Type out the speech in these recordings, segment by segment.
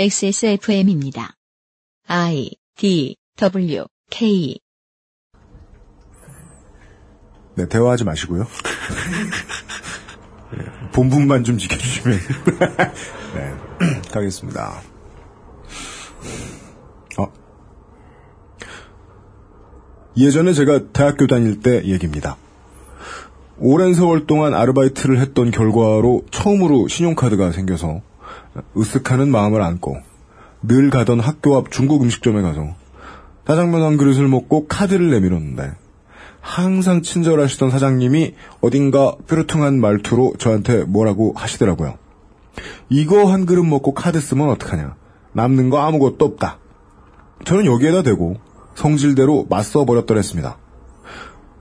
XSFM입니다. I D W K 네, 대화하지 마시고요. 네, 본분만 좀 지켜주시면. 네, 가겠습니다. 어. 예전에 제가 대학교 다닐 때 얘기입니다. 오랜 세월 동안 아르바이트를 했던 결과로 처음으로 신용카드가 생겨서 으쓱하는 마음을 안고 늘 가던 학교 앞 중국 음식점에 가서 짜장면 한 그릇을 먹고 카드를 내밀었는데 항상 친절하시던 사장님이 어딘가 뾰루퉁한 말투로 저한테 뭐라고 하시더라고요. 이거 한 그릇 먹고 카드 쓰면 어떡하냐. 남는 거 아무것도 없다. 저는 여기에다 대고 성질대로 맞서 버렸더랬습니다.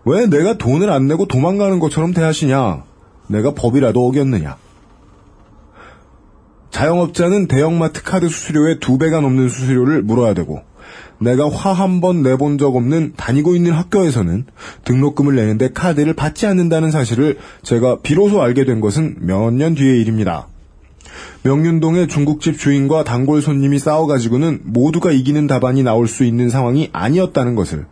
왜 내가 돈을 안 내고 도망가는 것처럼 대하시냐? 내가 법이라도 어겼느냐? 자영업자는 대형마트 카드 수수료의 두 배가 넘는 수수료를 물어야 되고 내가 화 한 번 내본 적 없는 다니고 있는 학교에서는 등록금을 내는데 카드를 받지 않는다는 사실을 제가 비로소 알게 된 것은 몇 년 뒤의 일입니다. 명륜동의 중국집 주인과 단골 손님이 싸워가지고는 모두가 이기는 답안이 나올 수 있는 상황이 아니었다는 것을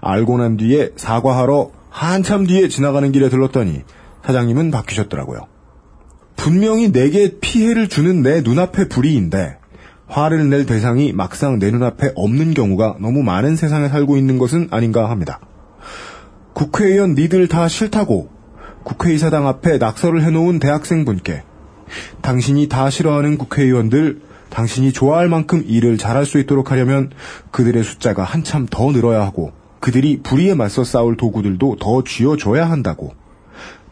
알고 난 뒤에 사과하러 한참 뒤에 지나가는 길에 들렀더니 사장님은 바뀌셨더라고요. 분명히 내게 피해를 주는 내 눈앞의 불이인데 화를 낼 대상이 막상 내 눈앞에 없는 경우가 너무 많은 세상에 살고 있는 것은 아닌가 합니다. 국회의원 니들 다 싫다고 국회의사당 앞에 낙서를 해놓은 대학생분께 당신이 다 싫어하는 국회의원들 당신이 좋아할 만큼 일을 잘할 수 있도록 하려면 그들의 숫자가 한참 더 늘어야 하고 그들이 불의에 맞서 싸울 도구들도 더 쥐어줘야 한다고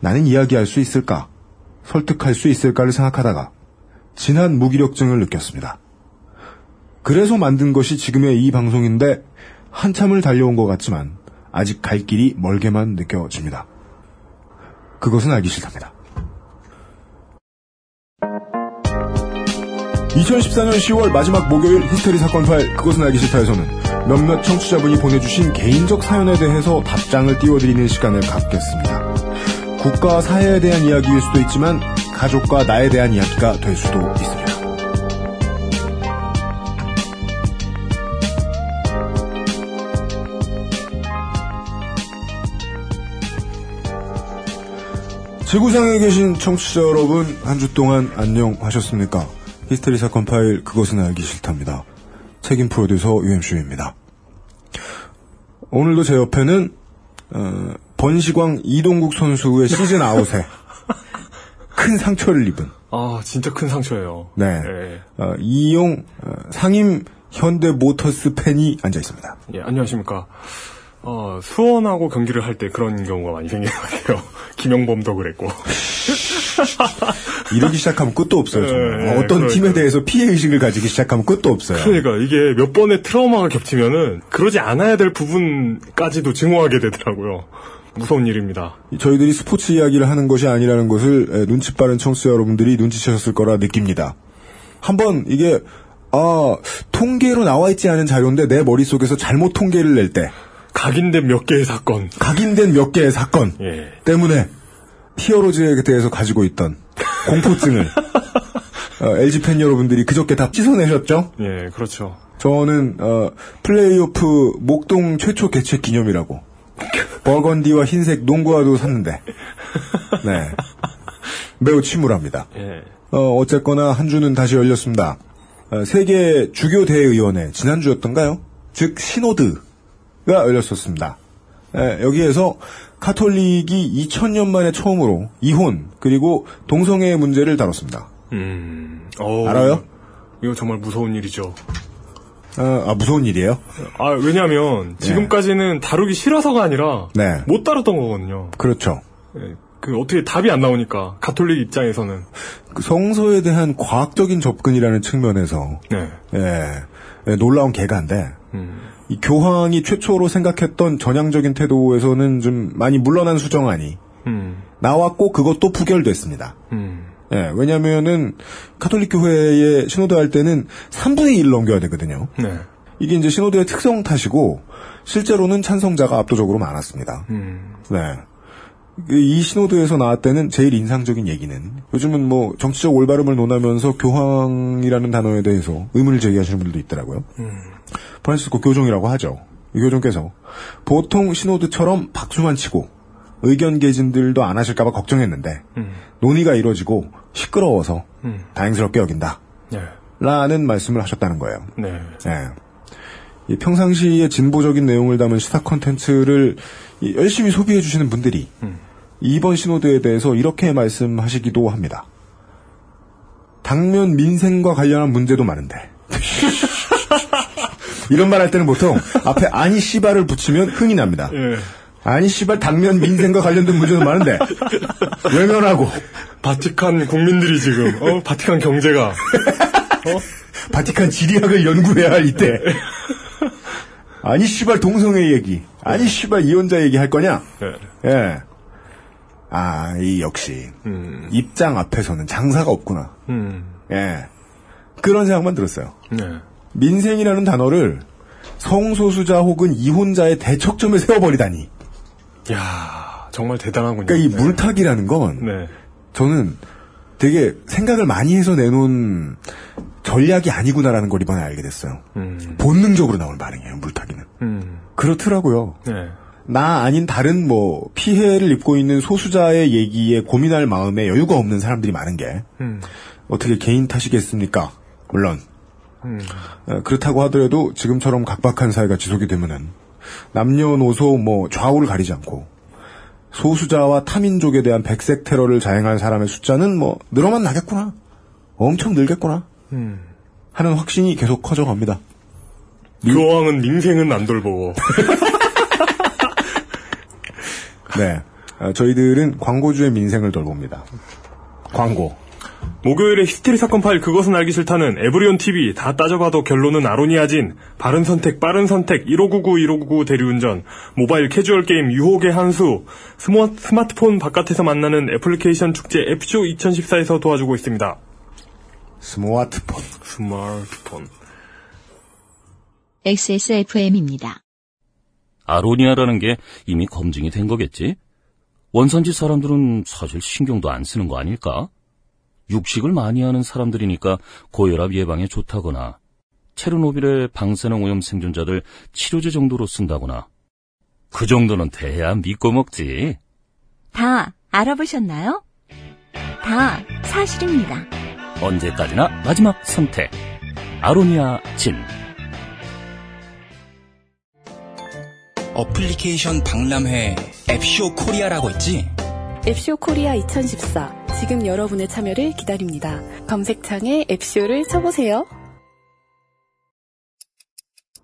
나는 이야기할 수 있을까 설득할 수 있을까를 생각하다가 진한 무기력증을 느꼈습니다. 그래서 만든 것이 지금의 이 방송인데 한참을 달려온 것 같지만 아직 갈 길이 멀게만 느껴집니다. 그것은 알기 싫답니다. 2014년 10월 마지막 목요일 히스테리 사건 파일 그것은 알기 싫다에서는 몇몇 청취자분이 보내주신 개인적 사연에 대해서 답장을 띄워드리는 시간을 갖겠습니다. 국가와 사회에 대한 이야기일 수도 있지만 가족과 나에 대한 이야기가 될 수도 있습니다. 지구상에 계신 청취자 여러분 한 주 동안 안녕하셨습니까? 히스테리 사건 파일 그것은 알기 싫다입니다. 책임 프로듀서 UMC입니다. 오늘도 제 옆에는 어, 번식왕 이동국 선수의 시즌 아웃에 큰 상처를 입은 아, 진짜 큰 상처예요. 네. 예. 어, 이용 어, 상임 현대 모터스 팬이 앉아 있습니다. 예, 안녕하십니까. 어, 수원하고 경기를 할 때 그런 경우가 많이 생기는 것 같아요. 김영범도 그랬고. 이러기 시작하면 끝도 없어요. 정말. 네, 어떤 그러니까. 팀에 대해서 피해 의식을 가지기 시작하면 끝도 없어요. 그러니까 이게 몇 번의 트라우마가 겹치면은 그러지 않아야 될 부분까지도 증오하게 되더라고요. 무서운 일입니다. 저희들이 스포츠 이야기를 하는 것이 아니라는 것을 에, 눈치 빠른 청취자 여러분들이 눈치채셨을 거라 느낍니다. 한번 이게 아 통계로 나와 있지 않은 자료인데 내 머릿속에서 잘못 통계를 낼 때 각인된 몇 개의 사건. 각인된 몇 개의 사건 예. 때문에 히어로즈에 대해서 가지고 있던 공포증을 어, LG 팬 여러분들이 그저께 다 씻어내셨죠? 예, 그렇죠. 저는 어, 플레이오프 목동 최초 개최 기념이라고 버건디와 흰색 농구화도 샀는데 네 매우 침울합니다. 예. 어, 어쨌거나 한 주는 다시 열렸습니다. 어, 세계 주교 대의원회 지난주였던가요? 즉 시노드가 열렸었습니다. 예, 여기에서 카톨릭이 2000년 만에 처음으로 이혼 그리고 동성애 문제를 다뤘습니다. 음. 어우, 알아요? 이거 정말 무서운 일이죠. 어, 아 무서운 일이에요? 아, 왜냐면 지금까지는 다루기 싫어서가 아니라 네, 못 다뤘던 거거든요. 그렇죠. 예, 그 어떻게 답이 안 나오니까 가톨릭 입장에서는 그 성서에 대한 과학적인 접근이라는 측면에서 네. 예, 예, 놀라운 개가인데 음. 이 교황이 최초로 생각했던 전향적인 태도에서는 좀 많이 물러난 수정안이 음. 나왔고 그것도 부결됐습니다. 음. 예, 왜냐면은 카톨릭 교회에 신호도 할 때는 3분의 1 넘겨야 되거든요. 네. 이게 이제 신호도의 특성 탓이고 실제로는 찬성자가 압도적으로 많았습니다. 음. 네. 이 신호도에서 나왔다는 제일 인상적인 얘기는 요즘은 뭐 정치적 올바름을 논하면서 교황이라는 단어에 대해서 의문을 제기하시는 분들도 있더라고요. 프란시스코 교종이라고 하죠. 이 교종께서 보통 신호드처럼 박수만 치고 의견 개진들도 안 하실까봐 걱정했는데 논의가 이루어지고 시끄러워서 음. 다행스럽게 여긴다. 네. 라는 말씀을 하셨다는 거예요. 네. 예. 이 평상시에 진보적인 내용을 담은 시사 콘텐츠를 이 열심히 소비해 주시는 분들이 음. 이번 신호드에 대해서 이렇게 말씀하시기도 합니다. 당면 민생과 관련한 문제도 많은데. 이런 말 할 때는 보통 앞에 아니 씨발을 붙이면 흥이 납니다. 예. 아니 씨발 당면 민생과 관련된 문제도 많은데 외면하고 바티칸 국민들이 지금 어 바티칸 경제가 바티칸 지리학을 연구해야 할 이때. 아니 씨발 동성애 얘기. 아니 씨발 이혼자 얘기 할 거냐? 예. 예. 아, 이 역시 음. 입장 앞에서는 장사가 없구나. 음. 예. 그런 생각만 들었어요. 네. 민생이라는 단어를 성소수자 혹은 이혼자의 대척점에 세워버리다니. 야 정말 대단하군요. 그러니까 이 네. 물타기라는 건 네. 저는 되게 생각을 많이 해서 내놓은 전략이 아니구나라는 걸 이번에 알게 됐어요. 음. 본능적으로 나오는 반응이에요, 물타기는. 음. 그렇더라고요. 네. 나 아닌 다른 뭐 피해를 입고 있는 소수자의 얘기에 고민할 마음에 여유가 없는 사람들이 많은 게 음. 어떻게 개인 탓이겠습니까? 물론 음. 어, 그렇다고 하더라도 지금처럼 각박한 사회가 지속이 되면은 남녀노소 뭐 좌우를 가리지 않고 소수자와 타민족에 대한 백색 테러를 자행한 사람의 숫자는 뭐 늘어만 나겠구나. 엄청 늘겠구나. 음. 하는 확신이 계속 커져갑니다. 교황은 민생은 안 돌보고. 네. 어, 저희들은 광고주의 민생을 돌봅니다. 광고. 목요일에 히스테리 사건 파일 그것은 알기 싫다는 에브리온 TV 다 따져봐도 결론은 아로니아진 바른 선택 빠른 선택 1599 1599 대리운전 모바일 캐주얼 게임 유혹의 한수 스마, 스마트폰 바깥에서 만나는 애플리케이션 축제 앱쇼 2014에서 도와주고 있습니다. 스마트폰. 스마트폰 XSFM입니다. 아로니아라는 게 이미 검증이 된 거겠지? 원산지 사람들은 사실 신경도 안 쓰는 거 아닐까? 육식을 많이 하는 사람들이니까 고혈압 예방에 좋다거나 체르노빌의 방사능 오염 생존자들 치료제 정도로 쓴다거나 그 정도는 돼야 믿고 먹지. 다 알아보셨나요? 다 사실입니다. 언제까지나 마지막 선택. 아로니아 진. 어플리케이션 박람회 앱쇼 코리아라고 있지? 앱쇼 코리아 2014. 지금 여러분의 참여를 기다립니다. 검색창에 앱쇼를 쳐보세요.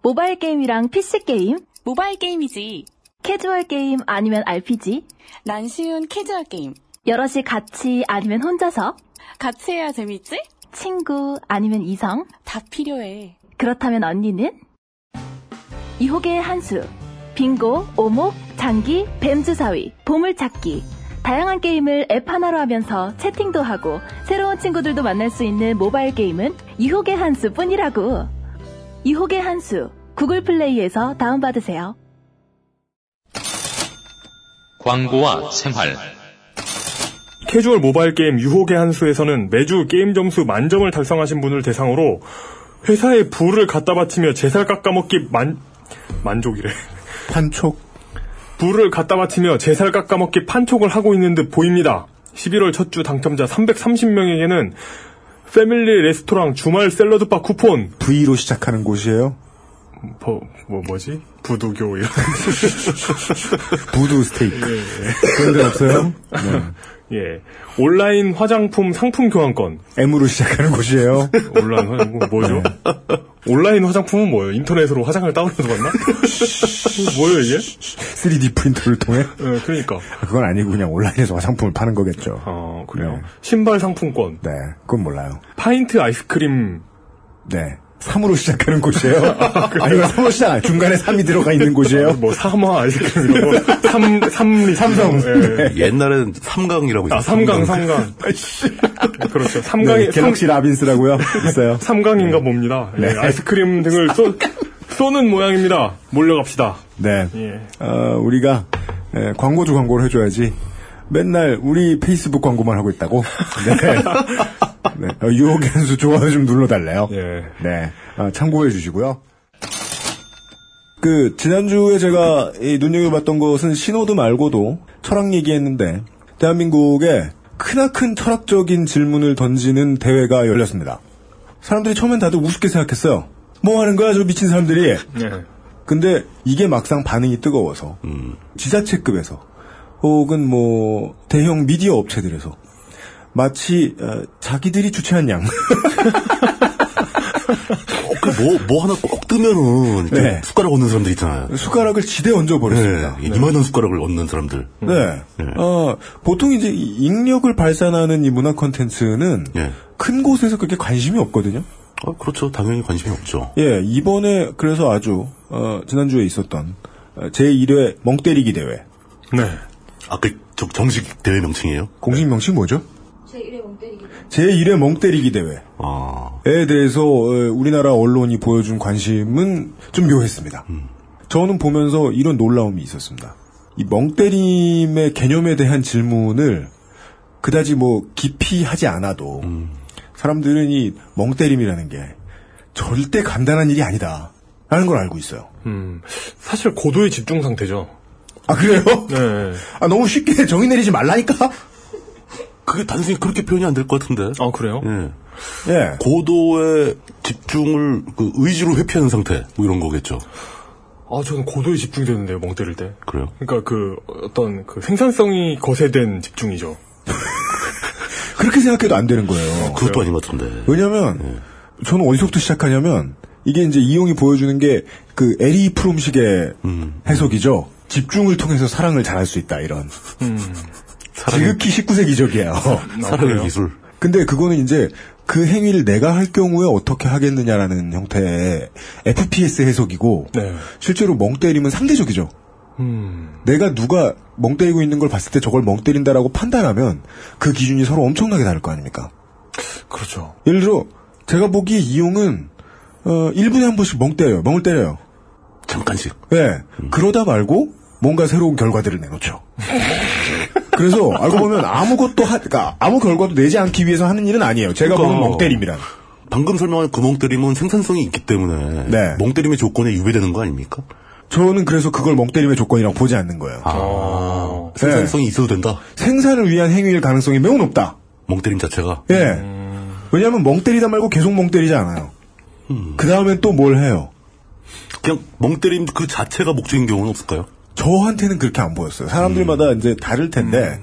모바일 게임이랑 PC 게임, 모바일 게임이지. 캐주얼 게임 아니면 RPG, 난 쉬운 캐주얼 게임. 여럿이 같이 아니면 혼자서, 같이 해야 재밌지? 친구 아니면 이성, 다 필요해. 그렇다면 언니는? 유혹의 한수, 빙고, 오목, 장기, 뱀주사위, 보물찾기. 다양한 게임을 앱 하나로 하면서 채팅도 하고 새로운 친구들도 만날 수 있는 모바일 게임은 유혹의 한수 뿐이라고. 유혹의 한수, 구글 플레이에서 다운받으세요. 광고와 생활. 캐주얼 모바일 게임 유혹의 한수에서는 매주 게임 점수 만점을 달성하신 분을 대상으로 회사에 부를 갖다 바치며 제살 깎아먹기 만 만족이래. 판촉. 부를 갖다 바치며 제살 깎아먹기 판촉을 하고 있는 듯 보입니다. 11월 첫 주 당첨자 330명에게는 패밀리 레스토랑 주말 샐러드바 쿠폰 V로 시작하는 곳이에요. 뭐, 뭐 뭐지? 부두교 이런 부두 스테이크. 그런 데 없어요? 네. 예 온라인 화장품 상품 교환권 M으로 시작하는 곳이에요. 온라인 화장품 뭐죠? 온라인 화장품은 뭐예요? 인터넷으로 화장을 다운로드 받나? 뭐예요 이게? 3D 프린터를 통해? 예, 그러니까 그건 아니고 그냥 온라인에서 화장품을 파는 거겠죠. 어 그래요. 네. 신발 상품권 네, 그건 몰라요. 파인트 아이스크림 네. 3으로 시작하는 곳이에요? 아니면 3으로 시작, 안- 중간에 3이 들어가 있는 곳이에요? 뭐 아이스크림 이런 거 삼, 삼리 삼성. 예. 옛날에는 삼강이라고 아 있었어요. 삼강 삼강 그렇죠 네, 삼강이 갤럭시 라빈스라고요? 있어요. 삼강인가 봅니다 예, 네. 아이스크림 등을 쏘, 쏘는 모양입니다 몰려갑시다 네. 예. 어, 우리가 에, 광고주 광고를 해줘야지 맨날 우리 페이스북 광고만 하고 있다고. 네. 네. 어, 유혹의 한수 좋아요 좀 눌러달래요. 예. 네. 아, 참고해 주시고요. 그, 지난주에 제가 이 눈여겨봤던 것은 신호도 말고도 철학 얘기했는데, 대한민국에 크나큰 철학적인 질문을 던지는 대회가 열렸습니다. 사람들이 처음엔 다들 우습게 생각했어요. 뭐 하는 거야, 저 미친 사람들이. 예. 근데 이게 막상 반응이 뜨거워서, 지자체급에서, 혹은 뭐, 대형 미디어 업체들에서, 마치, 어, 자기들이 주최한 양. 뭐, 뭐 하나 꼭 뜨면은, 네. 숟가락 얻는 사람들 있잖아요. 숟가락을 지대 얹어버렸습니다. 네, 이만한 숟가락을 얻는 사람들. 네. 어, 보통 이제 이 인력을 발산하는 이 문화 콘텐츠는 예. 큰 곳에서 그렇게 관심이 없거든요. 아, 그렇죠. 당연히 관심이 없죠. 예, 이번에 그래서 아주 어, 지난주에 있었던 어, 제1회 멍때리기 대회. 네. 아, 그, 저, 정식 대회 명칭이에요? 공식 명칭 뭐죠? 제1회 멍때리기. 제1회 멍때리기 대회에 아, 대해서 어, 우리나라 언론이 보여준 관심은 좀 묘했습니다. 저는 보면서 이런 놀라움이 있었습니다. 이 멍때림의 개념에 대한 질문을 그다지 뭐 깊이 하지 않아도 사람들은 이 멍때림이라는 게 절대 간단한 일이 아니다. 라는 걸 알고 있어요. 음, 사실 고도의 집중 상태죠. 아, 그래요? 네. 아, 너무 쉽게 정의 내리지 말라니까? 그게 단순히 그렇게 표현이 안 될 것 같은데. 아, 그래요? 예. 예. 고도의 집중을 그 의지로 회피하는 상태, 뭐 이런 거겠죠. 아, 저는 고도에 집중되는데요, 멍 때릴 때. 그래요. 그러니까 그 어떤 그 생산성이 거세된 집중이죠. 그렇게 생각해도 안 되는 거예요. 그것도 아닌 것 같은데. 왜냐면, 저는 어디서부터 시작하냐면, 이게 이제 이용이 보여주는 게, 그, 에리 프롬식의 해석이죠. 집중을 통해서 사랑을 잘할 수 있다, 이런. 지극히 19세기적이에요. 사랑의 기술. 근데 그거는 이제, 그 행위를 내가 할 경우에 어떻게 하겠느냐라는 형태의 FPS 해석이고, 네. 실제로 멍 때리면 상대적이죠. 음. 내가 누가 멍 때리고 있는 걸 봤을 때 저걸 멍 때린다라고 판단하면 그 기준이 서로 엄청나게 다를 거 아닙니까? 그렇죠. 예를 들어 제가 보기에 이용은 어 1분에 한 번씩 멍 때려요. 멍을 때려요. 잠깐씩. 예. 그러다 말고 뭔가 새로운 결과들을 내놓죠. 그래서 알고 보면 아무것도 하, 그러니까 아무 결과도 내지 않기 위해서 하는 일은 아니에요. 제가 그러니까. 보는 멍 때림이란. 방금 설명한 그 멍때림은 생산성이 있기 때문에 네. 멍때림의 조건에 유배되는 거 아닙니까? 저는 그래서 그걸 멍 때림의 조건이라고 보지 않는 거예요. 아, 생산성이 있어도 된다. 생산을 위한 행위일 가능성이 매우 높다. 멍때림 자체가. 예. 왜냐하면 멍 때리다 말고 계속 멍 때리지 않아요. 그 다음엔 또 뭘 해요? 그냥 멍때림 그 자체가 목적인 경우는 없을까요? 저한테는 그렇게 안 보였어요. 사람들마다 이제 다를 텐데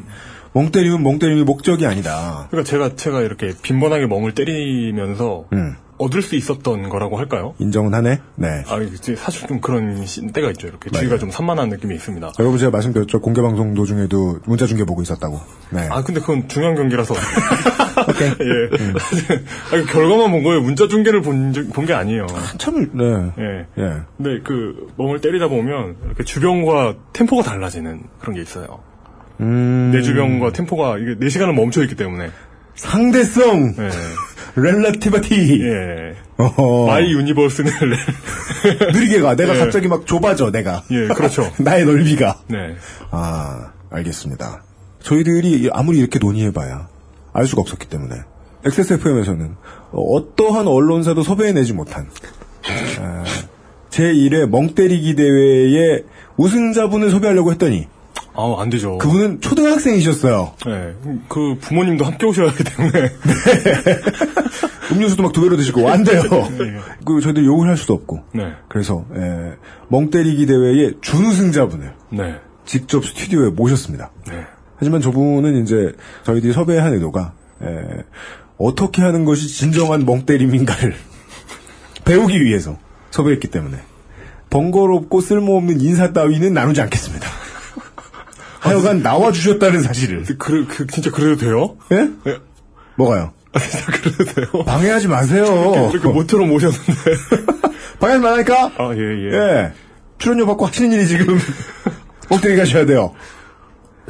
멍 때리면 멍 때림이 목적이 아니다. 그러니까 제가 제가 이렇게 빈번하게 멍을 때리면서 음. 얻을 수 있었던 거라고 할까요? 인정은 하네. 네. 아, 사실 좀 그런 시- 때가 있죠. 이렇게 주위가 좀 산만한 느낌이 있습니다. 여러분 제가 말씀드렸죠. 공개 방송 도중에도 문자 중계 보고 있었다고. 네. 아, 근데 그건 중요한 경기라서. 예. 아니, 결과만 본 거예요. 문자 중계를 본게 아니에요. 참을 네. 예. 예. 근데 그 멍을 때리다 보면 이렇게 주변과 템포가 달라지는 그런 게 있어요. 음. 내 주변과 템포가 이게 내 시간을 멈춰 있기 때문에. 상대성, 예. Relativity. 예. 어허. My universe는 느리게 가. 내가 예. 갑자기 막 좁아져. 내가. 예, 그렇죠. 나의 넓이가. 네. 아, 알겠습니다. 저희들이 아무리 이렇게 논의해봐야 알 수가 없었기 때문에 XSFM에서는 어떠한 언론사도 섭외해내지 못한 아, 제1회 멍때리기 대회의 우승자분을 섭외하려고 했더니 아, 안 되죠. 그분은 초등학생이셨어요. 네. 그 부모님도 함께 오셔야 하기 때문에. 음료수도 막 두 배로 드시고 안 돼요. 네. 그 저희들 욕을 할 수도 없고. 네. 그래서 에, 멍때리기 대회의 준우승자분을 네. 직접 스튜디오에 모셨습니다. 네. 하지만 저분은 이제 저희들이 섭외한 의도가 에, 어떻게 하는 것이 진정한 멍때림인가를 배우기 위해서 섭외했기 때문에 번거롭고 쓸모없는 인사 따위는 나누지 않겠습니다. 하여간 나와주셨다는 사실을. 그, 그, 진짜 그래도 돼요? 예? 예. 뭐가요? 그래도 돼요? 방해하지 마세요. 이렇게 모처럼 오셨는데. 방해하지 말라니까? 아, 예, 예. 예. 출연료 받고 하시는 일이 지금 멍때리 가셔야 돼요.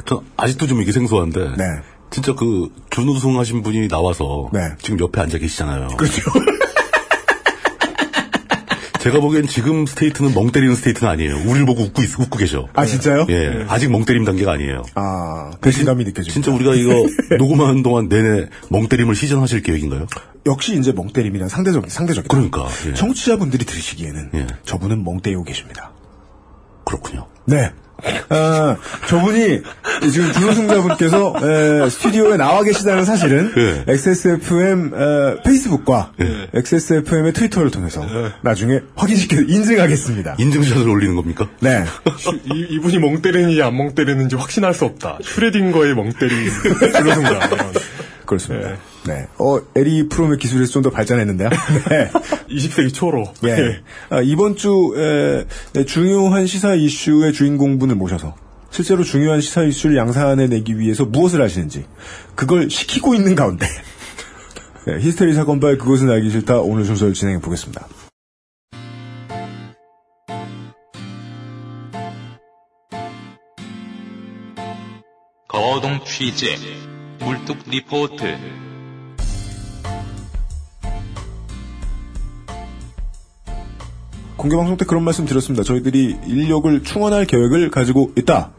저 아직도 좀 이게 생소한데. 네. 진짜 그 준우승 하신 분이 나와서 네. 지금 옆에 앉아 계시잖아요. 그렇죠. 제가 보기엔 지금 state는 멍 때리는 state는 아니에요. 우리를 보고 웃고, 있- 웃고 계셔. 아, 진짜요? 예. 아직 멍 때림 단계가 아니에요. 아, 배신감이 느껴집니다. 진짜 우리가 이거 녹음하는 동안 내내 멍 때림을 시전하실 계획인가요? 역시 이제 멍 때림이란 상대적, 상대적이다. 그러니까. 예. 청취자분들이 들으시기에는 예. 저분은 멍 때리고 계십니다. 그렇군요. 네. 아, 저분이 지금 준우승자분께서 에, 스튜디오에 나와 계시다는 사실은 예. XSFM 에, 페이스북과 XSFM의 트위터를 통해서 나중에 확인시켜 인증하겠습니다. 인증샷을 올리는 겁니까? 네. 이, 이분이 멍 때리는지 안 멍 때리는지 확신할 수 없다. 슈레딩거의 멍 때리는. 이런. 그렇습니다. 네. 어, 에리 프롬의 기술에서 좀더 발전했는데요. 네. 20세기 초로. 예. 아, 이번 주 에, 네, 중요한 시사 이슈의 주인공분을 모셔서 실제로 중요한 시사 이슈를 양산해 내기 위해서 무엇을 하시는지 그걸 시키고 있는 가운데 네, 히스테리 사건발 그것은 알기 싫다 오늘 순서를 진행해 보겠습니다. 거동 취재 물뚝 리포트 공개 방송 때 그런 말씀 드렸습니다. 저희들이 인력을 충원할 계획을 가지고 있다.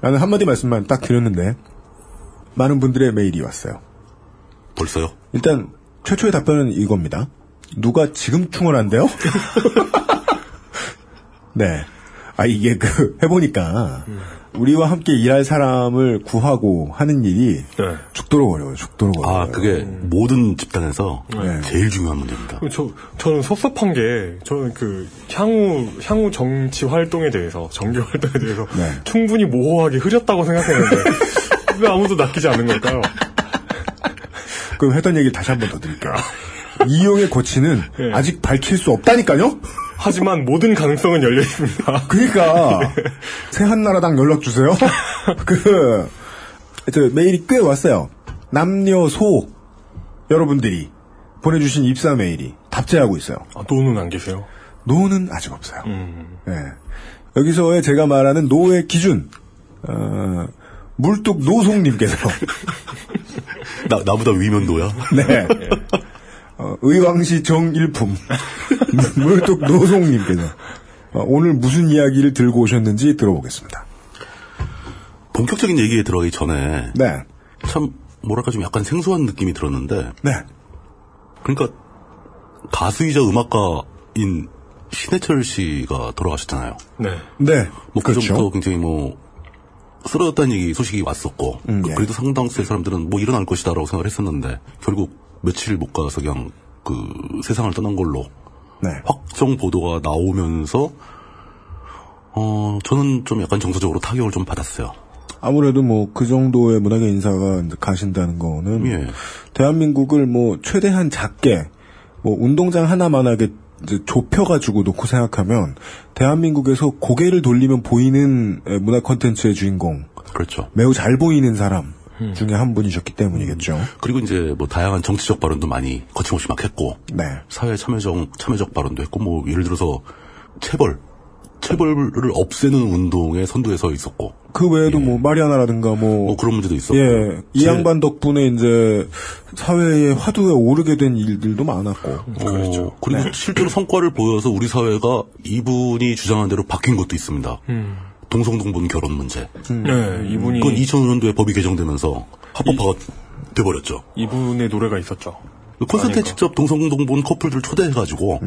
라는 한마디 말씀만 딱 드렸는데 많은 분들의 메일이 왔어요. 벌써요? 일단 최초의 답변은 이겁니다. 누가 지금 충원한대요? 네. 아 이게 그 해보니까 우리와 함께 일할 사람을 구하고 하는 일이 네. 죽도록 어려워요. 죽도록 어려워요. 아, 그게 모든 집단에서 네. 제일 중요한 문제입니다. 저, 저는 섭섭한 게, 저는 그, 향후, 향후 정치 활동에 대해서, 정규 활동에 대해서, 네. 충분히 모호하게 흐렸다고 생각했는데, 왜 아무도 낚이지 않는 걸까요? 그럼 했던 얘기 다시 한 번 더 드릴게요. 이용의 거치는 네. 아직 밝힐 수 없다니까요? 하지만 모든 가능성은 열려 있습니다. 그러니까 새한나라당 연락 주세요. 그 저, 메일이 꽤 왔어요. 남녀 소 여러분들이 보내주신 입사 메일이 답제하고 있어요. 아, 노는 안 계세요? 노는 아직 없어요. 음. 네. 여기서의 제가 말하는 노의 기준 어, 물뚝 노송님께서 나, 나보다 위면도야? 네. 어, 의왕시 정일품 물뚝 노송님께서 어, 오늘 무슨 이야기를 들고 오셨는지 들어보겠습니다. 본격적인 얘기에 들어가기 전에 네. 참 뭐랄까 좀 약간 생소한 느낌이 들었는데 네. 그러니까 가수이자 음악가인 신해철 씨가 돌아가셨잖아요. 네. 네. 뭐 그렇죠. 그전부터 굉장히 뭐 쓰러졌다는 얘기 소식이 왔었고 음, 그- 예. 그래도 상당수의 사람들은 뭐 일어날 것이다라고 생각을 했었는데 결국 며칠 못 가서 그냥 그 세상을 떠난 걸로 네. 확정 보도가 나오면서 어 저는 좀 약간 정서적으로 타격을 좀 받았어요. 아무래도 뭐 그 정도의 문학의 인사가 가신다는 거는 예. 대한민국을 뭐 최대한 작게 뭐 운동장 하나만하게 이제 좁혀가지고 놓고 생각하면 대한민국에서 고개를 돌리면 보이는 에, 문화 콘텐츠의 주인공 그렇죠. 매우 잘 보이는 사람 중에 한 분이셨기 때문이겠죠. 그리고 이제 뭐 다양한 정치적 발언도 많이 거침없이 막 했고 네. 사회 참여적 참여적 발언도 했고 뭐 예를 들어서 체벌 체벌을 없애는 운동에 선두에 서 있었고 그 외에도 뭐 마리아나라든가 뭐, 뭐 그런 문제도 있었고 예, 이 제- 양반 덕분에 이제 사회의 화두에 오르게 된 일들도 많았고. 어, 그리고 네. 실제로 성과를 보여서 우리 사회가 이분이 주장한 대로 바뀐 것도 있습니다. 음. 동성동본 결혼 문제. 네, 이분이, 그건 2005년도에 법이 개정되면서 합법화가 돼버렸죠. 이분의 노래가 있었죠. 콘서트에 아닌가. 직접 동성동본 커플들 초대해가지고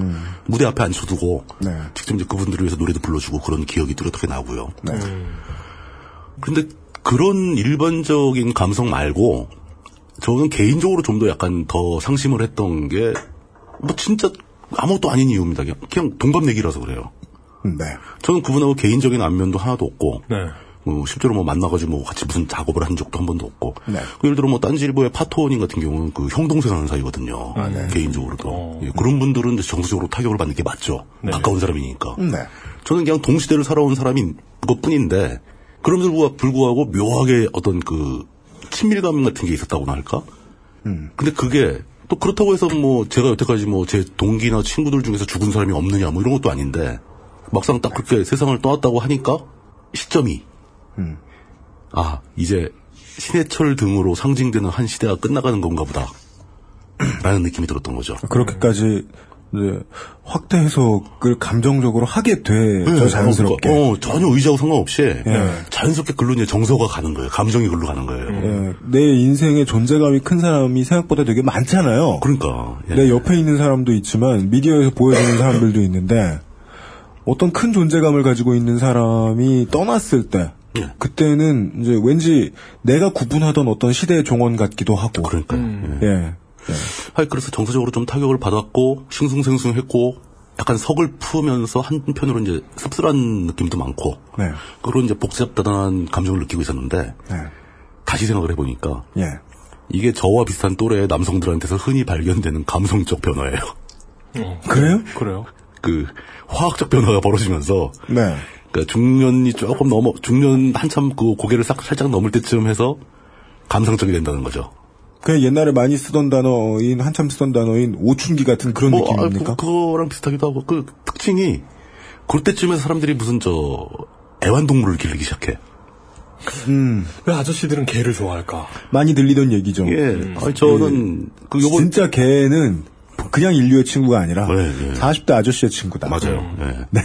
무대 앞에 앉혀두고 네. 직접 이제 그분들을 위해서 노래도 불러주고 그런 기억이 뚜렷하게 나고요. 네. 근데 그런 일반적인 감성 말고 저는 개인적으로 좀 더 약간 더 상심을 했던 게 뭐 진짜 아무것도 아닌 이유입니다. 그냥, 그냥 동갑내기라서 그래요. 네. 저는 그분하고 개인적인 안면도 하나도 없고 네. 뭐 실제로 뭐 만나가지고 뭐 같이 무슨 작업을 한 적도 한 번도 없고 네. 그 예를 들어 뭐 딴지일보의 파토님 같은 경우는 그 형 동생 하는 사이거든요. 개인적으로도 예, 그런 분들은 이제 정서적으로 타격을 받는 게 맞죠. 네. 가까운 사람이니까. 네. 저는 그냥 동시대를 살아온 사람인 것 뿐인데 그럼에도 불구하고 묘하게 어떤 그 친밀감 같은 게 있었다고나 할까? 근데 그게 또 그렇다고 해서 뭐 제가 여태까지 뭐 제 동기나 친구들 중에서 죽은 사람이 없느냐 뭐 이런 것도 아닌데 막상 딱 그렇게 세상을 떠났다고 하니까 시점이 아 이제 신해철 등으로 상징되는 한 시대가 끝나가는 건가 보다 라는 느낌이 들었던 거죠. 그렇게까지 이제 확대 해석을 감정적으로 하게 되죠 네, 자연스럽게. 어, 어, 전혀 의지하고 상관없이 예. 자연스럽게 글로 이제 정서가 가는 거예요. 감정이 글로 가는 거예요. 예, 내 인생에 존재감이 큰 사람이 생각보다 되게 많잖아요. 그러니까 예. 내 옆에 있는 사람도 있지만 미디어에서 보여주는 사람들도 있는데 어떤 큰 존재감을 가지고 있는 사람이 떠났을 때 예. 그때는 이제 왠지 내가 구분하던 어떤 시대의 종언 같기도 하고 그러니까요. 예. 예. 하여 그래서 정서적으로 좀 타격을 받았고 싱숭생숭했고 약간 서글프면서 한편으로 이제 씁쓸한 느낌도 많고 네. 그런 이제 복잡다단한 감정을 느끼고 있었는데 네. 다시 생각을 해보니까 예. 이게 저와 비슷한 또래의 남성들한테서 흔히 발견되는 감성적 변화예요. 그래요? 그래요. 그 화학적 변화가 벌어지면서 네. 그러니까 중년이 조금 넘어 중년 한참 그 고개를 싹 살짝 넘을 때쯤 해서 감성적이 된다는 거죠. 그냥 옛날에 많이 쓰던 단어인 한참 쓰던 단어인 오춘기 같은 그런 뭐, 아, 느낌입니까? 그, 그거랑 비슷하기도 하고 그 특징이 그때쯤에서 사람들이 무슨 저 애완동물을 기르기 시작해. 음, 왜 아저씨들은 개를 좋아할까? 많이 들리던 얘기죠. 예, 아니, 저는 그 요번 진짜 개는 그냥 인류의 친구가 아니라 네, 네. 40대 아저씨의 친구다. 맞아요. 예. 네.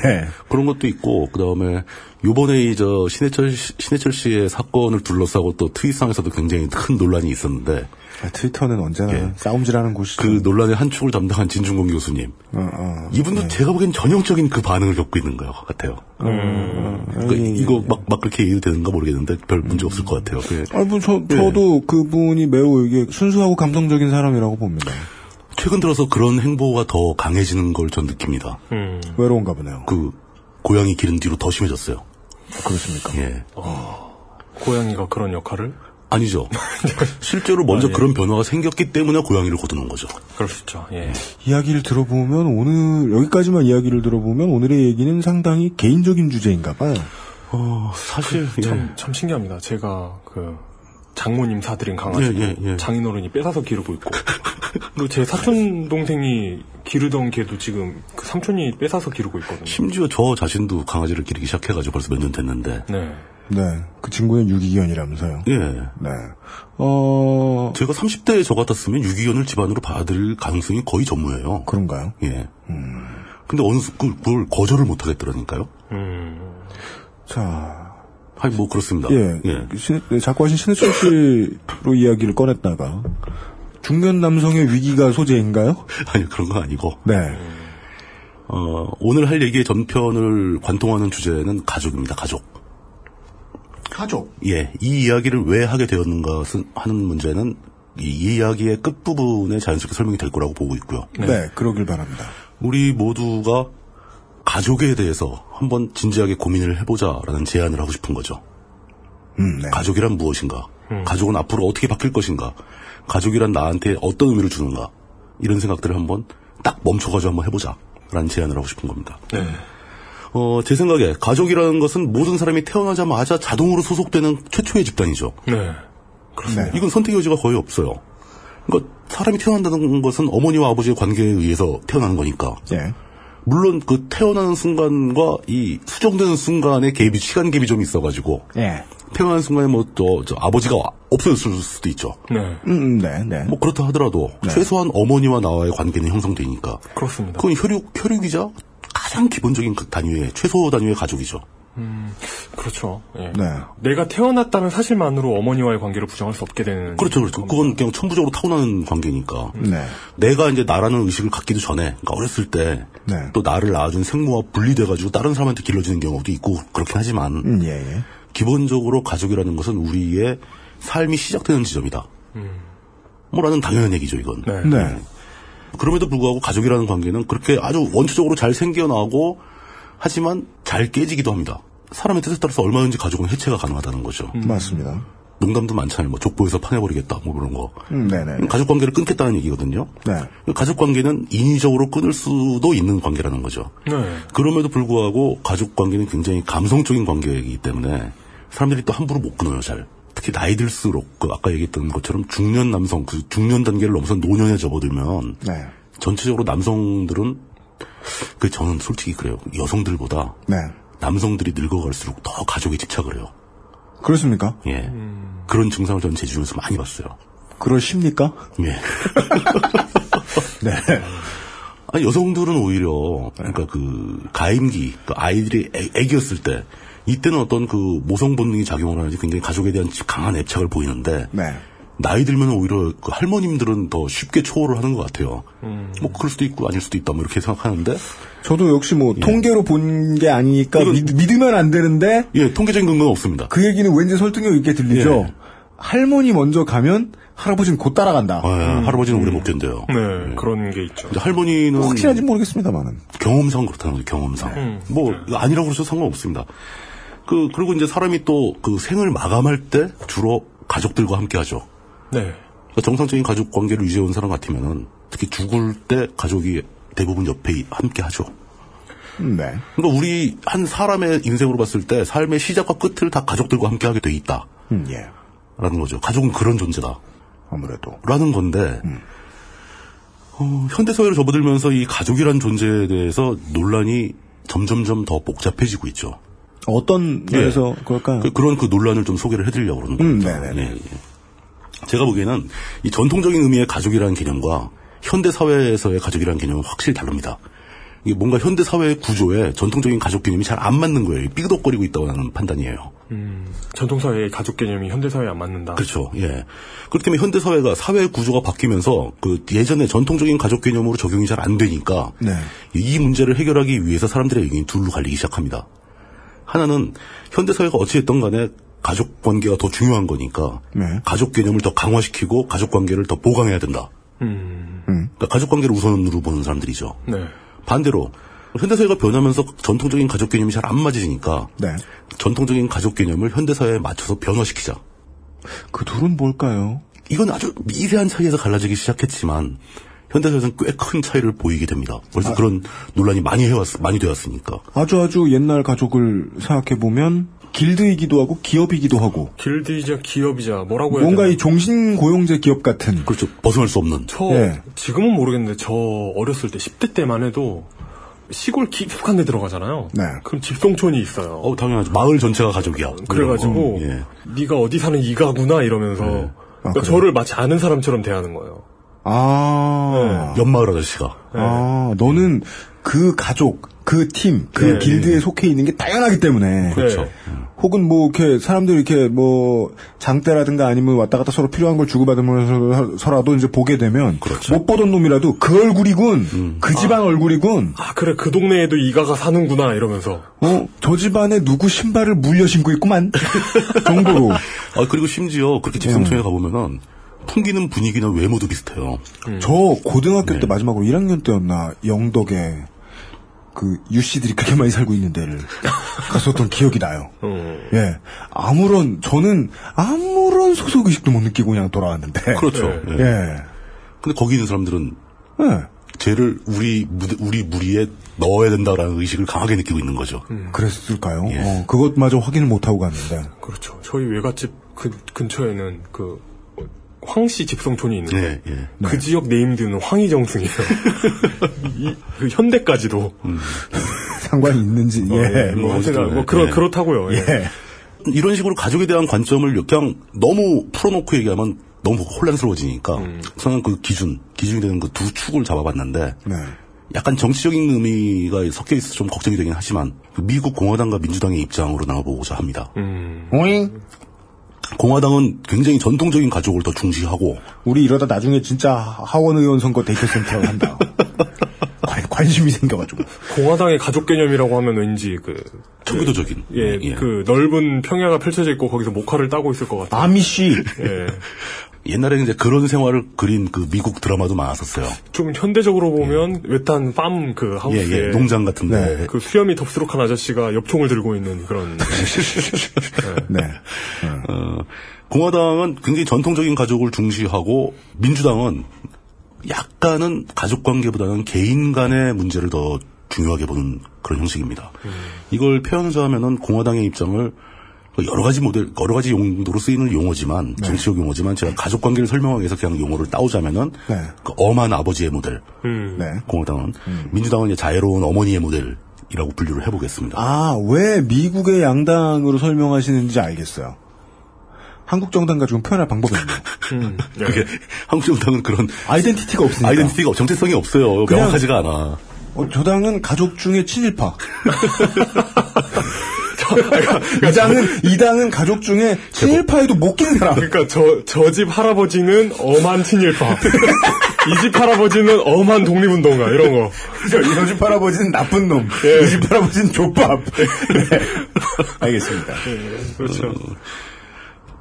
그런 것도 있고 그다음에 요번에 이 저 신해철 씨- 신해철 씨의 사건을 둘러싸고 또 트윗상에서도 굉장히 큰 논란이 있었는데 아, 트위터는 언제나 예. 싸움질하는 곳이죠. 그 논란의 한 축을 담당한 진중권 교수님 어, 어. 이분도 제가 보기엔 전형적인 그 반응을 겪고 있는 것 같아요. 그러니까 예, 이거 막, 막 그렇게 얘기도 되는가 모르겠는데 별 문제 없을 것 같아요. 그 아니, 뭐, 저, 예. 저도 그분이 매우 이게 순수하고 감성적인 사람이라고 봅니다. 최근 들어서 그런 행보가 더 강해지는 걸 전 느낍니다. 음. 외로운가 보네요. 그 고양이 기른 뒤로 더 심해졌어요. 그렇습니까? 예. 고양이가 그런 역할을? 아니죠. 실제로 먼저 아, 예. 그런 변화가 생겼기 때문에 고양이를 거두는 거죠. 그럴 수 있죠. 예. 이야기를 들어보면 오늘, 여기까지만 이야기를 들어보면 오늘의 얘기는 상당히 개인적인 주제인가 봐요. 어, 사실 예. 참, 참 신기합니다. 제가 그 장모님 사드린 강아지 예, 예, 예. 장인어른이 뺏어서 기르고 있고 그리고 제 사촌 동생이 기르던 개도 지금 그 삼촌이 뺏어서 기르고 있거든요. 심지어 저 자신도 강아지를 기르기 시작해가지고 벌써 몇 년 됐는데. 네. 네. 그 친구는 유기견이라면서요. 예. 네. 어, 제가 30대에 저 같았으면 유기견을 집안으로 받아들일 가능성이 거의 전무해요. 그런가요? 예. 근데 어느 수, 그- 그걸 거절을 못 하겠더라니까요. 음. 자, 아니, 뭐, 그렇습니다. 예. 신, 네, 작가하신 신해철 씨로 이야기를 꺼냈다가 중년 남성의 위기가 소재인가요? 아니, 그런 건 아니고. 네. 어, 오늘 할 얘기의 전편을 관통하는 주제는 가족입니다, 가족. 가족. 예, 이 이야기를 왜 하게 되었는가 하는 문제는 이, 이 이야기의 끝부분에 자연스럽게 설명이 될 거라고 보고 있고요. 네. 그러길 바랍니다. 우리 모두가 가족에 대해서 한번 진지하게 고민을 해보자라는 제안을 하고 싶은 거죠. 음, 네. 가족이란 무엇인가? 가족은 앞으로 어떻게 바뀔 것인가? 가족이란 나한테 어떤 의미를 주는가? 이런 생각들을 한번 딱 멈춰가지고 한번 해보자라는 제안을 하고 싶은 겁니다. 네. 어, 제 생각에 가족이라는 것은 모든 사람이 태어나자마자 자동으로 소속되는 최초의 집단이죠. 네. 네. 이건 선택 여지가 거의 없어요. 그러니까 사람이 태어난다는 것은 어머니와 아버지의 관계에 의해서 태어나는 거니까. 예. 물론 그 태어나는 순간과 이 수정되는 순간에 갭이 시간 갭이 좀 있어가지고 예. 태어나는 순간에 뭐저 아버지가 없어졌을 수도 있죠. 네. 음, 음, 네, 네. 뭐 그렇다 하더라도 최소한 어머니와 나와의 관계는 형성되니까 그렇습니다. 그건 혈육 혈육이자 가장 기본적인 그 단위의 최소 단위의 가족이죠. 그렇죠. 예. 네. 내가 태어났다는 사실만으로 어머니와의 관계를 부정할 수 없게 되는. 그렇죠, 그렇죠. 그건 그냥 천부적으로 타고나는 관계니까. 네. 내가 이제 나라는 의식을 갖기도 전에, 그러니까 어렸을 때, 네. 또 나를 낳아준 생모와 분리돼가지고 다른 사람한테 길러지는 경우도 있고, 그렇긴 하지만, 음, 예, 예. 기본적으로 가족이라는 것은 우리의 삶이 시작되는 지점이다. 뭐라는 당연한 얘기죠, 이건. 네. 네. 그럼에도 불구하고 가족이라는 관계는 그렇게 아주 원초적으로 잘 생겨나고, 하지만 잘 깨지기도 합니다. 사람의 뜻에 따라서 얼마든지 가족은 해체가 가능하다는 거죠. 맞습니다. 농담도 많잖아요. 뭐 족보에서 파내버리겠다, 뭐 그런 거. 음, 네네. 가족 관계를 끊겠다는 얘기거든요. 네. 가족 관계는 인위적으로 끊을 수도 있는 관계라는 거죠. 네. 그럼에도 불구하고 가족 관계는 굉장히 감성적인 관계이기 때문에 사람들이 또 함부로 못 끊어요, 잘. 특히 나이 들수록 그 아까 얘기했던 것처럼 중년 남성, 그 중년 단계를 넘어서 노년에 접어들면 네. 전체적으로 남성들은 그 저는 솔직히 그래요. 여성들보다 네. 남성들이 늙어갈수록 더 가족에 집착을 해요. 그렇습니까? 예. 그런 증상을 저는 제 주변에서 많이 봤어요. 그러십니까? 예. 네. 아니, 여성들은 오히려 그러니까 그 가임기 그 아이들이 애, 애기였을 때 이때는 어떤 그 모성 본능이 작용을 하는지 굉장히 가족에 대한 강한 애착을 보이는데 네. 나이 들면 오히려 그 할머님들은 더 쉽게 초월을 하는 것 같아요. 뭐 그럴 수도 있고 아닐 수도 있다 뭐 이렇게 생각하는데 저도 역시 뭐 통계로 본 게 아니니까 믿, 믿으면 안 되는데 예 통계적인 근거는 없습니다. 그 얘기는 왠지 설득력 있게 들리죠. 예. 할머니 먼저 가면 할아버지는 곧 따라간다. 아, 예, 할아버지는 오래 못 견뎌요. 네, 그런 게 있죠. 근데 할머니는 확실한지 모르겠습니다만은. 경험상 그렇다는 거죠. 경험상. 음. 뭐 이거 아니라고 그래서 상관없습니다. 그 그리고 이제 사람이 또 그 생을 마감할 때 주로 가족들과 함께 하죠. 네. 그러니까 정상적인 가족 관계를 유지해온 사람 같으면은 특히 죽을 때 가족이 대부분 옆에 함께 하죠. 네. 그러니까 우리 한 사람의 인생으로 봤을 때 삶의 시작과 끝을 다 가족들과 함께 하게 돼 있다. 음, 예. 라는 거죠. 가족은 그런 존재다. 아무래도. 라는 건데, 어, 현대사회로 접어들면서 이 가족이란 존재에 대해서 논란이 점점점 더 복잡해지고 있죠. 어떤 예. 면에서 그럴까요? 그, 런그 논란을 좀 소개를 해드리려고 그러는 음, 겁니다. 네네네. 예, 예. 제가 보기에는 이 전통적인 의미의 가족이라는 개념과 현대 사회에서의 가족이라는 개념은 확실히 다릅니다. 이게 뭔가 현대 사회의 구조에 전통적인 가족 개념이 잘 안 맞는 거예요. 삐그덕거리고 있다고 하는 판단이에요. 전통 사회의 가족 개념이 현대 사회에 안 맞는다. 그렇죠. 예. 그렇기 때문에 현대 사회가 사회 구조가 바뀌면서 그 예전에 전통적인 가족 개념으로 적용이 잘 안 되니까 네. 이 문제를 해결하기 위해서 사람들의 의견이 둘로 갈리기 시작합니다. 하나는 현대 사회가 어찌됐든 간에 가족 관계가 더 중요한 거니까 네. 가족 개념을 더 강화시키고 가족 관계를 더 보강해야 된다. 음. 그러니까 가족 관계를 우선으로 보는 사람들이죠. 네. 반대로 현대사회가 변하면서 전통적인 가족 개념이 잘 안 맞으니까 네. 전통적인 가족 개념을 현대사회에 맞춰서 변화시키자. 그 둘은 뭘까요? 이건 아주 미세한 차이에서 갈라지기 시작했지만 현대사회에서는 꽤 큰 차이를 보이게 됩니다. 벌써 아. 그런 논란이 많이 해왔 많이 되었으니까. 아주 아주 옛날 가족을 생각해 보면 길드이기도 하고 기업이기도 하고 길드이자 기업이자 뭐라고 해야 뭔가 되나? 이 종신 고용제 기업 같은 그렇죠. 벗어날 수 없는. 저 예. 지금은 모르겠는데 저 어렸을 때 10대 때만 해도 시골 깊숙한 데 들어가잖아요. 네. 그럼 집성촌이 있어요. 어 당연하죠. 마을 전체가 가족이야. 그래가지고 어, 예. 네가 어디 사는 이가구나 이러면서 그러니까 아, 그래요? 저를 마치 아는 사람처럼 대하는 거예요. 아, 옆마을 아저씨가. 아, 너는 그 가족, 그 팀, 그 네. 길드에 속해 있는 게 당연하기 때문에. 그렇죠. 네. 혹은 뭐 이렇게 사람들이 이렇게 뭐 장대라든가 아니면 왔다 갔다 서로 필요한 걸 주고받으면서라도 이제 보게 되면 그렇죠. 못 보던 놈이라도 그 얼굴이군, 그 집안 얼굴이군. 아 그래 그 동네에도 이가가 사는구나 이러면서 어, 저 집안에 누구 신발을 물려 신고 있구만. 정도로. 아 그리고 심지어 그렇게 집성촌에 가보면은 풍기는 분위기나 외모도 비슷해요. 저 고등학교 때 마지막으로 1학년 때였나 영덕에 그 유씨들이 그렇게 많이 살고 있는 데를 갔었던 기억이 나요. 음. 예. 아무런 저는 아무런 소속 의식도 못 느끼고 그냥 돌아왔는데. 그렇죠. 네. 예. 예. 근데 거기 있는 사람들은 예. 쟤를 우리 무- 우리 무리에 넣어야 된다라는 의식을 강하게 느끼고 있는 거죠. 그랬을까요? 예. 어, 그것마저 확인을 못 하고 갔는데. 그렇죠. 저희 외갓집 그 근처에는 그 황씨 집성촌이 있는데 예, 예. 그 지역 네임드는 황희정승이에요. 이- 그 현대까지도 상관이 있는지. 어, 예. 뭐, 뭐 어쨌든, 뭐 그렇 예. 그렇다고요. 예. 예. 이런 식으로 가족에 대한 관점을 그냥 너무 풀어놓고 얘기하면 너무 혼란스러워지니까 저는 그 기준, 기준이 되는 그 두 축을 잡아봤는데 네. 약간 정치적인 의미가 섞여 있어서 좀 걱정이 되긴 하지만 그 미국 공화당과 민주당의 입장으로 나눠보고자 합니다. 음. 오잉? 공화당은 굉장히 전통적인 가족을 더 중시하고 우리 이러다 나중에 진짜 하원 의원 선거 데이터 센터를 한다. 관, 관심이 생겨가지고. 공화당의 가족 개념이라고 하면 왠지 그 청교도적인 예, 예. 그 넓은 평야가 펼쳐져 있고 거기서 목화를 따고 있을 것 같아요. 아미쉬. 예. 옛날에 이제 그런 생활을 그린 그 미국 드라마도 많았었어요. 좀 현대적으로 보면 외딴 팜 그 하우스에 예, 예, 농장 같은데 네. 그 수염이 덥수룩한 아저씨가 엽총을 들고 있는 그런 네. 어, 공화당은 굉장히 전통적인 가족을 중시하고 민주당은 약간은 가족 관계보다는 개인 간의 문제를 더 중요하게 보는 그런 형식입니다. 이걸 표현하자면은 공화당의 입장을 여러 가지 모델, 여러 가지 용도로 쓰이는 용어지만, 정치적 용어지만, 제가 가족 관계를 설명하기 위해서 그냥 용어를 따오자면은, 네. 그 엄한 아버지의 모델, 음. 네. 공화당은, 민주당은 이제 자애로운 어머니의 모델 이라고 분류를 해보겠습니다. 아, 왜 미국의 양당으로 설명하시는지 알겠어요. 한국 정당 가지고 표현할 방법이 없네요. 음, 예. 그게 한국 정당은 그런 아이덴티티가 없으니까. 아이덴티티가 없- 정체성이 없어요. 명확하지가 않아. 어, 저 당은 가족 중에 친일파. 이 당은 이 당은 가족 중에 친일파에도 못 낀 사람. 그러니까 저 저 집 할아버지는 엄한 친일파. 이 집 할아버지는 엄한 독립운동가 이런 거. 이집 할아버지는 나쁜 놈. 이집 할아버지는 족밥. 네. 알겠습니다. 그렇죠.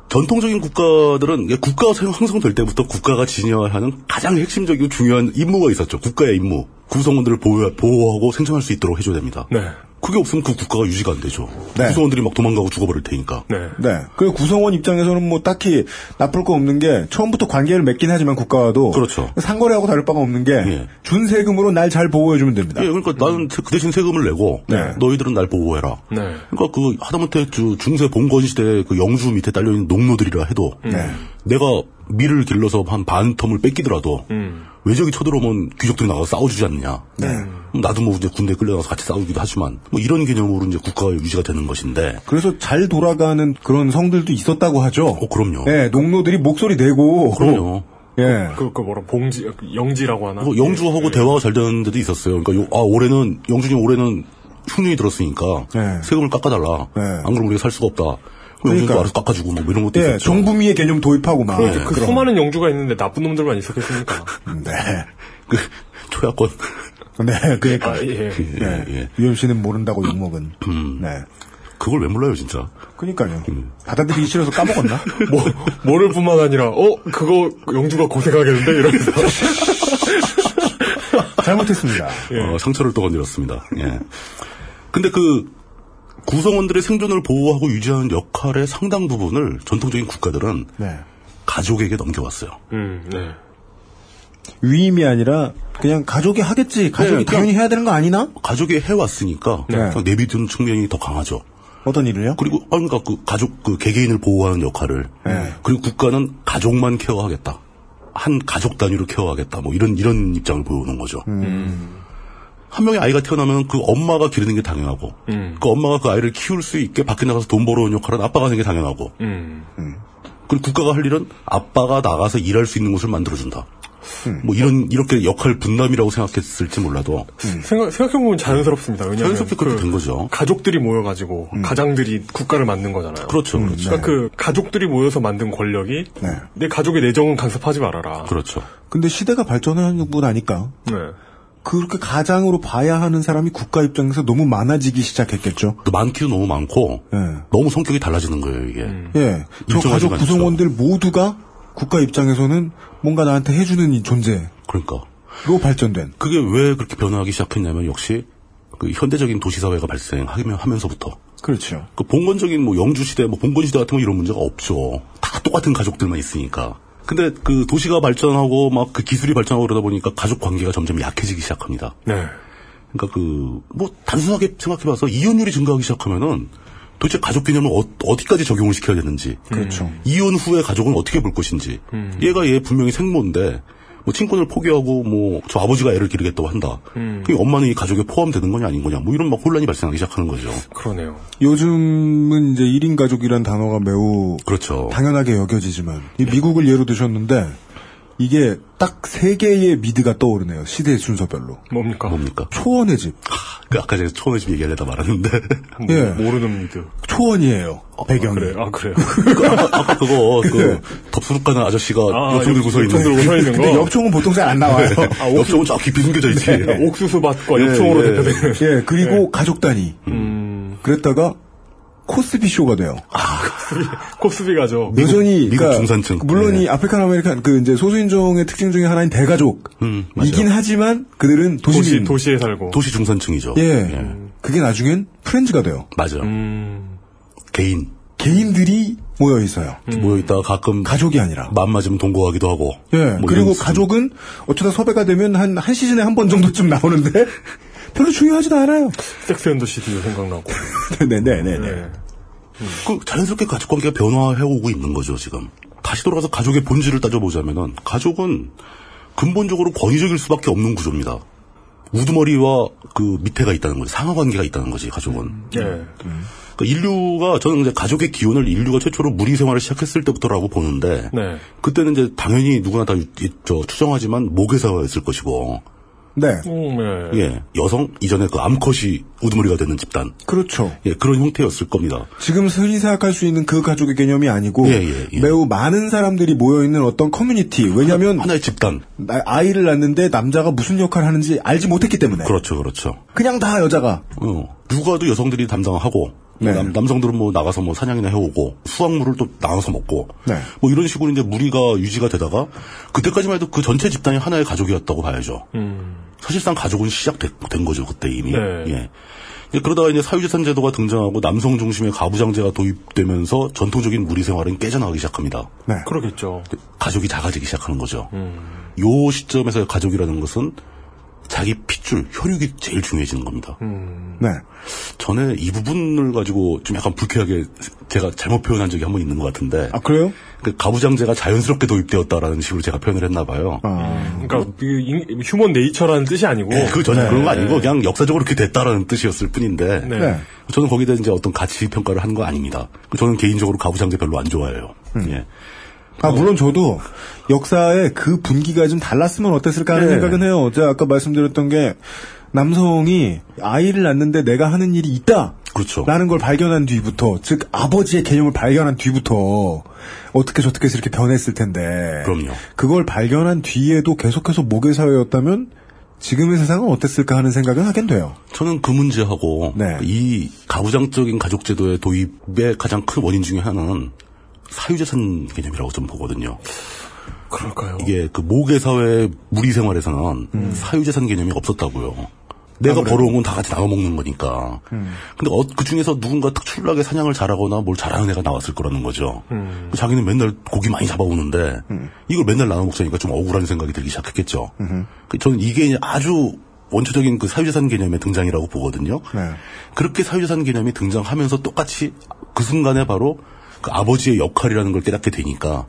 전통적인 국가들은 생- 형성될 때부터 국가가 지녀야 하는 가장 핵심적이고 중요한 임무가 있었죠. 국가의 임무. 구성원들을 보호, 보호하고 생존할 수 있도록 해줘야 됩니다. 네. 그게 없으면 그 국가가 유지가 안 되죠. 네. 구성원들이 막 도망가고 죽어버릴 테니까. 네. 네. 그 구성원 입장에서는 뭐 딱히 나쁠 거 없는 게 처음부터 관계를 맺긴 하지만 국가와도 그렇죠. 상거래하고 다를 바가 없는 게 예. 준 세금으로 날 잘 보호해주면 됩니다. 예, 그러니까 나는 그 대신 세금을 내고 네. 너희들은 날 보호해라. 네. 그러니까 그 하다못해 주- 중세 봉건 시대 그 영주 밑에 딸려 있는 농노들이라 해도 네. 내가 밀을 길러서 한 반 텀을 뺏기더라도 음. 외적이 쳐들어오면 귀족들이 나가서 싸워주지 않느냐. 네. 그럼 나도 뭐 이제 군대 끌려가서 같이 싸우기도 하지만 뭐 이런 개념으로 이제 국가가 유지가 되는 것인데. 그래서 잘 돌아가는 그런 성들도 있었다고 하죠. 어, 그럼요. 예, 농노들이 목소리 내고. 그럼요. 예. 그, 그 뭐라 봉지 영지라고 하나? 그 영주하고 대화가 잘 되는 데도 있었어요. 그러니까 요- 아 올해는 영주님 올해는 흉년이 들었으니까 네. 세금을 깎아달라. 네. 안 그러면 우리가 살 수가 없다. 그러니까. 알아서 깎아주고 뭐 이런 것도 예, 있었죠. 정부미의 개념 도입하고 막. 그, 그 그런. 수많은 영주가 있는데 나쁜 놈들만 있었겠습니까? 네. 그 초야권. 네, 그러니까. 아, 예. 네. 예. 유현 씨는 모른다고 욕먹은. 네. 그걸 왜 몰라요 진짜. 그니까요. 받아들이기 싫어서 까먹었나? 뭐, 모를 뿐만 아니라, 어, 그거 영주가 고생하겠는데? 이러면서. 잘못했습니다. 어, 상처를 또 건드렸습니다. 예. 근데 그 구성원들의 생존을 보호하고 유지하는 역할의 상당 부분을 전통적인 국가들은 네. 가족에게 넘겨왔어요. 음, 네. 위임이 아니라 그냥 가족이 하겠지. 가족이 네, 당연히 해야 되는 거 아니나? 가족이 해왔으니까 네. 내비두는 측면이 더 강하죠. 어떤 일을요? 그리고 아, 그러니까 그 가족 그 개개인을 보호하는 역할을 네. 그리고 국가는 가족만 케어하겠다. 한 가족 단위로 케어하겠다. 뭐 이런 이런 입장을 보여오는 거죠. 음. 한 명의 아이가 태어나면 그 엄마가 기르는 게 당연하고 음. 그 엄마가 그 아이를 키울 수 있게 밖에 나가서 돈 벌어오는 역할은 아빠가 하는 게 당연하고 음. 그리고 국가가 할 일은 아빠가 나가서 일할 수 있는 곳을 만들어준다. 음. 뭐 이런 이렇게 역할 분담이라고 생각했을지 몰라도 생각, 생각해 보면 자연스럽습니다. 왜냐면 자연스럽게 그렇게 된 거죠. 가족들이 모여가지고, 음. 가장들이 국가를 만든 거잖아요. 그렇죠, 그렇죠. 그러니까 그 가족들이 모여서 만든 권력이 네. 내 가족의 내정은 간섭하지 말아라. 그렇죠. 근데 시대가 발전하고 나니까 네. 그렇게 가장으로 봐야 하는 사람이 국가 입장에서 너무 많아지기 시작했겠죠. 또 많기도 너무 많고 예. 너무 성격이 달라지는 거예요 이게. 예. 저 가족. 구성원들 모두가 국가 입장에서는 뭔가 나한테 해주는 이 존재로 그러니까 발전된. 그게 왜 그렇게 변화하기 시작했냐면 역시 그 현대적인 도시 사회가 발생하면서부터 그렇죠. 그 봉건적인 뭐 영주 시대, 뭐 봉건 시대 같은 거 이런 문제가 없죠. 다 똑같은 가족들만 있으니까. 근데 그 도시가 발전하고 막 그 기술이 발전하고 그러다 보니까 가족 관계가 점점 약해지기 시작합니다. 네. 그러니까 그 뭐 단순하게 생각해봐서 이혼율이 증가하기 시작하면은 도대체 가족 개념을 어, 디까지 적용을 시켜야 되는지, 그렇죠. 이혼 후에 가족은 어떻게 볼 것인지, 얘가 얘 분명히 생모인데 뭐 친권을 포기하고 뭐 저 아버지가 애를 기르겠다고 한다. 그 엄마는 이 가족에 포함되는 거냐 아닌 거냐, 뭐 이런 막 혼란이 발생하기 시작하는 거죠. 그러네요. 요즘은 이제 1인 가족이란 단어가 매우 그렇죠. 당연하게 여겨지지만 이 미국을 예로 드셨는데 이게 딱 세 개의 미드가 떠오르네요. 시대 순서별로. 뭡니까? 뭡니까? 초원의 집. 그 아까 제가 처음에 집 얘기하려다 말았는데. 뭐, 예. 모르는 미드. 초원이에요. 배경이. 그래, 아, 그래요. 그 아까, 아까 그거 그 덥수룩 가는 아저씨가 아, 엽총 들고 서 있는. 엽총 들고 서 있는 근데 거. 엽총은 보통 잘 안 나와요. 아, 옥수, 엽총은 쫙 깊이 숨겨져 있지. 옥수수 밭과 예, 엽총으로 예. 대표되는. 예, 그리고 가족 단위. 음, 그랬다가 코스비 쇼가 돼요. 코스비 가죠. 여전히 미국 그러니까 중산층. 물론 이 네. African American 그 이제 소수인종의 특징 중에 하나인 대가족. 음. 이긴 하지만 그들은 도시. 도시에 살고. 도시 중산층이죠. 예. 그게 나중엔 프렌즈가 돼요. 맞아요. 음, 개인 개인들이 모여 있어요. 모여 있다가 가끔 가족이 아니라. 맘 맞으면 동거하기도 하고. 예. 뭐 그리고 가족은 어쩌다 섭외가 되면 한, 한 시즌에 한 번 정도쯤 나오는데 별로 중요하지도 않아요. 섹스 앤더 시티도 생각나고. 네네네. 네. 그 자연스럽게 가족 관계가 변화해오고 있는 거죠 지금. 다시 돌아가서 가족의 본질을 따져보자면은 가족은 근본적으로 권위적일 수밖에 없는 구조입니다. 우두머리와 그 밑에가 있다는 거지 상하 관계가 있다는 거지 가족은. 예. 그그 인류가 저는 이제 가족의 기원을 인류가 최초로 무리 생활을 시작했을 때부터라고 보는데 네. 그때는 이제 당연히 누구나 다 저 추정하지만 모계사였을 것이고 네. 음, 네. 예 여성 이전에 그 암컷이 우두머리가 되는 집단 그렇죠. 예 그런 형태였을 겁니다. 지금 흔히 생각할 수 있는 그 가족의 개념이 아니고 예, 예, 예. 매우 많은 사람들이 모여 있는 어떤 커뮤니티. 왜냐하면 하나 의 집단 나- 아이를 낳는데 남자가 무슨 역할을 하는지 알지 못했기 때문에 그렇죠 그렇죠. 그냥 다 여자가 어, 육아도 여성들이 담당하고 네. 남, 남성들은 뭐 나가서 뭐 사냥이나 해오고 수확물을 또 나눠서 먹고 네. 뭐 이런 식으로 이제 무리가 유지가 되다가 그때까지만 해도 그 전체 집단이 하나의 가족이었다고 봐야죠. 사실상 가족은 시작된 거죠 그때 이미. 네. 예. 예, 그러다가 이제 사유재산 제도가 등장하고 남성 중심의 가부장제가 도입되면서 전통적인 무리 생활은 깨져나가기 시작합니다. 네. 그러겠죠. 가족이 작아지기 시작하는 거죠. 요 시점에서 가족이라는 것은 자기 핏줄, 혈육이 제일 중요해지는 겁니다. 네. 전에 이 부분을 가지고 좀 약간 불쾌하게 제가 잘못 표현한 적이 한 번 있는 것 같은데 아 그래요? 그 가부장제가 자연스럽게 도입되었다라는 식으로 제가 표현을 했나 봐요. 아, 그러니까 그 인- 휴먼 네이처라는 뜻이 아니고 네, 그 전혀 네. 그런 거 아니고 그냥 역사적으로 그렇게 됐다라는 뜻이었을 뿐인데 네. 네. 저는 거기에 대해 이제 어떤 가치 평가를 한 거 아닙니다. 저는 개인적으로 가부장제 별로 안 좋아해요. 예. 아, 물론 저도 역사의 그 분기가 좀 달랐으면 어땠을까 하는 네. 생각은 해요. 제가 아까 말씀드렸던 게 남성이 아이를 낳는데 내가 하는 일이 있다. 그렇죠. 라는 걸 발견한 뒤부터, 즉 아버지의 개념을 발견한 뒤부터 어떻게 저떻게 해서 이렇게 변했을 텐데. 그럼요. 그걸 발견한 뒤에도 계속해서 모계 사회였다면 지금의 세상은 어땠을까 하는 생각은 하긴 돼요. 저는 그 문제하고 네. 이 가부장적인 가족제도의 도입의 가장 큰 원인 중에 하나는 사유재산 개념이라고 좀 보거든요. 그럴까요? 이게 그 모계 사회 무리 생활에서는 사유재산 개념이 없었다고요. 내가 벌어온 건 다 같이 나눠 먹는 거니까. 근데 어, 그 중에서 누군가 특출나게 사냥을 잘하거나 뭘 잘하는 애가 나왔을 거라는 거죠. 자기는 맨날 고기 많이 잡아오는데 이걸 맨날 나눠 먹자니까 좀 억울한 생각이 들기 시작했겠죠. 그 저는 이게 아주 원초적인 그 사유재산 개념의 등장이라고 보거든요. 네. 그렇게 사유재산 개념이 등장하면서 똑같이 그 순간에 바로 그 아버지의 역할이라는 걸 깨닫게 되니까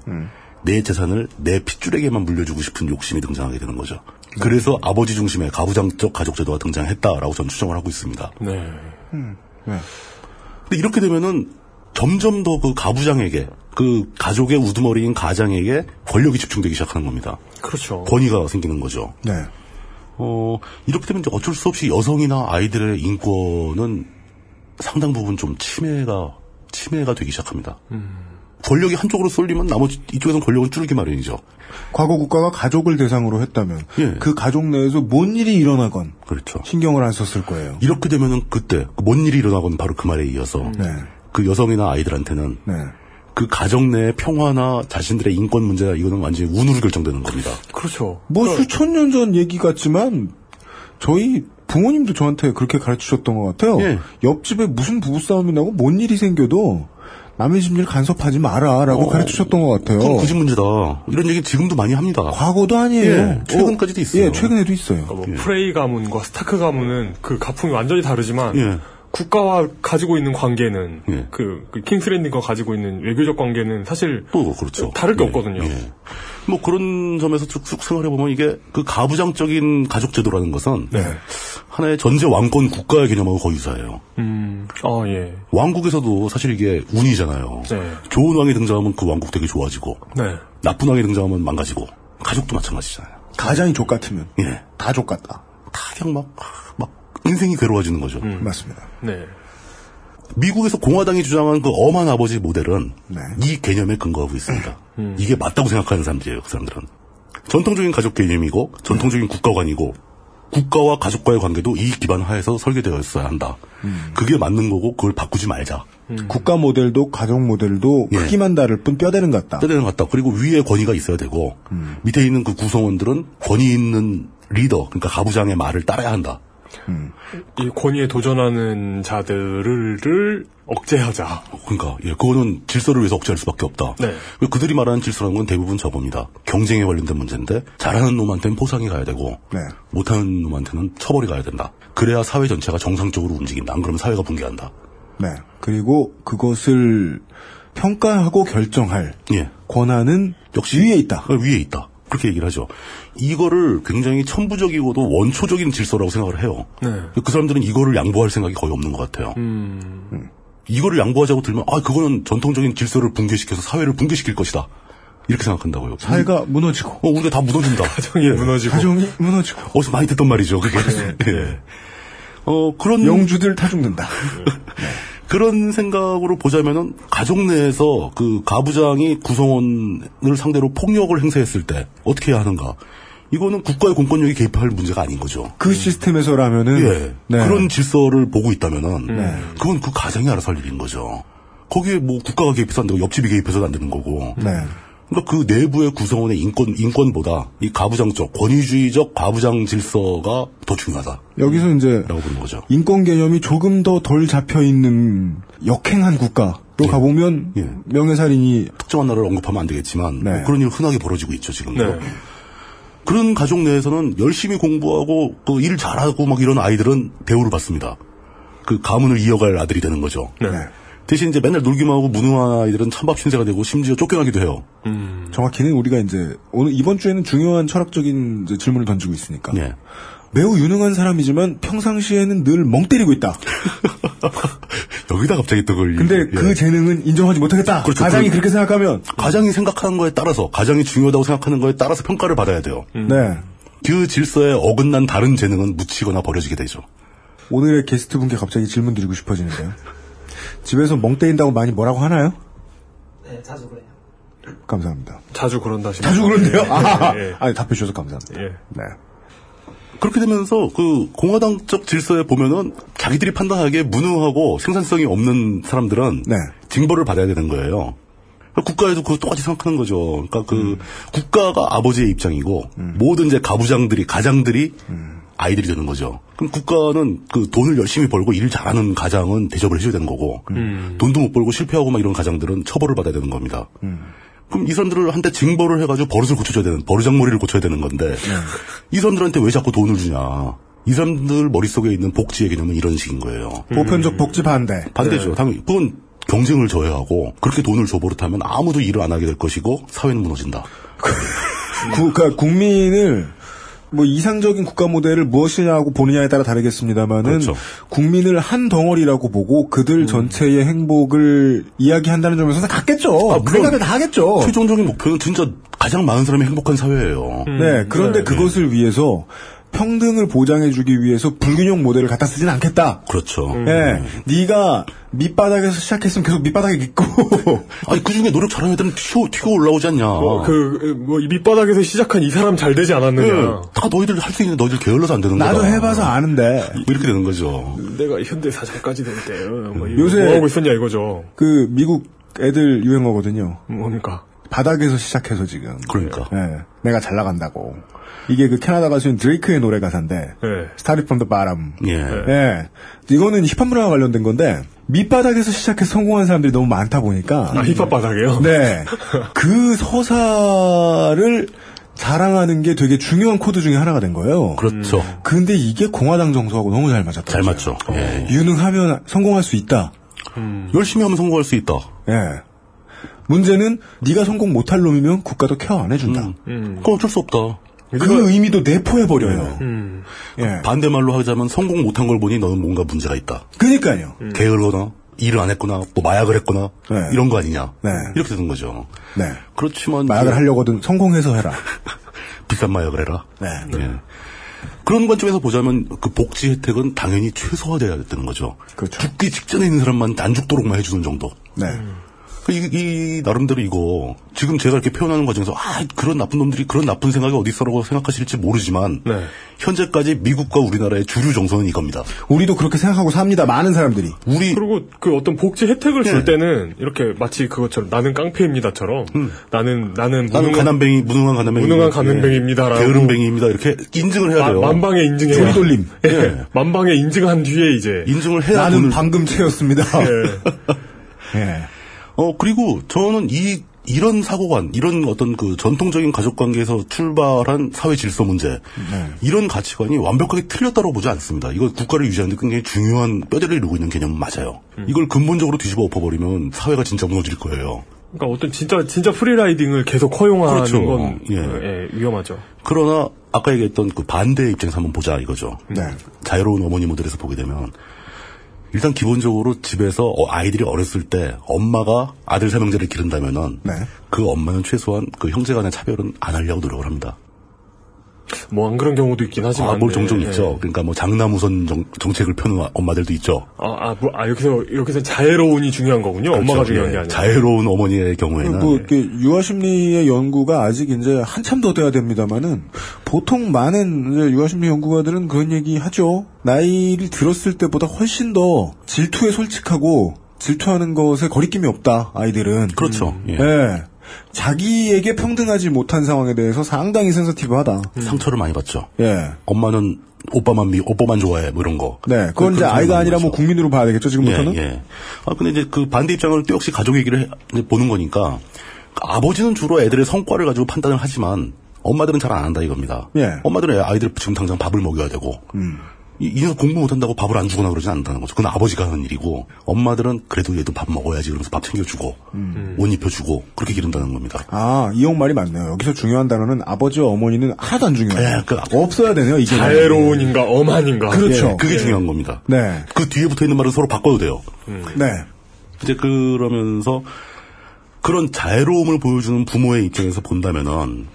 내 재산을 내 핏줄에게만 물려주고 싶은 욕심이 등장하게 되는 거죠. 그래서 아버지 중심의 가부장적 가족제도가 등장했다라고 저는 추정을 하고 있습니다. 네. 근데 이렇게 되면은 점점 더 그 가부장에게 그 가족의 우두머리인 가장에게 권력이 집중되기 시작하는 겁니다. 그렇죠. 권위가 생기는 거죠. 네. 어, 이렇게 되면 이제 어쩔 수 없이 여성이나 아이들의 인권은 상당 부분 좀 침해가, 침해가 되기 시작합니다. 권력이 한쪽으로 쏠리면 나머지 이쪽에서는 권력은 줄기 마련이죠. 과거 국가가 가족을 대상으로 했다면 예. 그 가족 내에서 뭔 일이 일어나건 그렇죠. 신경을 안 썼을 거예요. 이렇게 되면은 그때 그뭔 일이 일어나건 바로 그 말에 이어서 네. 그 여성이나 아이들한테는 네. 그 가정 내의 평화나 자신들의 인권 문제가 이거는 완전히 운으로 결정되는 겁니다. 그렇죠. 뭐 수천 년 전 얘기 같지만 저희 부모님도 저한테 그렇게 가르치셨던 것 같아요. 예. 옆집에 무슨 부부싸움이 나고 뭔 일이 생겨도 남의 집일 간섭하지 마라라고 어, 가르치셨던 것 같아요. 그건 그집 문제다. 이런 얘기 지금도 많이 합니다. 과거도 아니에요. 예, 최근까지도 있어요. 예, 최근에도 있어요. 그러니까 뭐 프레이 가문과 스타크 가문은 그 가풍이 완전히 다르지만 예. 국가와 가지고 있는 관계는 예. 그, 그 킹스랜딩과 가지고 있는 외교적 관계는 사실 또 그렇죠. 다를 게 예, 없거든요. 예. 뭐 그런 점에서 쭉 생활해 보면 이게 그 가부장적인 가족 제도라는 것은 네. 하나의 전제 왕권 국가의 개념하고 거의 유사해요. 음, 아 예, 왕국에서도 사실 이게 운이잖아요. 네. 좋은 왕이 등장하면 그 왕국 되게 좋아지고 네, 나쁜 왕이 등장하면 망가지고 가족도 마찬가지잖아요. 가장이 족 같으면 예. 다족 같다. 다 그냥 막, 막 인생이 괴로워지는 거죠. 맞습니다. 네, 미국에서 공화당이 주장한 그 엄한 아버지 모델은 네. 이 개념에 근거하고 있습니다. 이게 맞다고 생각하는 사람들이에요, 그 사람들은. 전통적인 가족 개념이고, 전통적인 국가관이고, 국가와 가족과의 관계도 이 기반 하에서 설계되었어야 한다. 그게 맞는 거고, 그걸 바꾸지 말자. 국가 모델도 가족 모델도 예. 크기만 다를 뿐 뼈대는 같다. 것 같다. 그리고 위에 권위가 있어야 되고, 밑에 있는 그 구성원들은 권위 있는 리더, 그러니까 가부장의 말을 따라야 한다. 이 권위에 도전하는 자들을 억제하자. 그러니까 예, 그거는 질서를 위해서 억제할 수밖에 없다. 네. 그들이 말하는 질서라는 건 대부분 저겁니다. 경쟁에 관련된 문제인데 잘하는 놈한테는 포상이 가야 되고 네. 못하는 놈한테는 처벌이 가야 된다. 그래야 사회 전체가 정상적으로 움직인다. 안 그러면 사회가 붕괴한다. 네. 그리고 그것을 평가하고 결정할 예, 권한은 역시 위에 있다. 어, 위에 있다. 그렇게 얘기를 하죠. 이거를 굉장히 천부적이고도 원초적인 질서라고 생각을 해요. 네. 그 사람들은 이거를 양보할 생각이 거의 없는 것 같아요. 음, 이거를 양보하자고 들면 아 그거는 전통적인 질서를 붕괴시켜서 사회를 붕괴시킬 것이다. 이렇게 생각한다고요. 사회가 무너지고 어, 우리가 다 무너진다. 가정이 무너지고. 가정이 무너지고 어디서 많이 듣던 말이죠. 그게. 예. 어 그런 영주들 다 죽는다. 그런 생각으로 보자면은 가족 내에서 그 가부장이 구성원을 상대로 폭력을 행사했을 때 어떻게 해야 하는가? 이거는 국가의 공권력이 개입할 문제가 아닌 거죠. 그 시스템에서라면은 예. 네. 그런 질서를 보고 있다면은 네. 그건 그 가정이 알아서 할 일인 거죠. 거기에 뭐 국가가 개입해서 안 되고 옆집이 개입해서도 안 되는 거고. 네. 그러니까 그 내부의 구성원의 인권 인권보다 이 가부장적 권위주의적 가부장 질서가 더 중요하다. 여기서 이제 라고 보는 거죠. 인권 개념이 조금 더 덜 잡혀 있는 역행한 국가로 가보면 예. 명예살인이 특정한 나라를 언급하면 안 되겠지만 네. 뭐 그런 일 흔하게 벌어지고 있죠 지금도. 네. 그런 가족 내에서는 열심히 공부하고 그 일 잘하고 막 이런 아이들은 대우를 받습니다. 그 가문을 이어갈 아들이 되는 거죠. 네. 대신 이제 맨날 놀기만 하고 무능한 아이들은 찬밥 신세가 되고 심지어 쫓겨나기도 해요. 정확히는 우리가 이제 오늘 이번 주에는 중요한 철학적인 이제 질문을 던지고 있으니까 예. 매우 유능한 사람이지만 평상시에는 늘 멍 때리고 있다. 여기다 갑자기 또 그걸 근데 예. 그 재능은 인정하지 못하겠다. 그렇죠. 가장이 그- 그렇게 생각하면 가장이 생각하는 거에 따라서 가장이 중요하다고 생각하는 거에 따라서 평가를 받아야 돼요. 네그 질서에 어긋난 다른 재능은 묻히거나 버려지게 되죠. 오늘의 게스트 분께 갑자기 질문 드리고 싶어지는데요. 집에서 멍 때린다고 많이 뭐라고 하나요? 네, 자주 그래요. 감사합니다. 자주 그런다. 자주 그런데요? 아, 예. 아 니 답해 주셔서 감사합니다. 예. 네. 그렇게 되면서 그 공화당적 질서에 보면은 자기들이 판단하기에 무능하고 생산성이 없는 사람들은 네. 징벌을 받아야 되는 거예요. 국가에도 그거 똑같이 생각하는 거죠. 그러니까 그 국가가 아버지의 입장이고 모든 이제 가부장들이 가장들이 아이들이 되는 거죠. 그럼 국가는 그 돈을 열심히 벌고 일 잘하는 가장은 대접을 해줘야 되는 거고 돈도 못 벌고 실패하고 막 이런 가장들은 처벌을 받아야 되는 겁니다. 그럼 이 사람들을 한테 징벌을 해가지고 버릇을 고쳐줘야 되는 버르장머리를 고쳐야 되는 건데 이 사람들한테 왜 자꾸 돈을 주냐? 이 사람들 머릿속에 있는 복지의 개념은 이런 식인 거예요. 보편적 복지 반대. 반대죠. 당연히 그건 경쟁을 저해하고 그렇게 돈을 줘 버릇하면 아무도 일을 안 하게 될 것이고 사회는 무너진다. 구, 그러니까 국민을 뭐 이상적인 국가 모델을 무엇이냐고 보느냐에 따라 다르겠습니다만은 그렇죠. 국민을 한 덩어리라고 보고 그들 전체의 행복을 이야기한다는 점에서 같겠죠. 아, 물론. 다 하겠죠. 최종적인 목표는 진짜 가장 많은 사람이 행복한 사회예요. 네, 그런데 네, 그것을 위해서 평등을 보장해주기 위해서 불균형 모델을 갖다 쓰진 않겠다. 그렇죠. 네, 네가 밑바닥에서 시작했으면 계속 밑바닥에 있고 아니 그 중에 노력 잘하는 애들은 튀어, 튀어 올라오지 않냐. 뭐, 그, 뭐, 이 밑바닥에서 시작한 이 사람 잘 되지 않았느냐. 네, 다 너희들 할 수 있는 너희들 게을러서 안 되는 거다. 나도 해봐서 아는데 뭐 이렇게 되는 거죠. 내가 현대 사장까지 될 때, 어, 뭐, 요새- 뭐 하고 있었냐 이거죠. 그 미국 애들 유행어거든요. 뭡니까? 바닥에서 시작해서 지금. 그러니까. 네, 내가 잘 나간다고. 이게 그 캐나다 가수인 드레이크의 노래 가사인데 네. Started from the bottom. 예. 예. 이거는 힙합 문화와 관련된 건데 밑바닥에서 시작해서 성공한 사람들이 너무 많다 보니까 아, 힙합 바닥이에요? 네. 그 서사를 자랑하는 게 되게 중요한 코드 중에 하나가 된 거예요. 그렇죠. 근데 이게 공화당 정서하고 너무 잘 맞았다. 잘 맞죠. 예. 유능하면 성공할 수 있다. 열심히 하면 성공할 수 있다. 예. 문제는 네가 성공 못할 놈이면 국가도 케어 안 해준다. 음. 그건 어쩔 수 없다. 그 의미도 내포해 버려요. 음. 예. 반대말로 하자면 성공 못한 걸 보니 너는 뭔가 문제가 있다. 그러니까요. 게을거나 일을 안 했거나 뭐 마약을 했거나 네. 이런 거 아니냐. 네. 이렇게 되는 거죠. 네. 그렇지만 마약을 이제 하려거든 성공해서 해라. 비싼 마약을 해라. 네. 예. 그런 관점에서 보자면 그 복지 혜택은 당연히 최소화돼야 되는 거죠. 그렇죠. 죽기 직전에 있는 사람만 안 죽도록만 해주는 정도. 네. 그 이, 이 나름대로 이거 지금 제가 이렇게 표현하는 과정에서 아 그런 나쁜 놈들이 그런 나쁜 생각이 어디 있어라고 생각하실지 모르지만 네. 현재까지 미국과 우리나라의 주류 정서는 이겁니다. 우리도 그렇게 생각하고 삽니다. 많은 사람들이. 우리 그리고 그 어떤 복지 혜택을 줄 네. 때는 이렇게 마치 그것처럼 나는 깡패입니다처럼 나는 나는 음. 나는 무능한- 가난뱅이 무능한 가난뱅이 무능한 가난뱅이입니다라고. 게으름뱅이입니다 이렇게 인증을 해야 마- 돼요. 만방에 인증해 조리돌림. 예. 만방에 인증한 뒤에 이제 인증을 해야 나는 돈을 방금 채였습니다. 예. 예. 어, 그리고 저는 이, 이런 사고관, 이런 어떤 그 전통적인 가족 관계에서 출발한 사회 질서 문제, 네. 이런 가치관이 완벽하게 틀렸다고 보지 않습니다. 이거 국가를 유지하는 데 굉장히 중요한 뼈대를 이루고 있는 개념은 맞아요. 음. 이걸 근본적으로 뒤집어 엎어버리면 사회가 진짜 무너질 거예요. 그러니까 어떤 진짜 진짜 프리라이딩을 계속 허용하는 그렇죠. 건 예. 예, 위험하죠. 그러나 아까 얘기했던 그 반대 입장에서 한번 보자 이거죠. 네. 자유로운 어머니 모델에서 보게 되면 일단 기본적으로 집에서 어, 아이들이 어렸을 때 엄마가 아들 삼형제를 기른다면은 네. 그 엄마는 최소한 그 형제간의 차별은 안 하려고 노력을 합니다. 뭐 안 그런 경우도 있긴 하지만. 아, 뭘 종종 네, 있죠. 네. 그러니까 뭐 장남우선 정, 정책을 펴는 엄마들도 있죠. 아, 아, 뭐, 아, 여기서, 여기서 자애로운이 중요한 거군요. 엄마가 그렇죠. 중요한 예, 게 아니라. 자애로운 어머니의 경우에는 뭐, 이렇게 유아 심리의 연구가 아직 이제 한참 더 돼야 됩니다만은, 보통 많은 이제 유아 심리 연구가들은 그런 얘기 하죠. 나이를 들었을 때보다 훨씬 더 질투에 솔직하고, 질투하는 것에 거리낌이 없다, 아이들은. 그렇죠. 예. 예. 자기에게 평등하지 못한 상황에 대해서 상당히 센서티브하다. 상처를 많이 받죠. 예. 엄마는 오빠만 미, 오빠만 좋아해, 뭐 이런 거. 네. 그건 이제 아이가 아니라 거죠. 뭐 국민으로 봐야 되겠죠, 지금부터는? 예, 예. 아, 근데 이제 그 반대 입장을 또 역시 가족 얘기를 해- 보는 거니까, 아버지는 주로 애들의 성과를 가지고 판단을 하지만, 엄마들은 잘 안 한다 이겁니다. 예. 엄마들은 아이들 지금 당장 밥을 먹여야 되고, 음. 이, 이 녀석 공부 못한다고 밥을 안 주거나 그러진 않는다는 거죠. 그건 아버지가 하는 일이고, 엄마들은 그래도 얘도 밥 먹어야지 그러면서 밥 챙겨주고, 음. 옷 입혀주고, 그렇게 기른다는 겁니다. 아, 이용 말이 맞네요. 여기서 중요한 단어는 아버지와 어머니는 하나도 안 중요해요. 예, 그, 없어야 되네요, 이게. 자애로운인가, 엄한인가. 그렇죠. 예, 그게 예. 중요한 겁니다. 네. 그 뒤에 붙어 있는 말은 서로 바꿔도 돼요. 네. 이제 그러면서 그런 자애로움을 보여주는 부모의 입장에서 본다면은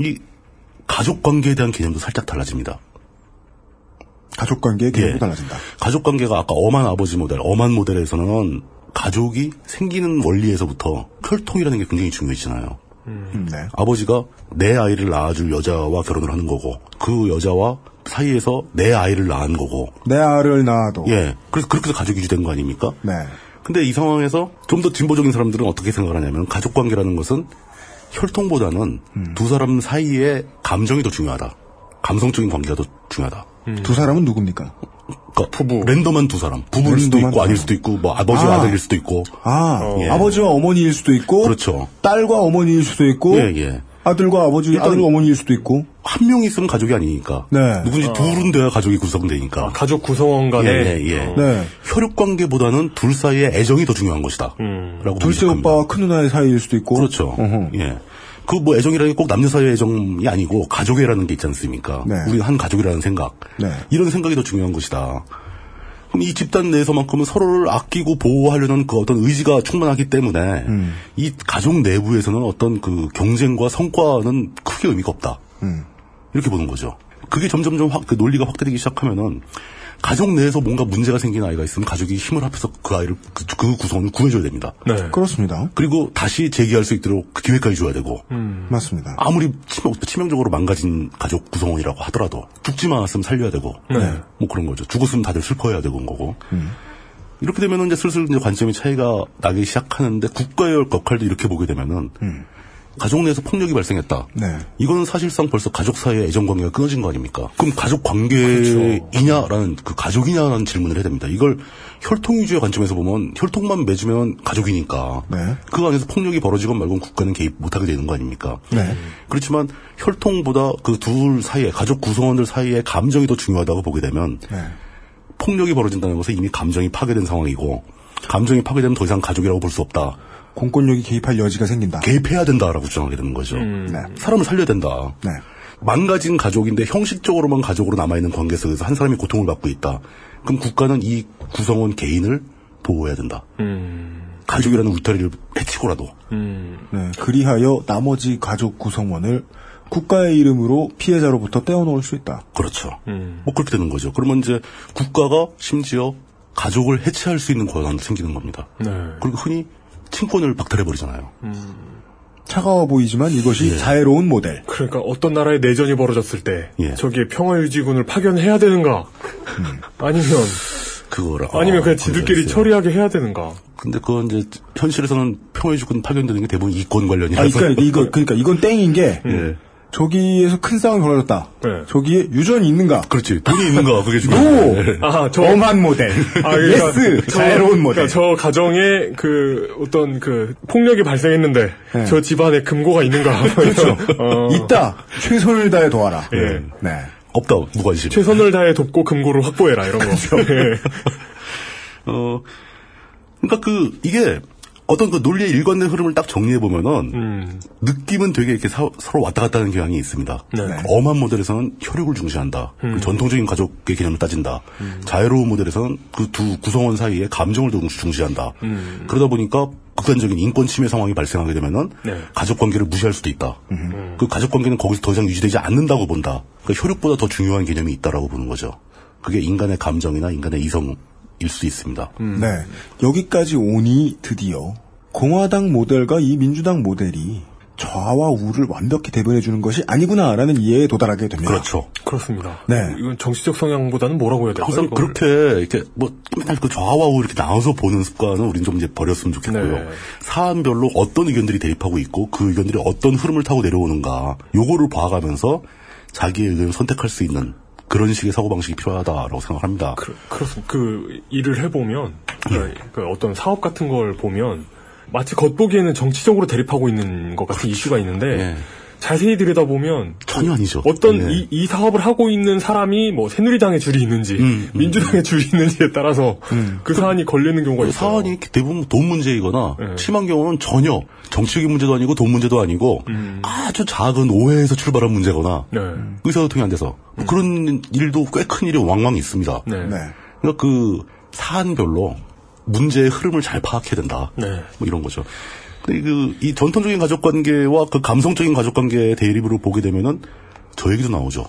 이 가족 관계에 대한 개념도 살짝 달라집니다. 가족 관계의 개념도 예. 달라진다. 가족 관계가 아까 엄한 아버지 모델, 엄한 모델에서는 가족이 생기는 원리에서부터 혈통이라는 게 굉장히 중요해지잖아요. 음, 네. 아버지가 내 아이를 낳아줄 여자와 결혼을 하는 거고 그 여자와 사이에서 내 아이를 낳은 거고 내 알을 낳아도. 예 그래서 그렇게 해서 가족이 유지된 거 아닙니까? 네. 근데 이 상황에서 좀 더 진보적인 사람들은 어떻게 생각을 하냐면 가족 관계라는 것은 혈통보다는 음. 두 사람 사이의 감정이 더 중요하다. 감성적인 관계가 더 중요하다. 두 사람은 누굽니까? 그러니까 부부 랜덤한 두 사람 부부일 수도 랜덤한 있고 두 아닐. 수도 있고 뭐 아버지와 아. 아들일 수도 있고 아, 예. 아버지와 어머니일 수도 있고. 그렇죠. 딸과 어머니일 수도 있고. 예, 예. 아들과 아버지, 아들과 어머니일 수도 있고. 한 명이 있으면 가족이 아니니까 네. 누군지 둘은 돼야 가족이 구성되니까 가족 구성원 간에. 예, 예, 예. 네. 혈육 관계보다는 둘 사이의 애정이 더 중요한 것이다. 음. 라고 둘째. 오빠와 큰 누나의 사이일 수도 있고. 그렇죠. 어허. 예. 그 뭐 애정이라는 게 꼭 남녀 사이의 애정이 아니고 가족애라는 게 있지 않습니까? 네. 우리는 한 가족이라는 생각. 네. 이런 생각이 더 중요한 것이다. 그럼 이 집단 내에서만큼은 서로를 아끼고 보호하려는 그 어떤 의지가 충만하기 때문에 음. 이 가족 내부에서는 어떤 그 경쟁과 성과는 크게 의미가 없다. 음. 이렇게 보는 거죠. 그게 점점점 확, 그 논리가 확대되기 시작하면은 가족 내에서 뭔가 문제가 생긴 아이가 있으면 가족이 힘을 합해서 그 아이를 그, 그 구성원을 구해줘야 됩니다. 네. 그렇습니다. 그리고 다시 재기할 수 있도록 그 기회까지 줘야 되고 맞습니다. 아무리 치명, 치명 적으로 망가진 가족 구성원이라고 하더라도 죽지만 않았으면 살려야 되고 네. 뭐 그런 거죠. 죽었으면 다들 슬퍼해야 되고 그런 거고 이렇게 되면은 이제 슬슬 이제 관점의 차이가 나기 시작하는데 국가의 역할도 이렇게 보게 되면은 가족 내에서 폭력이 발생했다. 네. 이거는 사실상 벌써 가족 사이의 애정 관계가 끊어진 거 아닙니까? 그럼 가족 관계이냐라는 그 가족이냐라는 질문을 해야 됩니다. 이걸 혈통 위주의 관점에서 보면 혈통만 맺으면 가족이니까 네. 그 안에서 폭력이 벌어지건 말건 국가는 개입 못하게 되는 거 아닙니까? 네. 그렇지만 혈통보다 그 둘 사이에 가족 구성원들 사이에 감정이 더 중요하다고 보게 되면 네. 폭력이 벌어진다는 것은 이미 감정이 파괴된 상황이고 감정이 파괴되면 더 이상 가족이라고 볼 수 없다. 공권력이 개입할 여지가 생긴다. 개입해야 된다라고 주장하게 되는 거죠. 네. 사람을 살려야 된다. 네. 망가진 가족인데 형식적으로만 가족으로 남아있는 관계 속에서 한 사람이 고통을 받고 있다. 그럼 국가는 이 구성원 개인을 보호해야 된다. 가족이라는 울타리를 해치고라도. 네. 그리하여 나머지 가족 구성원을 국가의 이름으로 피해자로부터 떼어놓을 수 있다. 그렇죠. 뭐 그렇게 되는 거죠. 그러면 이제 국가가 심지어 가족을 해체할 수 있는 권한도 생기는 겁니다. 네. 그리고 흔히 친권을 박탈해버리잖아요. 차가워 보이지만 이것이 예. 자애로운 모델. 그러니까 어떤 나라에 내전이 벌어졌을 때 예. 저기에 평화유지군을 파견해야 되는가? 아니면 그거를. 아니면 아, 그냥 지들끼리 그거였어요. 처리하게 해야 되는가? 근데 그건 이제 현실에서는 평화유지군 파견되는 게 대부분 이권 관련이라서. 아, 그러니까 이거 그러니까 이건 땡인 게 예. 저기에서 큰 싸움이 벌어졌다. 네. 저기에 유전이 있는가? 그렇지. 돈이 있는가 그게 No! 중요해. 아, 저 엄한 모델. 아, 그러니까 yes. 저- 자애로운 모델. 그러니까 저 가정에 그 어떤 그 폭력이 발생했는데 네. 저 집안에 금고가 있는가? 그렇죠. 어, 있다. 최선을 다해 도와라. 예. 네. 없다 무관심. 최선을 다해 돕고 금고를 확보해라 이런 거. 그렇죠. 예. 어, 그러니까 그 이게 어떤 그 논리의 일관된 흐름을 딱 정리해 보면은 음. 느낌은 되게 이렇게 사- 서로 왔다 갔다 하는 경향이 있습니다. 네. 엄한 모델에서는 혈육을 중시한다. 음. 그 전통적인 가족의 개념을 따진다. 자유로운 모델에서는 그 두 구성원 사이에 감정을 더 중시한다. 음. 그러다 보니까 극단적인 인권 침해 상황이 발생하게 되면은 네. 가족 관계를 무시할 수도 있다. 그 가족 관계는 거기서 더 이상 유지되지 않는다고 본다. 그러니까 혈육보다 더 중요한 개념이 있다라고 보는 거죠. 그게 인간의 감정이나 인간의 이성 일 수 있습니다. 네. 여기까지 오니 드디어 공화당 모델과 이 민주당 모델이 좌와 우를 완벽히 대변해 주는 것이 아니구나라는 이해에 도달하게 됩니다. 그렇죠. 그렇습니다. 네. 이건 정치적 성향보다는 뭐라고 해야 될까요? 항상? 그렇게 이렇게 뭐 맨날 그 좌와 우 이렇게 나눠서 보는 습관은 우린 좀 이제 버렸으면 좋겠고요. 네. 사안별로 어떤 의견들이 대립하고 있고 그 의견들이 어떤 흐름을 타고 내려오는가 요거를 봐가면서 자기의 의견을 선택할 수 있는 그런 식의 사고 방식이 필요하다라고 생각합니다. 그, 그렇습니다. 그 일을 해보면 그, 그 어떤 사업 같은 걸 보면 마치 겉보기에는 정치적으로 대립하고 있는 것 같은 이슈가 있는데 예. 자세히 들여다보면 전혀 아니죠. 어떤 예. 이, 이 사업을 하고 있는 사람이 뭐 새누리당의 줄이 있는지 음, 음, 민주당의 줄이 있는지에 따라서 그 사안이 걸리는 경우가 있어요. 사안이 대부분 돈 문제이거나 네. 심한 경우는 전혀 정치적인 문제도 아니고 돈 문제도 아니고 음. 아주 작은 오해에서 출발한 문제거나 네. 의사소통이 안 돼서 뭐 그런 일도 꽤 큰 일이 왕왕 있습니다. 네. 네. 그러니까 그 사안별로 문제의 흐름을 잘 파악해야 된다. 네. 뭐 이런 거죠. 근데 그, 이 전통적인 가족 관계와 그 감성적인 가족 관계의 대립으로 보게 되면은 저 얘기도 나오죠.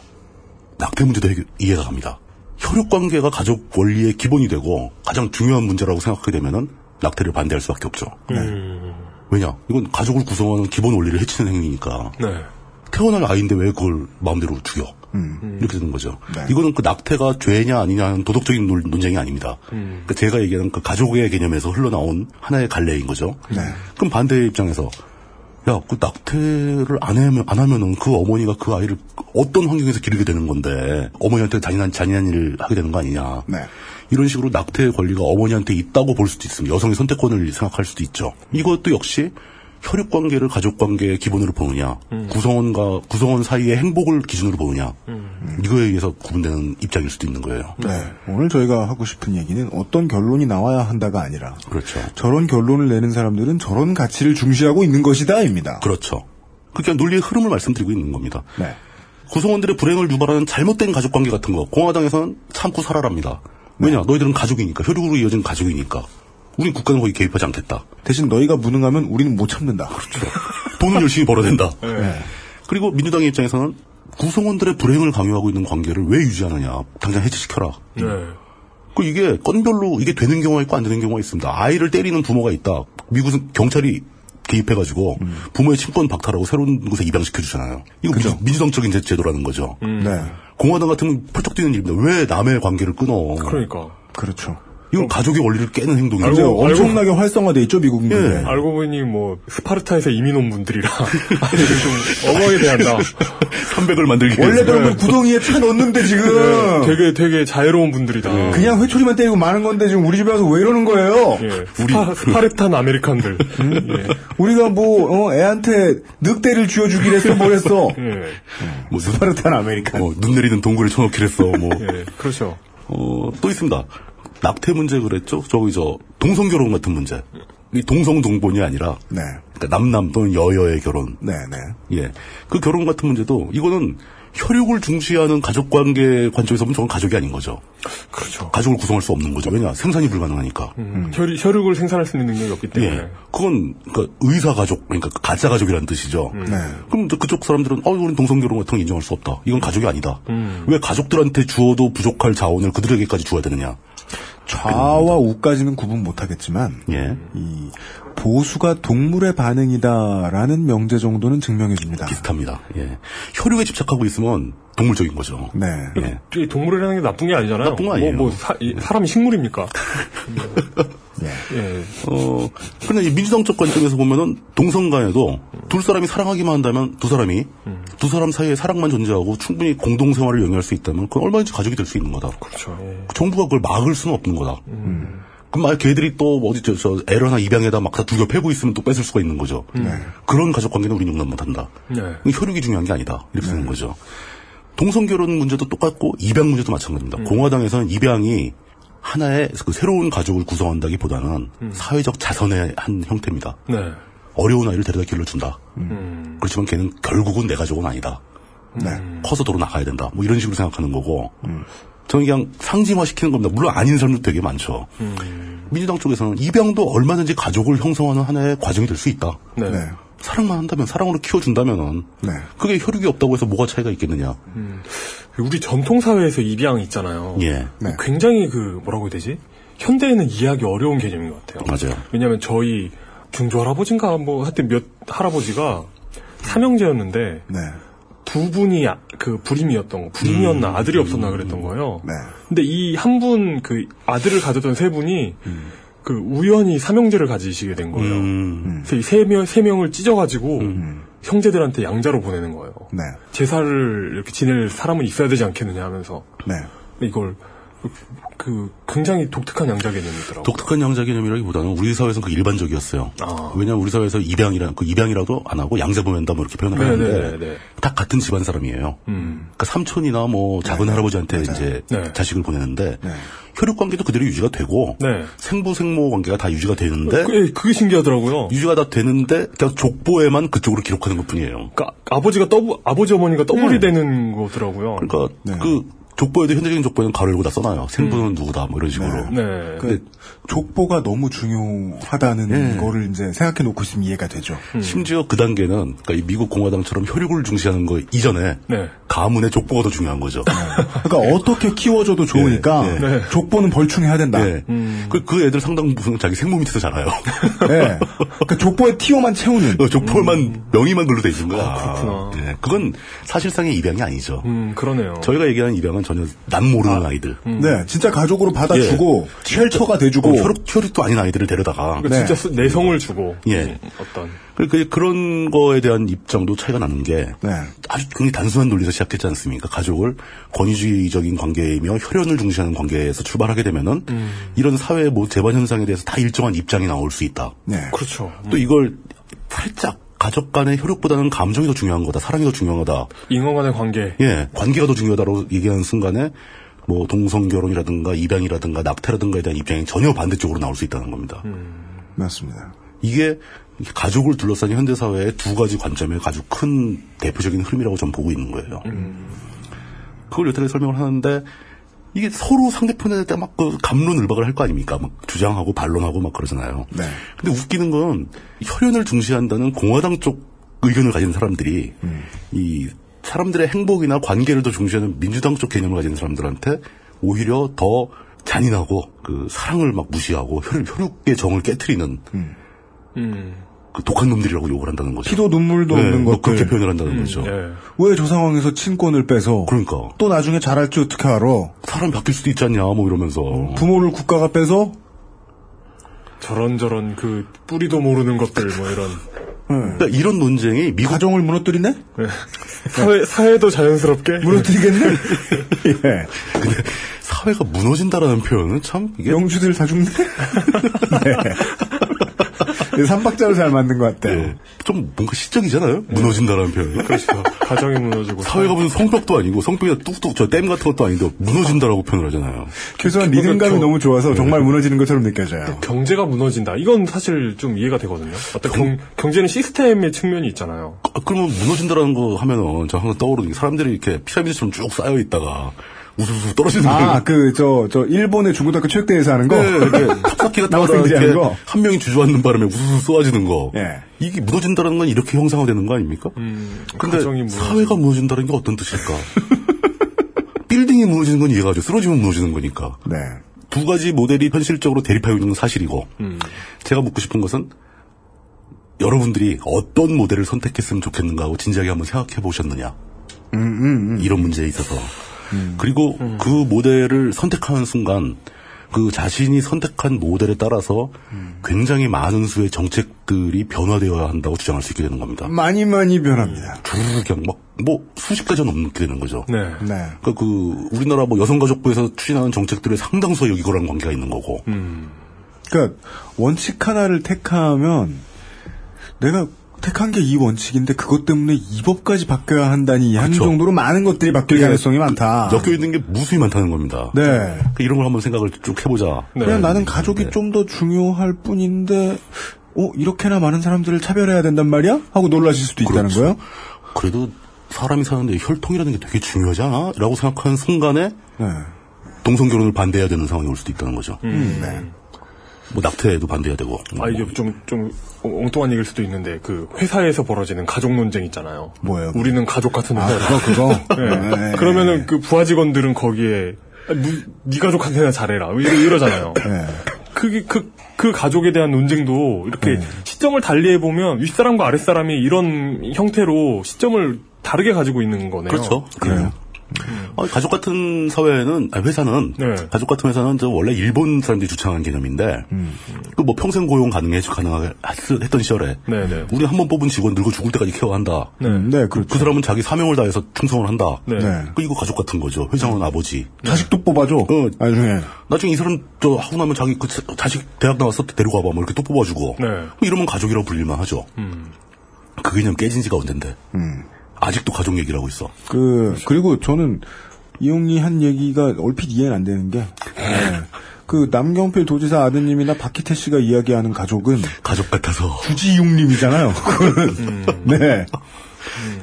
낙태 문제도 이해가 갑니다. 혈육 관계가 가족 원리의 기본이 되고 가장 중요한 문제라고 생각하게 되면은 낙태를 반대할 수 밖에 없죠. 음. 왜냐? 이건 가족을 구성하는 기본 원리를 해치는 행위니까. 네. 태어날 아이인데 왜 그걸 마음대로 죽여? 음. 이렇게 되는 거죠. 네. 이거는 그 낙태가 죄냐 아니냐는 도덕적인 논- 논쟁이 아닙니다. 음. 그러니까 제가 얘기하는 그 가족의 개념에서 흘러나온 하나의 갈래인 거죠. 네. 그럼 반대의 입장에서 야, 그 낙태를 안 하면 안 하면은 그 어머니가 그 아이를 어떤 환경에서 기르게 되는 건데 어머니한테 잔인한 잔인한 일을 하게 되는 거 아니냐. 네. 이런 식으로 낙태의 권리가 어머니한테 있다고 볼 수도 있습니다. 여성의 선택권을 생각할 수도 있죠. 이것도 역시 혈육 관계를 가족 관계의 기본으로 보느냐, 구성원과 구성원 사이의 행복을 기준으로 보느냐, 이거에 의해서 구분되는 입장일 수도 있는 거예요. 네. 오늘 저희가 하고 싶은 얘기는 어떤 결론이 나와야 한다가 아니라 그렇죠. 저런 결론을 내는 사람들은 저런 가치를 중시하고 있는 것이다입니다. 그렇죠. 그러니까 논리의 흐름을 말씀드리고 있는 겁니다. 네. 구성원들의 불행을 유발하는 잘못된 가족 관계 같은 거 공화당에서는 참고 살아랍니다. 왜냐? 너희들은 가족이니까 혈육으로 이어진 가족이니까 우린 국가는 거기 개입하지 않겠다. 대신 너희가 무능하면 우리는 못 참는다. 그렇죠. 돈은 열심히 벌어야 된다. 네. 그리고 민주당의 입장에서는 구성원들의 불행을 강요하고 있는 관계를 왜 유지하느냐. 당장 해체시켜라. 네. 그 이게 건별로 이게 되는 경우가 있고 안 되는 경우가 있습니다. 아이를 때리는 부모가 있다. 미국은 경찰이 개입해가지고 부모의 친권 박탈하고 새로운 곳에 입양시켜 주잖아요. 이거 그죠. 민주, 민주당적인 제- 제도라는 거죠. 네. 공화당 같으면 펄쩍 뛰는 일입니다. 왜 남의 관계를 끊어? 그러니까. 그렇죠. 이건 가족의 원리를 깨는 행동이죠. 알고- 엄청나게 활성화돼 있죠 미국 예. 알고 보니 뭐 스파르타에서 이민 온 분들이라 좀 엄하게 대한다. 300을 만들기 원래 위해서. 그러면 구덩이에 처넣는데 지금 되게 되게 자유로운 분들이다. 그냥 회초리만 때리고 마는 건데 지금 우리 집에 와서 왜 이러는 거예요? 예, 스파, Spartan American들. 예. 우리가 뭐 어, 애한테 늑대를 쥐어주기로 했어 뭐랬어? 예. 뭐 눈, 스파르탄 아메리칸. 어, 눈 내리는 동굴에 쳐넣기로 했어. 뭐. 예, 그렇죠. 어, 또 있습니다. 낙태 문제 그랬죠? 저기 저 동성 결혼 같은 문제. 이 동성 동본이 아니라 네, 그러니까 남남 또는 여여의 결혼. 네, 네. 예. 그 결혼 같은 문제도 이거는 혈육을 중시하는 가족 관계 관점에서 보면 저건 가족이 아닌 거죠. 그렇죠. 가족을 구성할 수 없는 거죠. 왜냐? 생산이 불가능하니까. 음, 혈, 혈육을 생산할 수 있는 능력이 없기 때문에. 예. 그건 그러니까 의사 가족 그러니까 가짜 가족이라는 뜻이죠. 음. 네. 그럼 또 그쪽 사람들은 어 우리는 동성 결혼 같은 건 인정할 수 없다. 이건 가족이 아니다. 음. 왜 가족들한테 주어도 부족할 자원을 그들에게까지 주어야 되느냐? 좌와 우까지는 구분 못하겠지만 예. 이 보수가 동물의 반응이다라는 명제 정도는 증명해 줍니다. 비슷합니다. 예. 혈육에 집착하고 있으면 동물적인 거죠. 네. 예. 이 동물이라는 게 나쁜 게 아니잖아요. 나쁜 거 아니에요. 뭐, 뭐 사, 이, 사람이 식물입니까? 예. 예. 어, 그런데 이 민주당적 관점에서 보면은 동성 간에도 둘 사람이 사랑하기만 한다면 두 사람이 두 사람 사이에 사랑만 존재하고 충분히 공동 생활을 영위할 수 있다면 그건 얼마든지 가족이 될 수 있는 거다. 그렇죠. 예. 정부가 그걸 막을 수는 없는 거다. 그럼 만약 걔들이 또 어디 저, 저 에러나 입양에다 막 다 두겨 패고 있으면 또 뺏을 수가 있는 거죠. 그런 가족 관계는 우리는 용납 못 한다. 네. 혈육이 중요한 게 아니다. 이렇게 되는 거죠. 동성 결혼 문제도 똑같고 입양 문제도 마찬가지입니다. 공화당에서는 입양이 하나의 그 새로운 가족을 구성한다기보다는 음. 사회적 자선의 한 형태입니다. 네. 어려운 아이를 데려다 길러준다. 음. 그렇지만 걔는 결국은 내 가족은 아니다. 네. 커서 도로 나가야 된다. 뭐 이런 식으로 생각하는 거고. 저는 그냥 상징화시키는 겁니다. 물론 아닌 사람도 되게 많죠. 민주당 쪽에서는 입양도 얼마든지 가족을 형성하는 하나의 과정이 될 수 있다. 네. 네. 사랑만 한다면 사랑으로 키워준다면은 네. 그게 혈육이 없다고 해서 뭐가 차이가 있겠느냐. 우리 전통 사회에서 입양 있잖아요. 예. 네. 굉장히 그 뭐라고 해야 되지? 현대에는 이해하기 어려운 개념인 것 같아요. 맞아요. 왜냐하면 저희 중조 할아버지인가 뭐 하여튼 몇 할아버지가 삼형제였는데 네. 두 분이 아- 그 불임이었던 거 불임이었나 아들이 없었나 그랬던 거예요. 네. 근데 이 한 분 그 아들을 가졌던 세 분이 그 우연히 삼형제를 가지시게 된 거예요. 음. 그래서 이 세 명 세 명을 찢어가지고 형제들한테 양자로 보내는 거예요. 네. 제사를 이렇게 지낼 사람은 있어야 되지 않겠느냐 하면서 네. 이걸 그, 그 굉장히 독특한 양자 개념이더라고요. 독특한 양자 개념이라기보다는 우리 사회에서는 그 일반적이었어요. 아. 왜냐하면 우리 사회에서 입양이라 그 입양이라도 안 하고 양자 보낸다 뭐 이렇게 표현을 하는데 네네네. 다 같은 집안 사람이에요. 음. 그러니까 삼촌이나 뭐 작은 할아버지한테 이제 네. 자식을 보내는데 네. 혈육 관계도 그대로 유지가 되고 네. 생부 생모 관계가 다 유지가 되는데 그게, 그게 신기하더라고요. 유지가 다 되는데 그냥 족보에만 그쪽으로 기록하는 것뿐이에요. 그러니까 아버지가 더블 아버지 어머니가 더블이 되는 거더라고요. 그러니까 네. 그 족보에도 현재적인 족보에는 가로 열고 다 써놔요. 생부는 누구다 뭐 이런 식으로. 네. 그 족보가 너무 중요하다는 네. 거를 이제 생각해 놓고 있으면 이해가 되죠. 심지어 그 단계는 그러니까 이 미국 공화당처럼 혈육을 중시하는 거 이전에 네. 가문의 족보가 더 중요한 거죠. 그러니까 어떻게 키워줘도 좋으니까 네, 네. 족보는 벌충해야 된다. 네. 그, 그 애들 상당 부분 자기 생모 밑에서 자라요. 네. 그러니까 족보에 티오만 채우는. 어, 족보만 명의만 글로 돼 있는 거야. 아, 그렇구나. 네. 그건 사실상의 입양이 아니죠. 음, 그러네요. 저희가 얘기하는 입양은 전혀 남 모르는 아, 이들 네, 진짜 가족으로 받아주고 예. 혈처가 돼주고. 어, 혈육, 혈육도 아닌 아이들을 데려다가 그러니까 네. 진짜 스- 내성을 주고 예. 음, 어떤 그, 그, 그런 거에 대한 입장도 차이가 나는 게 네. 아주 굉장히 단순한 논리에서 시작했지 않습니까? 가족을 권위주의적인 관계이며 혈연을 중시하는 관계에서 출발하게 되면은 이런 사회 뭐 재반 현상에 대해서 다 일정한 입장이 나올 수 있다. 네. 그렇죠. 또 이걸 살짝 가족 간의 혈육보다는 감정이 더 중요한 거다. 사랑이 더 중요하다. 인간 간의 관계. 예, 관계가 더 중요하다고 얘기하는 순간에 뭐 동성 결혼이라든가 입양이라든가 낙태라든가에 대한 입장이 전혀 반대쪽으로 나올 수 있다는 겁니다. 맞습니다. 이게 가족을 둘러싼 현대 사회의 두 가지 관점의 아주 큰 대표적인 흐름이라고 저는 보고 있는 거예요. 그걸 여태까지 설명을 하는데 이게 서로 상대편에 대해 막그 감론을박을 할 거 아닙니까? 막 주장하고 반론하고 막 그러잖아요. 네. 근데 웃기는 건 혈연을 중시한다는 공화당 쪽 의견을 가진 사람들이 이 사람들의 행복이나 관계를 더 중시하는 민주당 쪽 개념을 가진 사람들한테 오히려 더 잔인하고 그 사랑을 막 무시하고 혈, 혈육의 정을 깨뜨리는 음. 그 독한 놈들이라고 욕을 한다는 거죠. 피도 눈물도 네, 없는 뭐 것들. 그렇게 표현을 한다는 거죠. 예. 왜저 상황에서 친권을 빼서 그러니까 또 나중에 잘할지 어떻게 알아? 사람 바뀔 수도 있지 않냐 뭐 이러면서 부모를 국가가 빼서 저런 저런 그 뿌리도 모르는 것들 뭐 이런 그러니까 이런 논쟁이 미국 가정을 무너뜨리네? 사회 사회도 자연스럽게 무너뜨리겠네? 예. 근데 사회가 무너진다라는 표현은 참 이게 영주들 다 죽네? 네. 삼박자로 잘 만든 것 같아요. 예, 좀 뭔가 시적이잖아요. 무너진다라는 표현은. 그렇죠. 가정이 무너지고 사회가 무슨 성벽도 아니고 성벽이 뚝뚝 저 댐 같은 것도 아닌데 무너진다라고 표현을 하잖아요. 최소한 리듬감이 경- 너무 좋아서 정말 무너지는 것처럼 느껴져요. 경제가 무너진다. 이건 사실 좀 이해가 되거든요. 어떤 경, 경제는 시스템의 측면이 있잖아요. 아, 그러면 무너진다라는 거 하면은 저 항상 떠오르는 게 사람들이 이렇게 피라미드처럼 쭉 쌓여 있다가 우수수 떨어지는 아, 그, 저, 저, 일본의 중고등학교 체육대회에서 하는 거? 네, 이렇게 탑쌓기가 따라 남학생들이 이렇게 하는 거? 한 명이 주저앉는 바람에 우수수 쏘아지는 거. 예. 이게 무너진다는 건 이렇게 형상화되는 거 아닙니까? 음, 근데. 사회가 무너진다는 게 어떤 뜻일까? 빌딩이 무너지는 건 이해가 죠 쓰러지면 무너지는 거니까. 네. 두 가지 모델이 현실적으로 대립하고 있는 건 사실이고, 음. 제가 묻고 싶은 것은 여러분들이 어떤 모델을 선택했으면 좋겠는가 하고 진지하게 한번 생각해 보셨느냐. 음, 이런 문제에 있어서. 그리고 그 모델을 선택하는 순간 그 자신이 선택한 모델에 따라서 굉장히 많은 수의 정책들이 변화되어야 한다고 주장할 수 있게 되는 겁니다. 많이 많이 변합니다. 주르륵 그냥 막, 뭐, 수십 가지 넘게 되는 거죠. 네. 네. 그러니까 그, 우리나라 뭐 여성가족부에서 추진하는 정책들의 상당수가 여기 거랑 관계가 있는 거고. 음. 그러니까 원칙 하나를 택하면 내가 택한 게 이 원칙인데 그것 때문에 이 법까지 바뀌어야 한다니 하는 그쵸. 정도로 많은 것들이 바뀔 이게 가능성이 많다. 엮여 있는 게 무수히 많다는 겁니다. 네. 그러니까 이런 걸 한번 생각을 쭉 해보자. 그냥 나는 가족이 좀더 중요할 뿐인데, 어, 이렇게나 많은 사람들을 차별해야 된단 말이야? 하고 놀라실 수도 있다는 그렇죠. 거예요? 그래도 사람이 사는데 혈통이라는 게 되게 중요하지 않아? 라고 생각하는 순간에 네. 동성 결혼을 반대해야 되는 상황이 올 수도 있다는 거죠. 음. 네. 뭐 낙태에도 반대해야 되고. 아 이게 좀좀 엉뚱한 얘기일 수도 있는데 그 회사에서 벌어지는 가족 논쟁 있잖아요. 뭐예요? 우리는 가족 같은 아, 회사다. 그거, 그거? 네. 네. 그러면은 그 부하 직원들은 거기에 아, 무- 네 가족한테나 잘해라 이러, 이러잖아요. 네. 그게 그, 그 가족에 대한 논쟁도 이렇게 시점을 달리해 보면 윗사람과 아랫사람이 이런 형태로 시점을 다르게 가지고 있는 거네요. 그렇죠. 그래요. 아, 가족 같은 사회는, 아니, 회사는, 네. 가족 같은 회사는 저 원래 일본 사람들이 주창한 개념인데, 그뭐 평생 고용 가능해, 가능하게 했- 했던 시절에, 네 네. 우리 한 번 뽑은 직원 늙어 죽을 때까지 케어한다. 네. 네, 그렇죠. 그 사람은 자기 사명을 다해서 충성을 한다. 네. 네. 그 이거 가족 같은 거죠. 회장은 아버지. 자식도 뽑아줘. 어. 나중에. 나중에 이 사람 저 하고 나면 자기 그 자- 자식 대학 나와서 데리고 와봐 뭐 이렇게 또 뽑아주고. 네. 그럼 이러면 가족이라고 불릴만 하죠. 음. 그 개념 깨진 지가 언젠데. 음. 아직도 가족 얘기를 하고 있어. 그, 그리고 저는 이용이 한 얘기가 얼핏 이해는 안 되는 게, 네. 그 남경필 도지사 아드님이나 박희태 씨가 이야기하는 가족은 가족 같아서. 주지육림이잖아요. 그거는. 음. 네.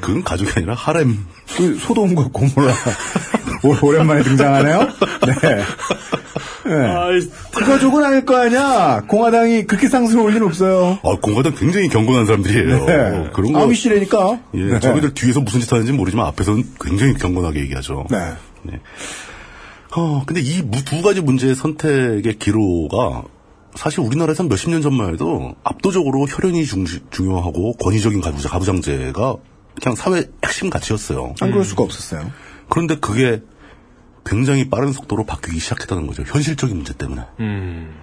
그건 가족이 아니라 하렘. 그 소돔과 고모라. 오- 오랜만에 등장하네요? 네. 네. 아이, 그 가족은 아닐 거 아니야. 공화당이 그렇게 상승을 올 리는 없어요. 아, 공화당 굉장히 경건한 사람들이에요. 네. 그런 거. 아미씨라니까. 예, 네. 저희들 뒤에서 무슨 짓 하는지 모르지만 앞에서는 굉장히 경건하게 얘기하죠. 네. 네. 어, 근데 이 두 가지 문제의 선택의 기로가 사실 우리나라에선 몇십 년 전만 해도 압도적으로 혈연이 중, 중요하고 권위적인 가부장, 가부장제가 그냥 사회 핵심 가치였어요. 안 그럴 수가 없었어요. 그런데 그게 굉장히 빠른 속도로 바뀌기 시작했다는 거죠. 현실적인 문제 때문에. 음.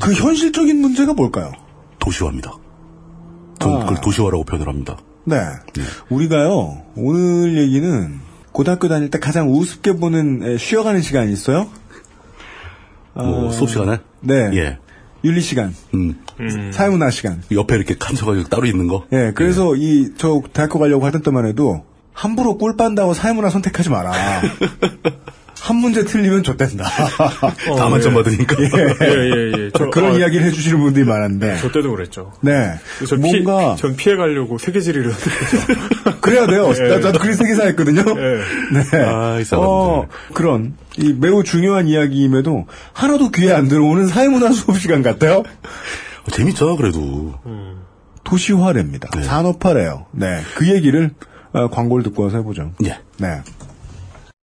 그 현실적인 문제가 뭘까요? 도시화입니다. 저는 아. 그걸 도시화라고 표현을 합니다. 네. 우리가요, 오늘 얘기는 고등학교 다닐 때 가장 우습게 보는 에, 쉬어가는 시간이 있어요? 뭐 어, 수업 시간에 네. 예. 윤리 시간, 음. 사회문화 시간. 옆에 이렇게 칸쳐가지고 따로 있는 거. 예, 그래서 이, 저 대학교 가려고 하던 때만 해도 함부로 꿀 빤다고 사회문화 선택하지 마라. 한 문제 틀리면 좆된다. 다 만점 받으니까. 예, 예, 예. 저, 그런 어, 이야기를 해주시는 분들이 많은데. 저 때도 그랬죠. 네. 저 뭔가, 피해, 전 피해가려고 세계지리를 그래야 돼요. 예. 나, 나도 그래서 기사했거든요. 예. 네. 아, 이 사람들. 어, 그런, 이 매우 중요한 이야기임에도 하나도 귀에 안 들어오는 사회문화 수업 시간 같아요? 어, 재밌잖아, 그래도. 도시화랍니다. 네. 산업화래요. 네. 그 얘기를, 어, 광고를 듣고 와서 해보죠. 예. 네.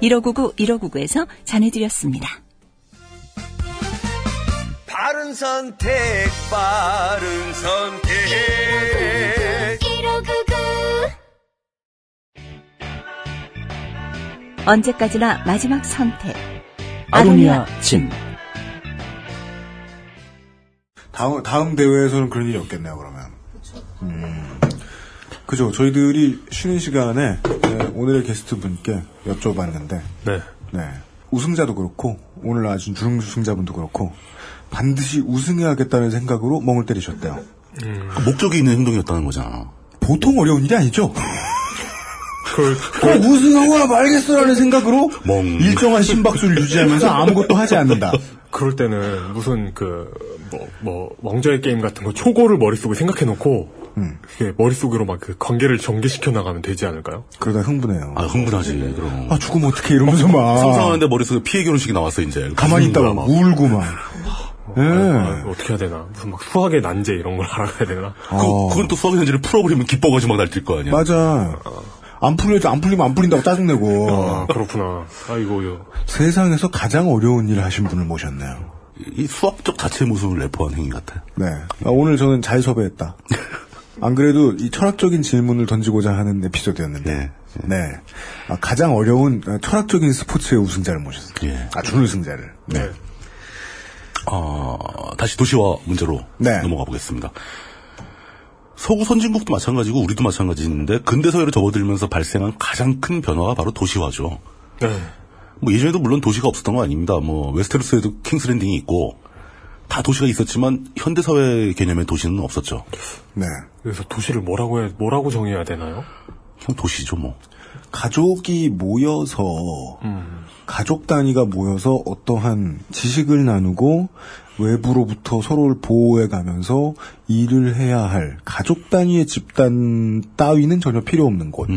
1599, 1599에서 전해드렸습니다. 바른 선택, 바른 선택. 1599 언제까지나 마지막 선택. 아로니아 진. 다음, 다음 대회에서는 그런 일이 없겠네요, 그러면. 음. 그죠. 저희들이 쉬는 시간에 네, 오늘의 게스트 분께 여쭤봤는데, 네. 네. 우승자도 그렇고, 오늘 아주 준우승자분도 그렇고, 반드시 우승해야겠다는 생각으로 멍을 때리셨대요. 그 목적이 있는 행동이었다는 거잖아. 보통 어려운 일이 아니죠? 그, 꼭 우승하고 말겠어라는 생각으로 멍. 일정한 심박수를 유지하면서 아무것도 하지 않는다. 그럴 때는 무슨 그, 뭐, 뭐, 왕좌의 게임 같은 거 초고를 머릿속에 생각해놓고, 그게 머릿속으로 막그 관계를 전개시켜 나가면 되지 않을까요? 그러다 흥분해요. 아, 흥분하지, 그럼. 아, 죽으면 어떡해, 이러면서 막. 상상하는데 머릿속에 피해 결혼식이 나왔어, 이제. 가만히 있다가 막. 울고 막. 예. 아, 어떻게 해야 되나? 무슨 막 수학의 난제 이런 걸 알아가야 되나? 그, 그건 또 수학의 현지를 풀어버리면 기뻐가지고 막 날뛸 거 아니야. 맞아. 안 풀려도 안 풀리면 안 풀린다고 짜증내고. 아, 그렇구나. 아이고요. 세상에서 가장 어려운 일을 하신 분을 모셨네요. 이 수학적 자체 모습을 내포한 행위 같아. 네. 아, 오늘 저는 잘 섭외했다. 안 그래도 이 철학적인 질문을 던지고자 하는 에피소드였는데, 네. 아, 가장 어려운 아, 철학적인 스포츠의 우승자를 모셨어요. 예. 아, 준우승자를. 네. 어, 다시 도시화 문제로 네. 넘어가 보겠습니다. 서구 선진국도 마찬가지고 우리도 마찬가지인데 근대 사회로 접어들면서 발생한 가장 큰 변화가 바로 도시화죠. 네. 뭐 예전에도 물론 도시가 없었던 건 아닙니다. 뭐 웨스테로스에도 킹스랜딩이 있고 다 도시가 있었지만 현대 사회 개념의 도시는 없었죠. 네. 그래서 도시를 뭐라고 해, 뭐라고 정해야 되나요? 그냥 도시죠 뭐. 가족이 모여서 가족 단위가 모여서 어떠한 지식을 나누고 외부로부터 서로를 보호해 가면서 일을 해야 할 가족 단위의 집단 따위는 전혀 필요 없는 곳.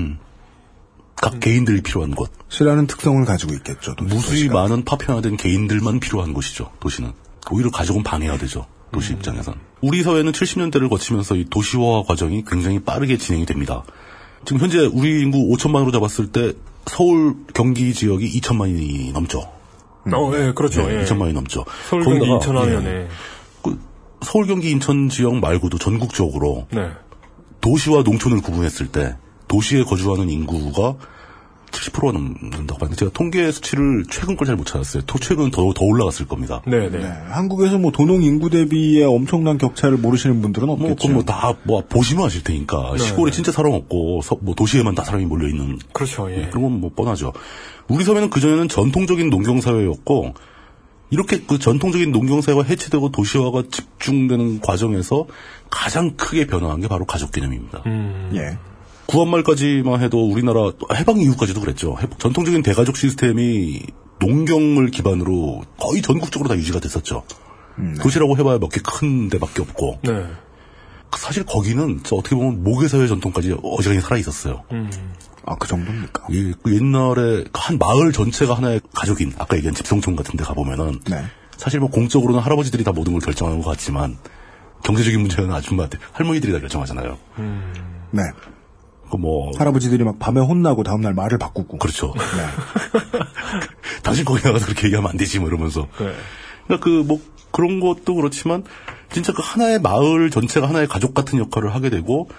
각 개인들이 필요한 곳. 이라는 특성을 가지고 있겠죠. 도시, 무수히 도시가. 많은 파편화된 개인들만 필요한 곳이죠. 도시는. 오히려 가족은 방해가 되죠. 도시 입장에선. 우리 사회는 70년대를 거치면서 이 도시화 과정이 굉장히 빠르게 진행이 됩니다. 지금 현재 우리 인구 5천만으로 잡았을 때 서울 경기 지역이 2천만이 넘죠. 어, 예, 그렇죠. 네, 예. 2천만이 넘죠. 서울 경기 인천 하면에. 예, 그 서울 경기 인천 지역 말고도 전국적으로 네. 도시와 농촌을 구분했을 때 도시에 거주하는 인구가 70%가 넘는다고 하는데 제가 통계 수치를 최근 걸 잘 못 찾았어요. 또 최근 더, 더 올라갔을 겁니다. 네, 네. 한국에서 뭐 도농 인구 대비의 엄청난 격차를 모르시는 분들은 뭐, 없겠죠. 그건 뭐 다, 뭐, 보시면 아실 테니까. 네, 시골에 네. 진짜 사람 없고, 서- 뭐, 도시에만 다 사람이 몰려 있는. 그렇죠, 예. 그런 건 뭐, 뻔하죠. 우리 사회는 그전에는 전통적인 농경 사회였고, 이렇게 그 전통적인 농경사회가 해체되고 도시화가 집중되는 과정에서 가장 크게 변화한 게 바로 가족 개념입니다. 음. 예. 구한말까지만 해도 우리나라 해방 이후까지도 그랬죠. 해- 전통적인 대가족 시스템이 농경을 기반으로 거의 전국적으로 다 유지가 됐었죠. 도시라고 해봐야 몇 개 큰 데밖에 없고. 네. 사실 거기는 저 어떻게 보면 모계사회 전통까지 어지간히 살아 있었어요. 아, 그 정도입니까? 예, 그 옛날에 한 마을 전체가 하나의 가족인 아까 얘기한 집성촌 같은 데 가보면은 네. 사실 뭐 공적으로는 할아버지들이 다 모든 걸 결정하는 것 같지만 경제적인 문제는 아줌마들 할머니들이 다 결정하잖아요. 네. 그뭐 할아버지들이 막 밤에 혼나고 다음날 말을 바꾸고. 그렇죠. 네. 당신 거기 나가서 그렇게 얘기하면 안 되지 뭐 이러면서. 그러니까 그 뭐 그런 것도 그렇지만 진짜 그 하나의 마을 전체가 하나의 가족 같은 역할을 하게 되고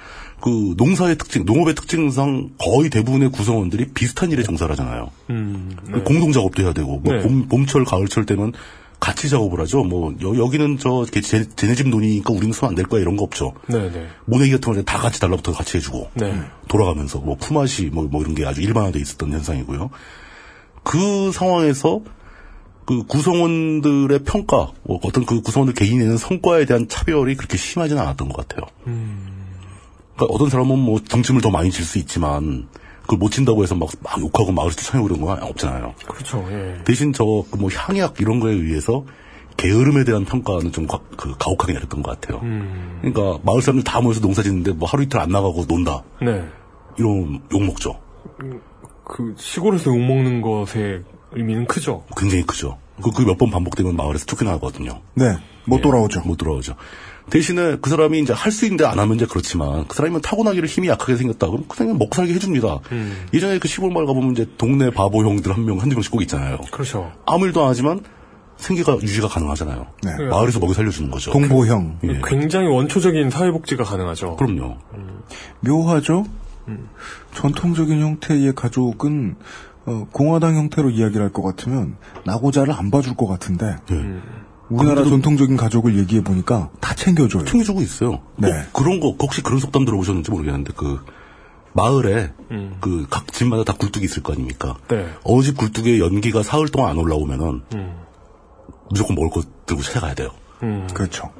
그 농사의 특징, 농업의 특징상 거의 대부분의 구성원들이 비슷한 일에 종사를 하잖아요. 음. 그 공동 작업도 해야 되고 뭐 네. 봄, 봄철 가을철 때는 같이 작업을 하죠. 뭐 여, 기는 저 걔- 쟤, 쟤네 집 논이니까 우리는 손안될 거야 이런 거 없죠. 네, 네. 모내기 같은 거는 다 같이 달라붙어 같이 해주고 네. 돌아가면서 뭐 품앗이 뭐, 뭐 이런 게 아주 일반화돼 있었던 현상이고요. 그 상황에서 그 구성원들의 평가, 뭐 어떤 그 구성원들 개인이 내는 성과에 대한 차별이 그렇게 심하지는 않았던 것 같아요. 그러니까 어떤 사람은 뭐 등짐을 더 많이 질 수 있지만 그걸 못 친다고 해서 막, 막 욕하고 마을에서 쫓아내고 이런 건 없잖아요. 그렇죠, 예. 대신 저 뭐 향약 이런 거에 의해서 게으름에 대한 평가는 좀 가, 그 가혹하게 내렸던 것 같아요. 음. 그러니까 마을 사람들 다 모여서 농사 짓는데 뭐 하루 이틀 안 나가고 논다. 네. 이런 욕 먹죠. 그, 시골에서 욕 먹는 것의 의미는 크죠. 굉장히 크죠. 그몇번 반복되면 마을에서 쫓겨나거든요. 네. 못 돌아오죠. 못 돌아오죠. 대신에 그 사람이 이제 할 수 있는데 안 하면 이제 그렇지만 그 사람이 타고나기를 힘이 약하게 생겼다. 그럼 그 사람이 먹고 살게 해줍니다. 음. 예전에 그 시골 마을 가보면 이제 동네 바보 형들 한 명, 한두 명씩 꼭 있잖아요. 그렇죠. 아무 일도 안 하지만 생계가 유지가 가능하잖아요. 네. 마을에서 먹여 살려주는 거죠. 동보형. 예. 굉장히 원초적인 사회복지가 가능하죠. 그럼요. 묘하죠? 전통적인 형태의 가족은 어, 공화당 형태로 이야기를 할 것 같으면 나고자를 안 봐줄 것 같은데 우리나라 전통적인 가족을 얘기해 보니까 다 챙겨줘요. 챙겨주고 있어요. 네. 뭐 그런 거 혹시 그런 속담 들어보셨는지 모르겠는데 그 마을에 음. 그각 집마다 다 굴뚝이 있을 거 아닙니까? 네. 어느 집 굴뚝에 연기가 사흘 동안 안 올라오면은 음. 무조건 먹을 거 들고 찾아가야 돼요. 음. 그렇죠.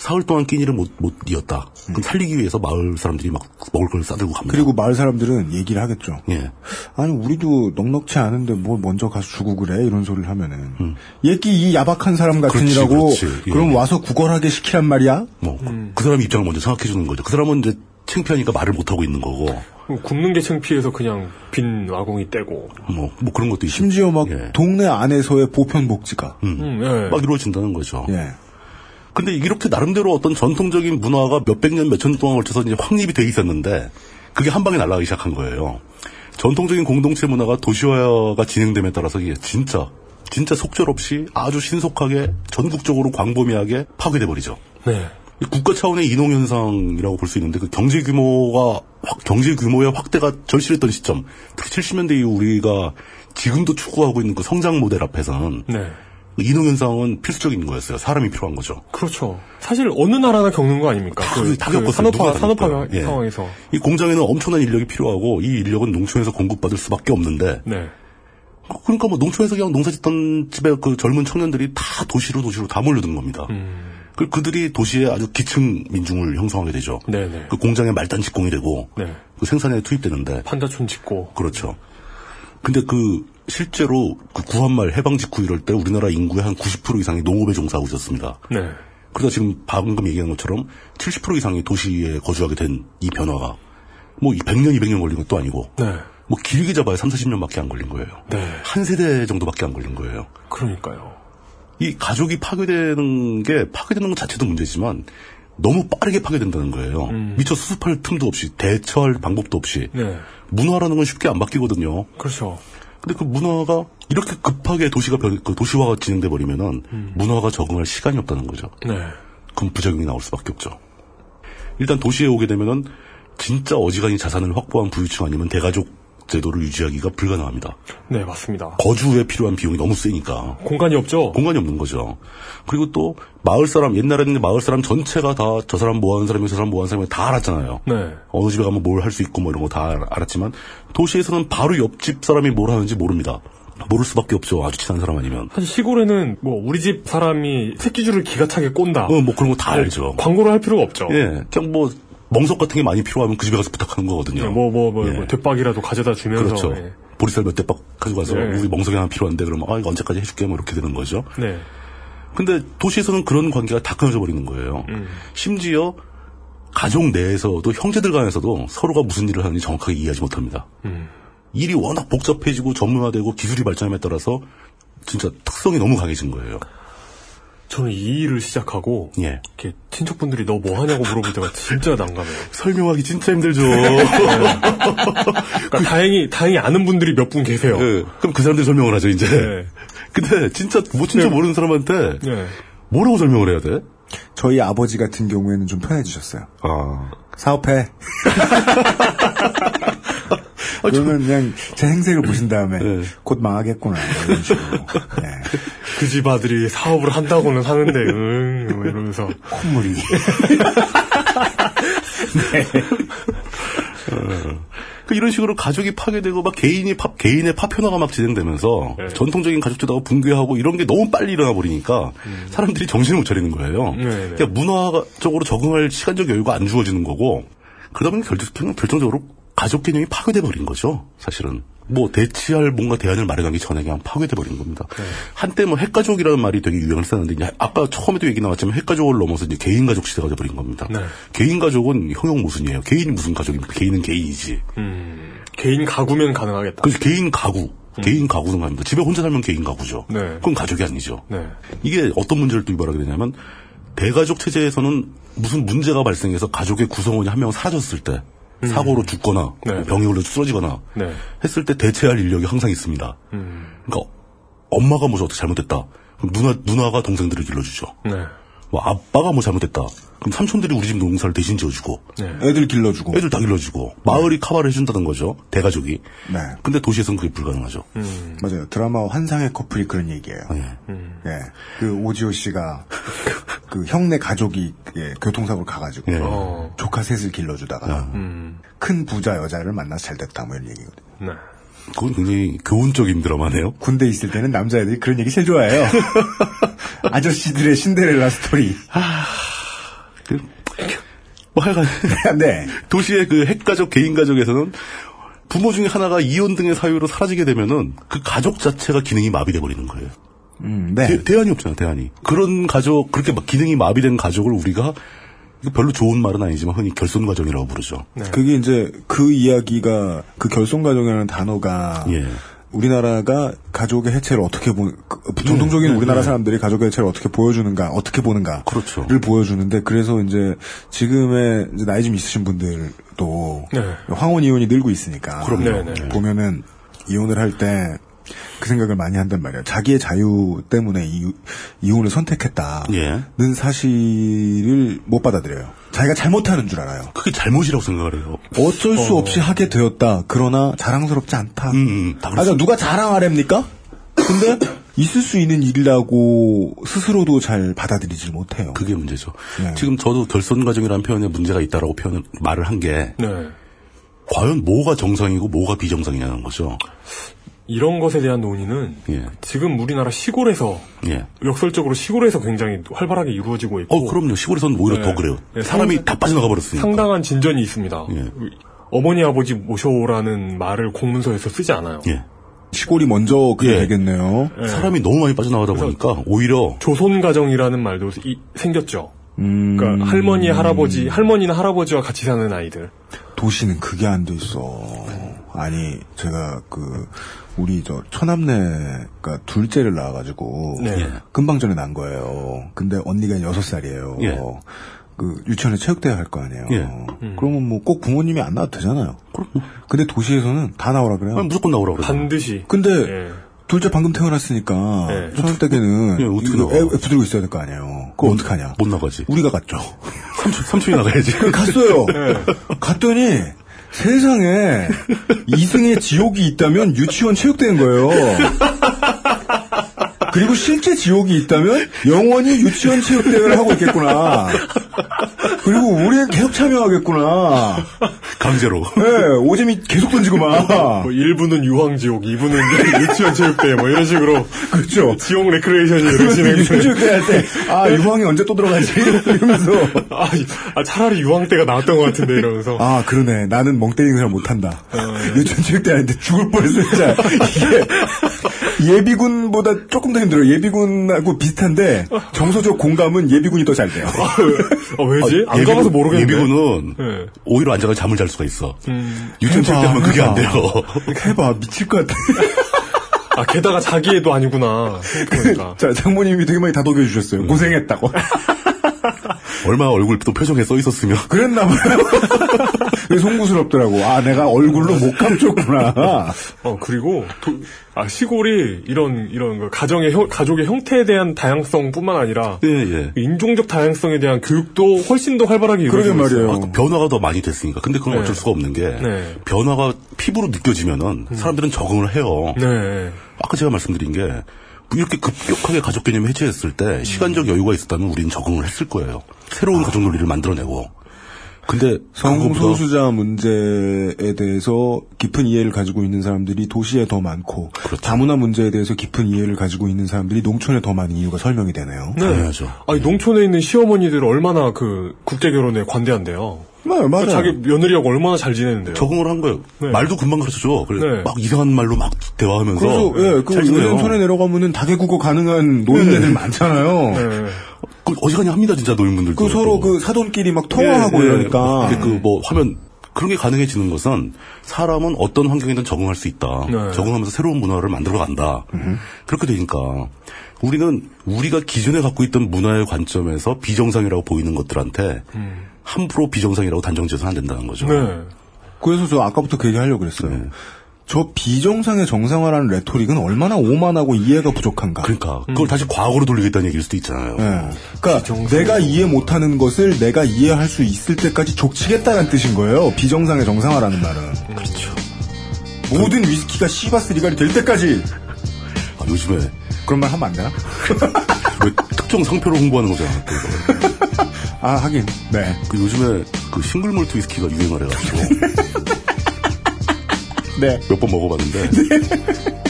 사흘 동안 끼니를 못, 못 이었다. 음. 그럼 살리기 위해서 마을 사람들이 막 먹을 걸 싸들고 갑니다. 그리고 마을 사람들은 얘기를 하겠죠. 예. 아니 우리도 넉넉치 않은데 뭘 먼저 가서 주고 그래 이런 소리를 하면은 얘기 이 야박한 사람 같으니라고 음. 예. 그럼 와서 구걸하게 시키란 말이야? 뭐, 그 사람 입장을 먼저 생각해 주는 거죠. 그 사람은 이제 창피하니까 말을 못 하고 있는 거고, 굶는 게 창피해서 그냥 빈 와공이 떼고. 뭐, 뭐 그런 것도 있고. 심지어 막 예. 동네 안에서의 보편 복지가 음, 예. 막 이루어진다는 거죠. 예. 근데 이렇게 나름대로 어떤 전통적인 문화가 몇백 년, 몇천 년 동안 걸쳐서 이제 확립이 돼 있었는데, 그게 한 방에 날아가기 시작한 거예요. 전통적인 공동체 문화가 도시화가 진행됨에 따라서 이게 진짜, 진짜 속절없이 아주 신속하게 전국적으로 광범위하게 파괴돼 버리죠. 네. 이 국가 차원의 인홍 현상이라고 볼 수 있는데 그 경제 규모가 확- 경제 규모의 확대가 절실했던 시점, 특히 70년대 이후 우리가 지금도 추구하고 있는 그 성장 모델 앞에서는 네. 인홍 현상은 필수적인 거였어요. 사람이 필요한 거죠. 그렇죠. 사실 어느 나라나 겪는 거 아닙니까? 다, 그, 다그 겪었어요. 산업화, 다 산업화 겪어요. 예. 상황에서. 이 공장에는 엄청난 인력이 필요하고 이 인력은 농촌에서 공급받을 수밖에 없는데 네. 그러니까 뭐 농촌에서 그냥 농사 짓던 집에 그 젊은 청년들이 다 도시로 도시로 다 몰려든 겁니다. 음. 그 그들이 도시에 아주 기층 민중을 형성하게 되죠. 네네. 그 공장에 말단 직공이 되고 네. 그 생산에 투입되는데 판자촌 짓고. 그렇죠. 근데 그 실제로 그 구한말 해방 직후 이럴 때 우리나라 인구의 한 90% 이상이 농업에 종사하고 있었습니다. 네. 그러다 지금 방금 얘기한 것처럼 70% 이상이 도시에 거주하게 된 이 변화가 뭐 100년, 200년 걸린 것도 아니고 네. 뭐 길게 잡아야 3, 40년밖에 안 걸린 거예요. 네. 한 세대 정도밖에 안 걸린 거예요. 그러니까요. 이 가족이 파괴되는 게 파괴되는 것 자체도 문제지만 너무 빠르게 파괴된다는 거예요. 미처 수습할 틈도 없이 대처할 방법도 없이 네. 문화라는 건 쉽게 안 바뀌거든요. 그렇죠. 근데 그 문화가 이렇게 급하게 도시가 변- 그 도시화가 진행돼 버리면은 문화가 적응할 시간이 없다는 거죠. 네. 그럼 부작용이 나올 수밖에 없죠. 일단 도시에 오게 되면은 진짜 어지간히 자산을 확보한 부유층 아니면 대가족 제도를 유지하기가 불가능합니다. 네, 맞습니다. 거주에 필요한 비용이 너무 세니까. 공간이 없죠? 공간이 없는 거죠. 그리고 또 마을 사람 옛날에는 마을 사람 전체가 다 저 사람 뭐 하는 사람이 저 사람 뭐 하는 사람이 다 알았잖아요. 네. 어느 집에 가면 뭘 할 수 있고 뭐 이런 거 다 알았지만 도시에서는 바로 옆집 사람이 뭘 하는지 모릅니다. 모를 수밖에 없죠. 아주 친한 사람 아니면. 사실 시골에는 뭐 우리 집 사람이 새끼줄을 기가 차게 꼰다. 어, 뭐 그런 거다뭐 알죠. 광고를 할 필요가 없죠. 예, 그냥 뭐 멍석 같은 게 많이 필요하면 그 집에 가서 부탁하는 거거든요. 뭐, 뭐, 뭐, 예. 뭐 대박이라도 가져다 주면서. 그렇죠. 예. 보리쌀 몇 대박 가져가서 네. 우리 멍석이 하나 필요한데 그러면 아 이거 언제까지 해줄게 뭐 이렇게 되는 거죠. 네. 근데 도시에서는 그런 관계가 다 끊어져 버리는 거예요. 음. 심지어 가족 내에서도 형제들 간에서도 서로가 무슨 일을 하는지 정확하게 이해하지 못합니다. 음. 일이 워낙 복잡해지고 전문화되고 기술이 발전함에 따라서 진짜 특성이 너무 강해진 거예요. 저는 이 일을 시작하고 예. 이렇게 친척분들이 너 뭐 하냐고 물어볼 때가 진짜 난감해요. 설명하기 진짜 힘들죠. 그러니까 다행히 다행히 아는 분들이 몇 분 계세요. 예. 그럼 그 사람들이 설명을 하죠 이제. 네. 근데 진짜 뭐 진짜 모르는 사람한테 네. 뭐라고 설명을 해야 돼? 저희 아버지 같은 경우에는 좀 편해지셨어요. 아. 사업해. 그러면 그냥 제 행색을 보신 다음에 곧 망하겠구나 이런 식으로. 네. 그집 아들이 사업을 한다고는 하는데 응뭐 이러면서 콧물이. 그 이런 식으로 가족이 파괴되고 막 개인이 파, 개인의 파편화가 막 진행되면서 네. 전통적인 가족 제도가 붕괴하고 이런 게 너무 빨리 일어나 버리니까 사람들이 정신을 못 차리는 거예요. 음. 네, 네. 그러니까 문화적으로 적응할 시간적 여유가 안 주어지는 거고 그러다 보니 결, 결- 결정적으로 가족 개념이 파괴돼 버린 거죠. 사실은. 뭐 대치할 뭔가 대안을 마련하기 전에 그냥 파괴돼 버린 겁니다. 네. 한때 뭐 핵가족이라는 말이 되게 유행을 했었는데 아까 처음에도 얘기 나왔지만 핵가족을 넘어서 이제 개인 가족 시대가 돼 버린 겁니다. 네. 개인 가족은 형용 모순이에요. 개인이 무슨 가족입니까? 개인은 개인이지. 음, 개인 가구면 가능하겠다. 그래서 개인 가구, 개인 가구는 갑니다. 집에 혼자 살면 개인 가구죠. 네. 그건 가족이 아니죠. 네. 이게 어떤 문제를 또 유발하게 되냐면 대가족 체제에서는 무슨 문제가 발생해서 가족의 구성원이 한 명 사라졌을 때 사고로 죽거나 음. 네. 병이 걸려 쓰러지거나 네. 했을 때 대체할 인력이 항상 있습니다. 음. 그러니까 엄마가 뭐 어떻게 잘못됐다. 누나 누나가 동생들을 길러주죠. 네. 뭐 아빠가 뭐 잘못됐다. 그럼 삼촌들이 우리 집 농사를 대신 지어주고 네. 애들 길러주고. 애들 다 길러주고 마을이 카바를 해준다는 거죠. 대가족이. 네. 근데 도시에서는 그게 불가능하죠. 음. 맞아요. 드라마 환상의 커플이 그런 얘기예요. 예. 예. 그 오지호 씨가 그 형네 가족이 예, 교통사고로 가가지고 예. 어. 조카 셋을 길러주다가 음. 큰 부자 여자를 만나서 잘 됐다 뭐 이런 얘기거든요. 네. 그건 굉장히 교훈적인 드라마네요. 군대 있을 때는 남자애들이 그런 얘기 제일 좋아해요. 아저씨들의 신데렐라 스토리. 뭐 하여간 네. 도시의 그 핵가족, 개인가족에서는 부모 중에 하나가 이혼 등의 사유로 사라지게 되면은 그 가족 자체가 기능이 마비돼 버리는 거예요. 음, 네. 대, 대안이 없잖아, 대안이. 그런 가족, 그렇게 막 기능이 마비된 가족을 우리가 별로 좋은 말은 아니지만 흔히 결손 가정이라고 부르죠. 그게 이제 그 이야기가 그 결손가족이라는 단어가 예. 우리나라가 가족의 해체를 어떻게 보, 그, 전통적인 네, 우리나라 네. 사람들이 가족의 해체를 어떻게 보여주는가, 어떻게 보는가를 그렇죠. 보여주는데 그래서 이제 지금의 이제 나이 좀 있으신 분들도 네. 황혼 이혼이 늘고 있으니까 그럼요. 네, 네. 보면은 이혼을 할 때 그 생각을 많이 한단 말이에요. 자기의 자유 때문에 이, 이혼을 선택했다는 예. 사실을 못 받아들여요. 자기가 잘못하는 줄 알아요. 그게 잘못이라고 생각을 해요. 어쩔 수 없이 하게 되었다. 그러나 자랑스럽지 않다. 음, 다 아, 그러니까 누가 자랑하랍니까? 근데 있을 수 있는 일이라고 스스로도 잘 받아들이질 못해요. 그게 문제죠. 네. 지금 저도 결손 가정이라는 표현에 문제가 있다라고 표현을 말을 한게 네. 과연 뭐가 정상이고 뭐가 비정상이냐는 거죠. 이런 것에 대한 논의는 예. 지금 우리나라 시골에서 예. 역설적으로 시골에서 굉장히 활발하게 이루어지고 있고 어, 그럼요. 시골에서는 오히려 네. 더 그래요. 네, 사람이 상- 다 빠져나가 버렸으니까. 상당한 진전이 있습니다. 예. 어머니 아버지 모셔오라는 말을 공문서에서 쓰지 않아요. 예. 시골이 먼저 그게 예. 되겠네요. 예. 사람이 너무 많이 빠져나가다 보니까 오히려 조손 가정이라는 말도 이- 생겼죠. 음, 그러니까 할머니, 할아버지, 할머니나 할아버지와 같이 사는 아이들. 도시는 그게 안 돼 있어. 아니, 제가 그, 우리 저 처남네가 둘째를 낳아가지고, 네. 금방 전에 난 거예요. 근데 언니가 여섯 살이에요. 예. 그 유치원에 체육대회 할 거 아니에요. 예. 그러면 뭐 꼭 부모님이 안 나와도 되잖아요. 근데 도시에서는 다 나오라 그래요. 아니, 무조건 나오라고 그래요. 반드시. 근데 예. 둘째 방금 태어났으니까 네. 초등학교는 예, 어떻게 이거 나와? 애, 애 붙들고 있어야 될 거 아니에요. 그거 어떡하냐? 못 나가지. 우리가 갔죠. 삼촌, 삼촌이 나가야지. 갔어요. 갔더니 세상에 이승의 지옥이 있다면 유치원 체육대회인 거예요. 그리고 실제 지옥이 있다면 영원히 유치원 체육대회를 하고 있겠구나. 그리고 우리는 계속 참여하겠구나. 강제로. 네, 오재미 계속 던지고 막. 뭐 1부는 유황지옥, 2부는 유치원 체육대회 뭐 이런 식으로 그렇죠. 지옥 레크레이션이 유치원 진행돼. 체육대회 할 때, 아, 유황이 언제 또 들어가지? 이러면서. 아, 이- 아, 차라리 유황 때가 나왔던 것 같은데 이러면서. 아, 그러네. 나는 멍 때리는 사람 못한다. 유치원 체육대회 하는데 죽을 뻔했어, 진짜. 이게 예비군보다 조금 더 힘들어요. 예비군하고 비슷한데, 정서적 공감은 예비군이 더 잘 돼요. 아, 왜지? 안 예비군- 가봐서 모르겠는데. 예비군은 네. 오히려 앉아가 잠을 잘 수가 있어. 음. 유치원 때 하면 그게 안 돼요. 해봐, 미칠 것 같아. 아, 게다가 자기 애도 아니구나. 생각해보니까. 자, 장모님이 되게 많이 다독여 주셨어요. 고생했다고. 얼마나 얼굴 또 표정에 써 있었으면. 그랬나 봐요. 송구스럽더라고. 아, 내가 얼굴로 못 감췄구나. 어, 그리고, 도- 아, 시골이 이런, 이런 그 가정의, 형- 가족의 형태에 대한 다양성 뿐만 아니라, 예, 예. 인종적 다양성에 대한 교육도 훨씬 더 활발하게 그러게 이루어지고 있어요. 말이에요. 아, 변화가 더 많이 됐으니까. 근데 그건 네. 어쩔 수가 없는 게 네. 변화가 피부로 느껴지면은 사람들은 적응을 해요. 네. 아까 제가 말씀드린 게 이렇게 급격하게 가족 개념이 해체했을 때 시간적 여유가 있었다면 우리는 적응을 했을 거예요. 새로운 가족 논리를 만들어내고. 근데 성소수자 문제에 대해서 깊은 이해를 가지고 있는 사람들이 도시에 더 많고 그렇죠. 다문화 문제에 대해서 깊은 이해를 가지고 있는 사람들이 농촌에 더 많은 이유가 설명이 되네요. 당연하죠. 아니, 농촌에 있는 시어머니들 얼마나 그 국제 결혼에 관대한데요. 네, 맞아요. 자기 며느리하고 얼마나 잘 지내는데요. 적응을 한 거예요. 네. 말도 금방 가르쳐줘. 그래 네. 막 이상한 말로 막 대화하면서 그래서 예, 그. 은행촌에 내려가면은 다개국어 가능한 노인네들 많잖아요. 네. 그 어지간히 합니다 진짜 노인분들도. 그 서로 그 사돈끼리 막 통화하고 예, 예. 이러니까. 근데 그뭐 하면 그런 게 가능해지는 것은 사람은 어떤 환경이든 적응할 수 있다. 네. 적응하면서 새로운 문화를 만들어 간다. 그렇게 되니까 우리는 우리가 기존에 갖고 있던 문화의 관점에서 비정상이라고 보이는 것들한테 함부로 비정상이라고 단정지어서 안 된다는 거죠. 음. 네. 그래서 저 아까부터 그 얘기 하려고 그랬어요. 네. 저 비정상의 정상화라는 레토릭은 얼마나 오만하고 이해가 부족한가. 그러니까 그걸 다시 과거로 돌리겠다는 얘기일 수도 있잖아요. 예. 그러니까 내가 이해 못하는 것을 내가 이해할 수 있을 때까지 족치겠다는 뜻인 거예요. 비정상의 정상화라는 말은. 그렇죠. 모든 위스키가 시바스 리갈이 될 때까지 아, 요즘에 그런 말 하면 안 되나? 왜 특정 상표를 홍보하는 거잖아. 아 하긴. 네. 그 요즘에 그 싱글 몰트 위스키가 유행을 해가지고 네. 몇 번 먹어봤는데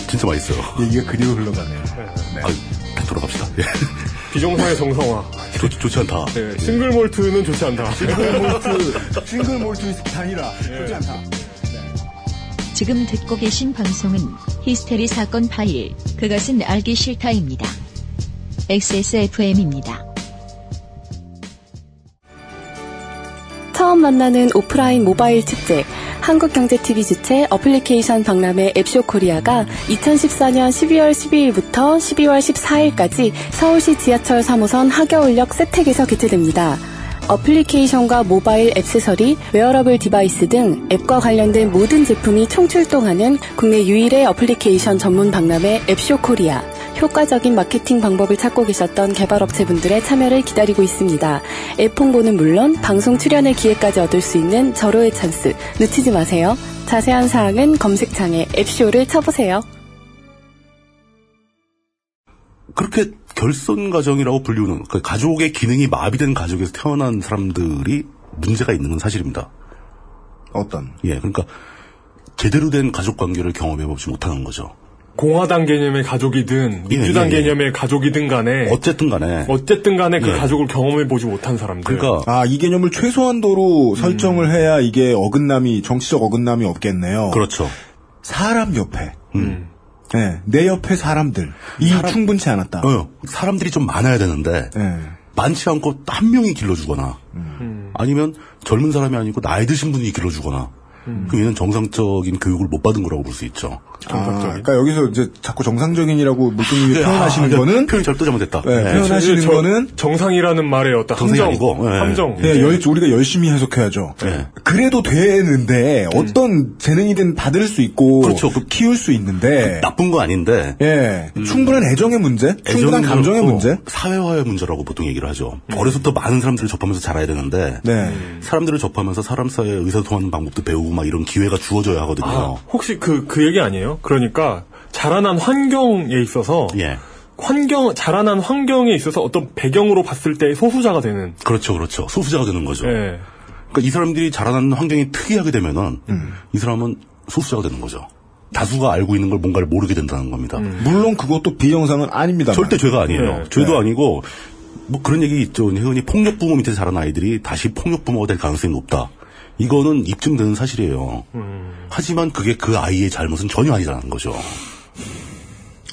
진짜 맛있어요. 얘기가 그리로 흘러가네요. 아, 다시 돌아갑시다. 예. 비정상의 정상화. 좋, 좋지 않다. 네, 싱글 몰트는 좋지 않다. 싱글 몰트, 싱글 몰트 위스키 단이라. 좋지 않다. 지금 듣고 계신 방송은 히스테리 사건 파일, 그것은 알기 싫다입니다. XSFM입니다. 처음 만나는 오프라인 모바일 축제 한국경제TV 주최 어플리케이션 박람회 앱쇼 코리아가 2014년 12월 12일부터 12월 14일까지 서울시 지하철 3호선 학여울역 세택에서 개최됩니다. 어플리케이션과 모바일 액세서리, wearable device 등 앱과 관련된 모든 제품이 총출동하는 국내 유일의 어플리케이션 전문 박람회 앱쇼 코리아. 효과적인 마케팅 방법을 찾고 계셨던 개발업체분들의 참여를 기다리고 있습니다. 앱 홍보는 물론 방송 출연의 기회까지 얻을 수 있는 절호의 찬스 놓치지 마세요. 자세한 사항은 검색창에 앱쇼를 쳐보세요. 그렇게 결손 가정이라고 불리우는 그 가족의 기능이 마비된 가족에서 태어난 사람들이 문제가 있는 건 사실입니다. 어떤? 예, 그러니까 제대로 된 가족 관계를 경험해 보지 못하는 거죠. 공화당 개념의 가족이든 예, 민주당 예, 예. 개념의 가족이든 간에 어쨌든 간에 어쨌든 간에 그 예. 가족을 경험해 보지 못한 사람들. 그러니까 아, 이 개념을 최소한도로 설정을 해야 이게 어긋남이, 정치적 어긋남이 없겠네요. 그렇죠. 사람 옆에. 음. 네, 내 옆에 사람들. 이 사람- 충분치 않았다. 어, 사람들이 좀 많아야 되는데 네. 많지 않고 한 명이 길러주거나 음. 아니면 젊은 사람이 아니고 나이 드신 분이 길러주거나 음. 그럼 얘는 정상적인 교육을 못 받은 거라고 볼 수 있죠. 아, 그러니까 여기서 이제 자꾸 정상적인이라고 물뚱님이 네, 표현하시는 아, 거는 표현이 잘못 잘못됐다. 네, 네. 표현하시는 저- 거는 정상이라는 말의 어떤 정상이 함정, 아니고, 예. 함정. 네, 열, 우리가 열심히 해석해야죠. 네. 그래도 되는데 어떤 재능이든 받을 수 있고 그렇죠. 그- 키울 수 있는데 나쁜 거 아닌데 예, 충분한 애정의 문제, 충분한 감정의 어, 문제. 사회화의 문제라고 보통 얘기를 하죠. 어려서부터 많은 사람들을 접하면서 자라야 되는데 네. 사람들을 접하면서 사람 사이에 의사소통하는 방법도 배우고 막 이런 기회가 주어져야 하거든요. 아, 혹시 그, 그 얘기 아니에요? 그러니까, 자라난 환경에 있어서, 예. 환경, 자라난 환경에 있어서 어떤 배경으로 봤을 때 소수자가 되는, 그렇죠, 그렇죠. 소수자가 되는 거죠. 예. 그러니까 이 사람들이 자라나는 환경이 특이하게 되면은 음. 이 사람은 소수자가 되는 거죠. 다수가 알고 있는 걸 뭔가를 모르게 된다는 겁니다. 물론 그것도 비정상은 아닙니다. 절대 죄가 아니에요. 네. 죄도 네. 아니고 뭐 그런 얘기 있죠. 흔히 폭력 부모 밑에 자란 아이들이 다시 폭력 부모가 될 가능성이 높다. 이거는 입증되는 사실이에요. 하지만 그게 그 아이의 잘못은 전혀 아니라는 거죠.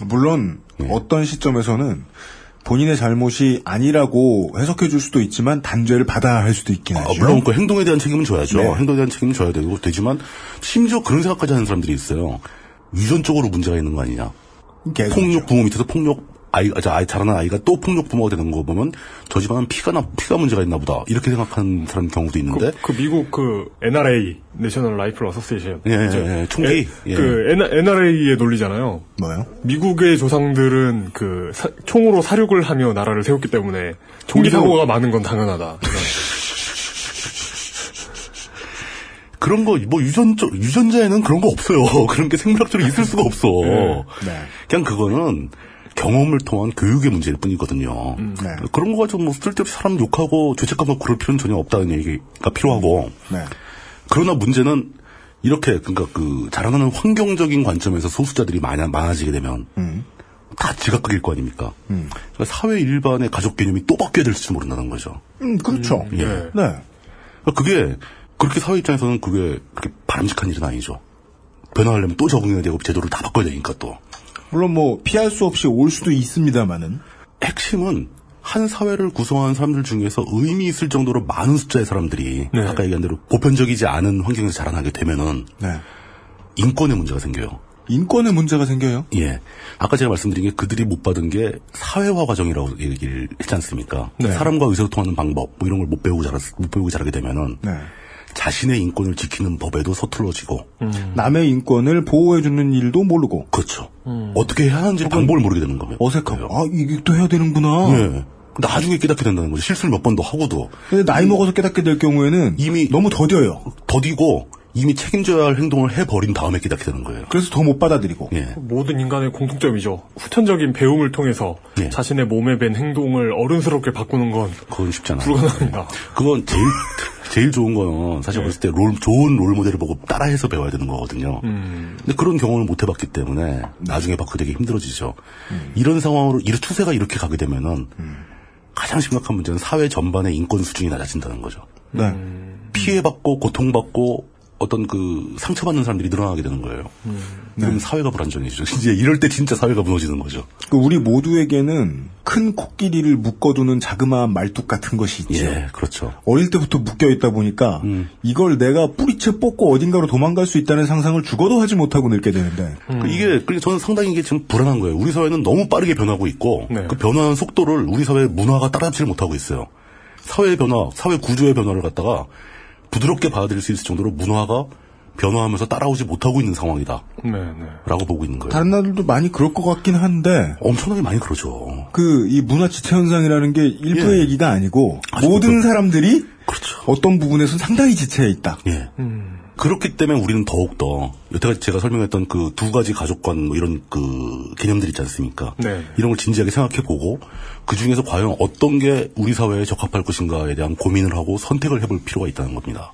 물론 네. 어떤 시점에서는 본인의 잘못이 아니라고 해석해 줄 수도 있지만 단죄를 받아야 할 수도 있긴 아, 하죠. 물론 그 행동에 대한 책임은 져야죠. 네. 행동에 대한 책임은 져야 되고 되지만 심지어 그런 생각까지 하는 사람들이 있어요. 유전적으로 문제가 있는 거 아니냐. 폭력 부모 밑에서 폭력 아이, 아, 자, 아이 자라는 아이가 또 폭력 부모가 되는 거 보면 저 집안은 피가 나 피가 문제가 있나 보다 이렇게 생각하는 사람 경우도 있는데 그, 그 미국 그 NRA, National Rifle Association. 예, 예, 예, 총기. 예. 그 NRA의 논리잖아요. 뭐요? 미국의 조상들은 그 사- 총으로 살육을 하며 나라를 세웠기 때문에 총기 사고가 많은 건 당연하다. 그런 거 뭐 유전적 유전자에는 그런 거 없어요. 그런 게 생물학적으로 있을 수가 없어. 네. 그냥 그거는 경험을 통한 교육의 문제일 뿐이거든요. 네. 그런 거 가지고 뭐 쓸데없이 사람 욕하고 죄책감을 그럴 필요는 전혀 없다는 얘기가 필요하고 네. 그러나 문제는 이렇게 그러니까 그 자라나는 환경적인 관점에서 소수자들이 많아, 많아지게 되면 음. 다 지각각일 거 아닙니까? 그러니까 사회 일반의 가족 개념이 또 바뀌어야 될지 모른다는 거죠. 음, 그렇죠. 예. 네. 그러니까 그게 그렇게 사회 입장에서는 그게 그렇게 바람직한 일은 아니죠. 변화하려면 또 적응해야 되고 제도를 다 바꿔야 되니까 또. 물론 뭐 피할 수 없이 올 수도 있습니다만은 핵심은 한 사회를 구성하는 사람들 중에서 의미 있을 정도로 많은 숫자의 사람들이 네. 아까 얘기한 대로 보편적이지 않은 환경에서 자라나게 되면은 네. 인권의 문제가 생겨요. 인권의 문제가 생겨요. 예. 아까 제가 말씀드린 게 그들이 못 받은 게 사회화 과정이라고 얘기를 했지 않습니까? 네. 사람과 의사소통하는 방법, 뭐 이런 걸 못 배우고 자랐, 못 배우고 자라게 되면은 네. 자신의 인권을 지키는 법에도 서툴러지고, 남의 인권을 보호해주는 일도 모르고 그렇죠. 어떻게 해야 하는지 방법을 모르게 되는 거예요. 어색하고 아 이게 또 해야 되는구나. 예. 나중에 깨닫게 된다는 거죠. 실수를 몇 번 더 하고도. 근데 나이 먹어서 깨닫게 될 경우에는 이미 너무 더뎌요. 더디고 이미 책임져야 할 행동을 해버린 다음에 깨닫게 되는 거예요. 그래서 더 못 받아들이고. 예. 모든 인간의 공통점이죠. 후천적인 배움을 통해서 예. 자신의 몸에 밴 행동을 어른스럽게 바꾸는 건 그건 쉽지 않아요. 불가능합니다. 그건 제일 제일 좋은 거는 사실 어렸을 때 롤, 좋은 롤 모델을 보고 따라해서 배워야 되는 거거든요. 근데 그런 경험을 못 해봤기 때문에 나중에 바꾸 되게 힘들어지죠. 이런 상황으로 이런 추세가 이렇게 가게 되면은 가장 심각한 문제는 사회 전반의 인권 수준이 낮아진다는 거죠. 네. 피해받고 고통받고 어떤 그 상처받는 사람들이 늘어나게 되는 거예요. 그럼 사회가 불안정해지죠. 이제 이럴 때 진짜 사회가 무너지는 거죠. 그 우리 모두에게는 큰 코끼리를 묶어두는 자그마한 말뚝 같은 것이 있죠. 예, 그렇죠. 어릴 때부터 묶여 있다 보니까 음. 이걸 내가 뿌리채 뽑고 어딘가로 도망갈 수 있다는 상상을 죽어도 하지 못하고 늙게 되는데 그 이게 그러니까 저는 상당히 이게 지금 불안한 거예요. 우리 사회는 너무 빠르게 변하고 있고 네. 그 변화하는 속도를 우리 사회 문화가 따라잡지를 못하고 있어요. 사회 변화, 사회 구조의 변화를 갖다가 부드럽게 받아들일 수 있을 정도로 문화가 변화하면서 따라오지 못하고 있는 상황이다. 네, 네. 라고 보고 있는 거예요. 다른 나라들도 많이 그럴 것 같긴 한데 엄청나게 많이 그러죠. 그 이 문화 지체 현상이라는 게 일부의 예. 얘기가 아니고 모든 그렇죠. 사람들이 어떤 부분에서는 상당히 지체해 있다. 예. 그렇기 때문에 우리는 더욱더 여태까지 제가 설명했던 그 두 가지 가족관 뭐 이런 그 개념들 있지 않습니까? 네. 이런 걸 진지하게 생각해 보고 그 중에서 과연 어떤 게 우리 사회에 적합할 것인가에 대한 고민을 하고 선택을 해볼 필요가 있다는 겁니다.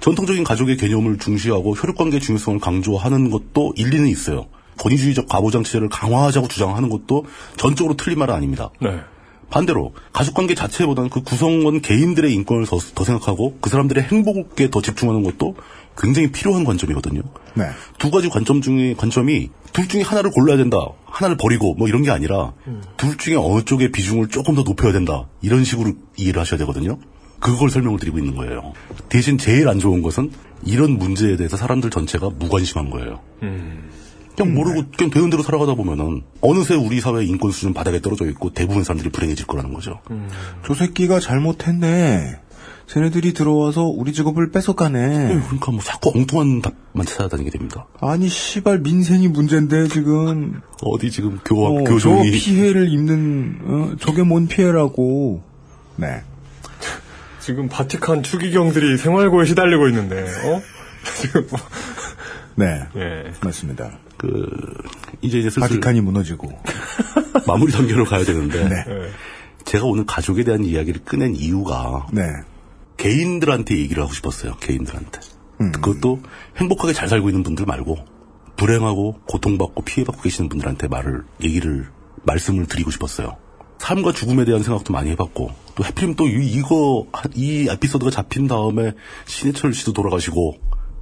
전통적인 가족의 개념을 중시하고 혈육관계 중요성을 강조하는 것도 일리는 있어요. 권위주의적 가부장체제를 강화하자고 주장하는 것도 전적으로 틀린 말은 아닙니다. 네. 반대로 가족관계 자체보다는 그 구성원 개인들의 인권을 더, 더 생각하고 그 사람들의 행복에 더 집중하는 것도 굉장히 필요한 관점이거든요. 네. 두 가지 관점 중에 관점이 둘 중에 하나를 골라야 된다. 하나를 버리고 뭐 이런 게 아니라 둘 중에 어느 쪽의 비중을 조금 더 높여야 된다. 이런 식으로 이해를 하셔야 되거든요. 그걸 설명을 드리고 있는 거예요. 대신 제일 안 좋은 것은 이런 문제에 대해서 사람들 전체가 무관심한 거예요. 그냥 모르고 그냥 되는 대로 살아가다 보면은 어느새 우리 사회의 인권 수준 바닥에 떨어져 있고 대부분 사람들이 불행해질 거라는 거죠. 저 새끼가 잘못했네. 쟤네들이 들어와서 우리 직업을 뺏어가네. 그러니까 뭐 자꾸 엉뚱한 답만 찾아다니게 됩니다. 아니 씨발 민생이 문제인데 지금 어디 지금 교학 어, 교종이 저 피해를 입는 어, 저게 뭔 피해라고. 네. 지금 바티칸 추기경들이 생활고에 시달리고 있는데, 어? 지금 뭐, 네. 예. 맞습니다. 그 이제 이제 슬슬 바티칸이 무너지고. 마무리 단계로 가야 되는데 네. 예. 제가 오늘 가족에 대한 이야기를 꺼낸 이유가 네. 개인들한테 얘기를 하고 싶었어요. 개인들한테. 음. 그것도 행복하게 잘 살고 있는 분들 말고 불행하고 고통받고 피해받고 계시는 분들한테 말을 얘기를 말씀을 드리고 싶었어요. 삶과 죽음에 대한 생각도 많이 해봤고 또 해필이면 또 이- 이거 이 에피소드가 잡힌 다음에 신해철 씨도 돌아가시고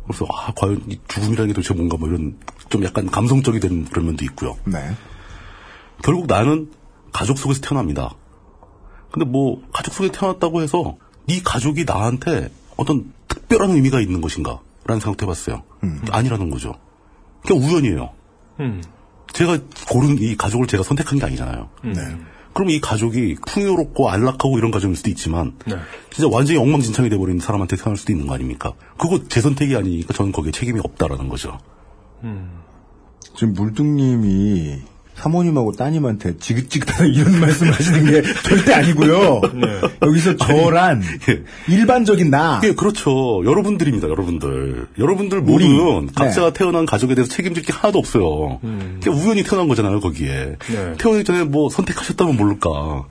그래서 아 과연 이 죽음이라는 게 도대체 뭔가 뭐 이런 좀 약간 감성적이 된 그런 면도 있고요. 네. 결국 나는 가족 속에서 태어납니다. 근데 뭐 가족 속에 태어났다고 해서 네 가족이 나한테 어떤 특별한 의미가 있는 것인가? 라는 생각도 해봤어요. 아니라는 거죠. 그냥 우연이에요. 음. 제가 고른 이 가족을 제가 선택한 게 아니잖아요. 네. 그럼 이 가족이 풍요롭고 안락하고 이런 가정일 수도 있지만 네. 진짜 완전히 엉망진창이 돼버린 사람한테 태어날 수도 있는 거 아닙니까? 그거 제 선택이 아니니까 저는 거기에 책임이 없다라는 거죠. 지금 물뚱님이 사모님하고 따님한테 지긋지긋하다 이런 말씀 하시는 게 절대 아니고요. 여기서 저란 일반적인 나. 예, 그렇죠. 여러분들입니다, 여러분들. 여러분들. 모두는 각자가 네. 태어난 가족에 대해서 책임질 게 하나도 없어요. 그냥 우연히 태어난 거잖아요, 거기에. 네. 태어나기 전에 뭐 선택하셨다면 모를까.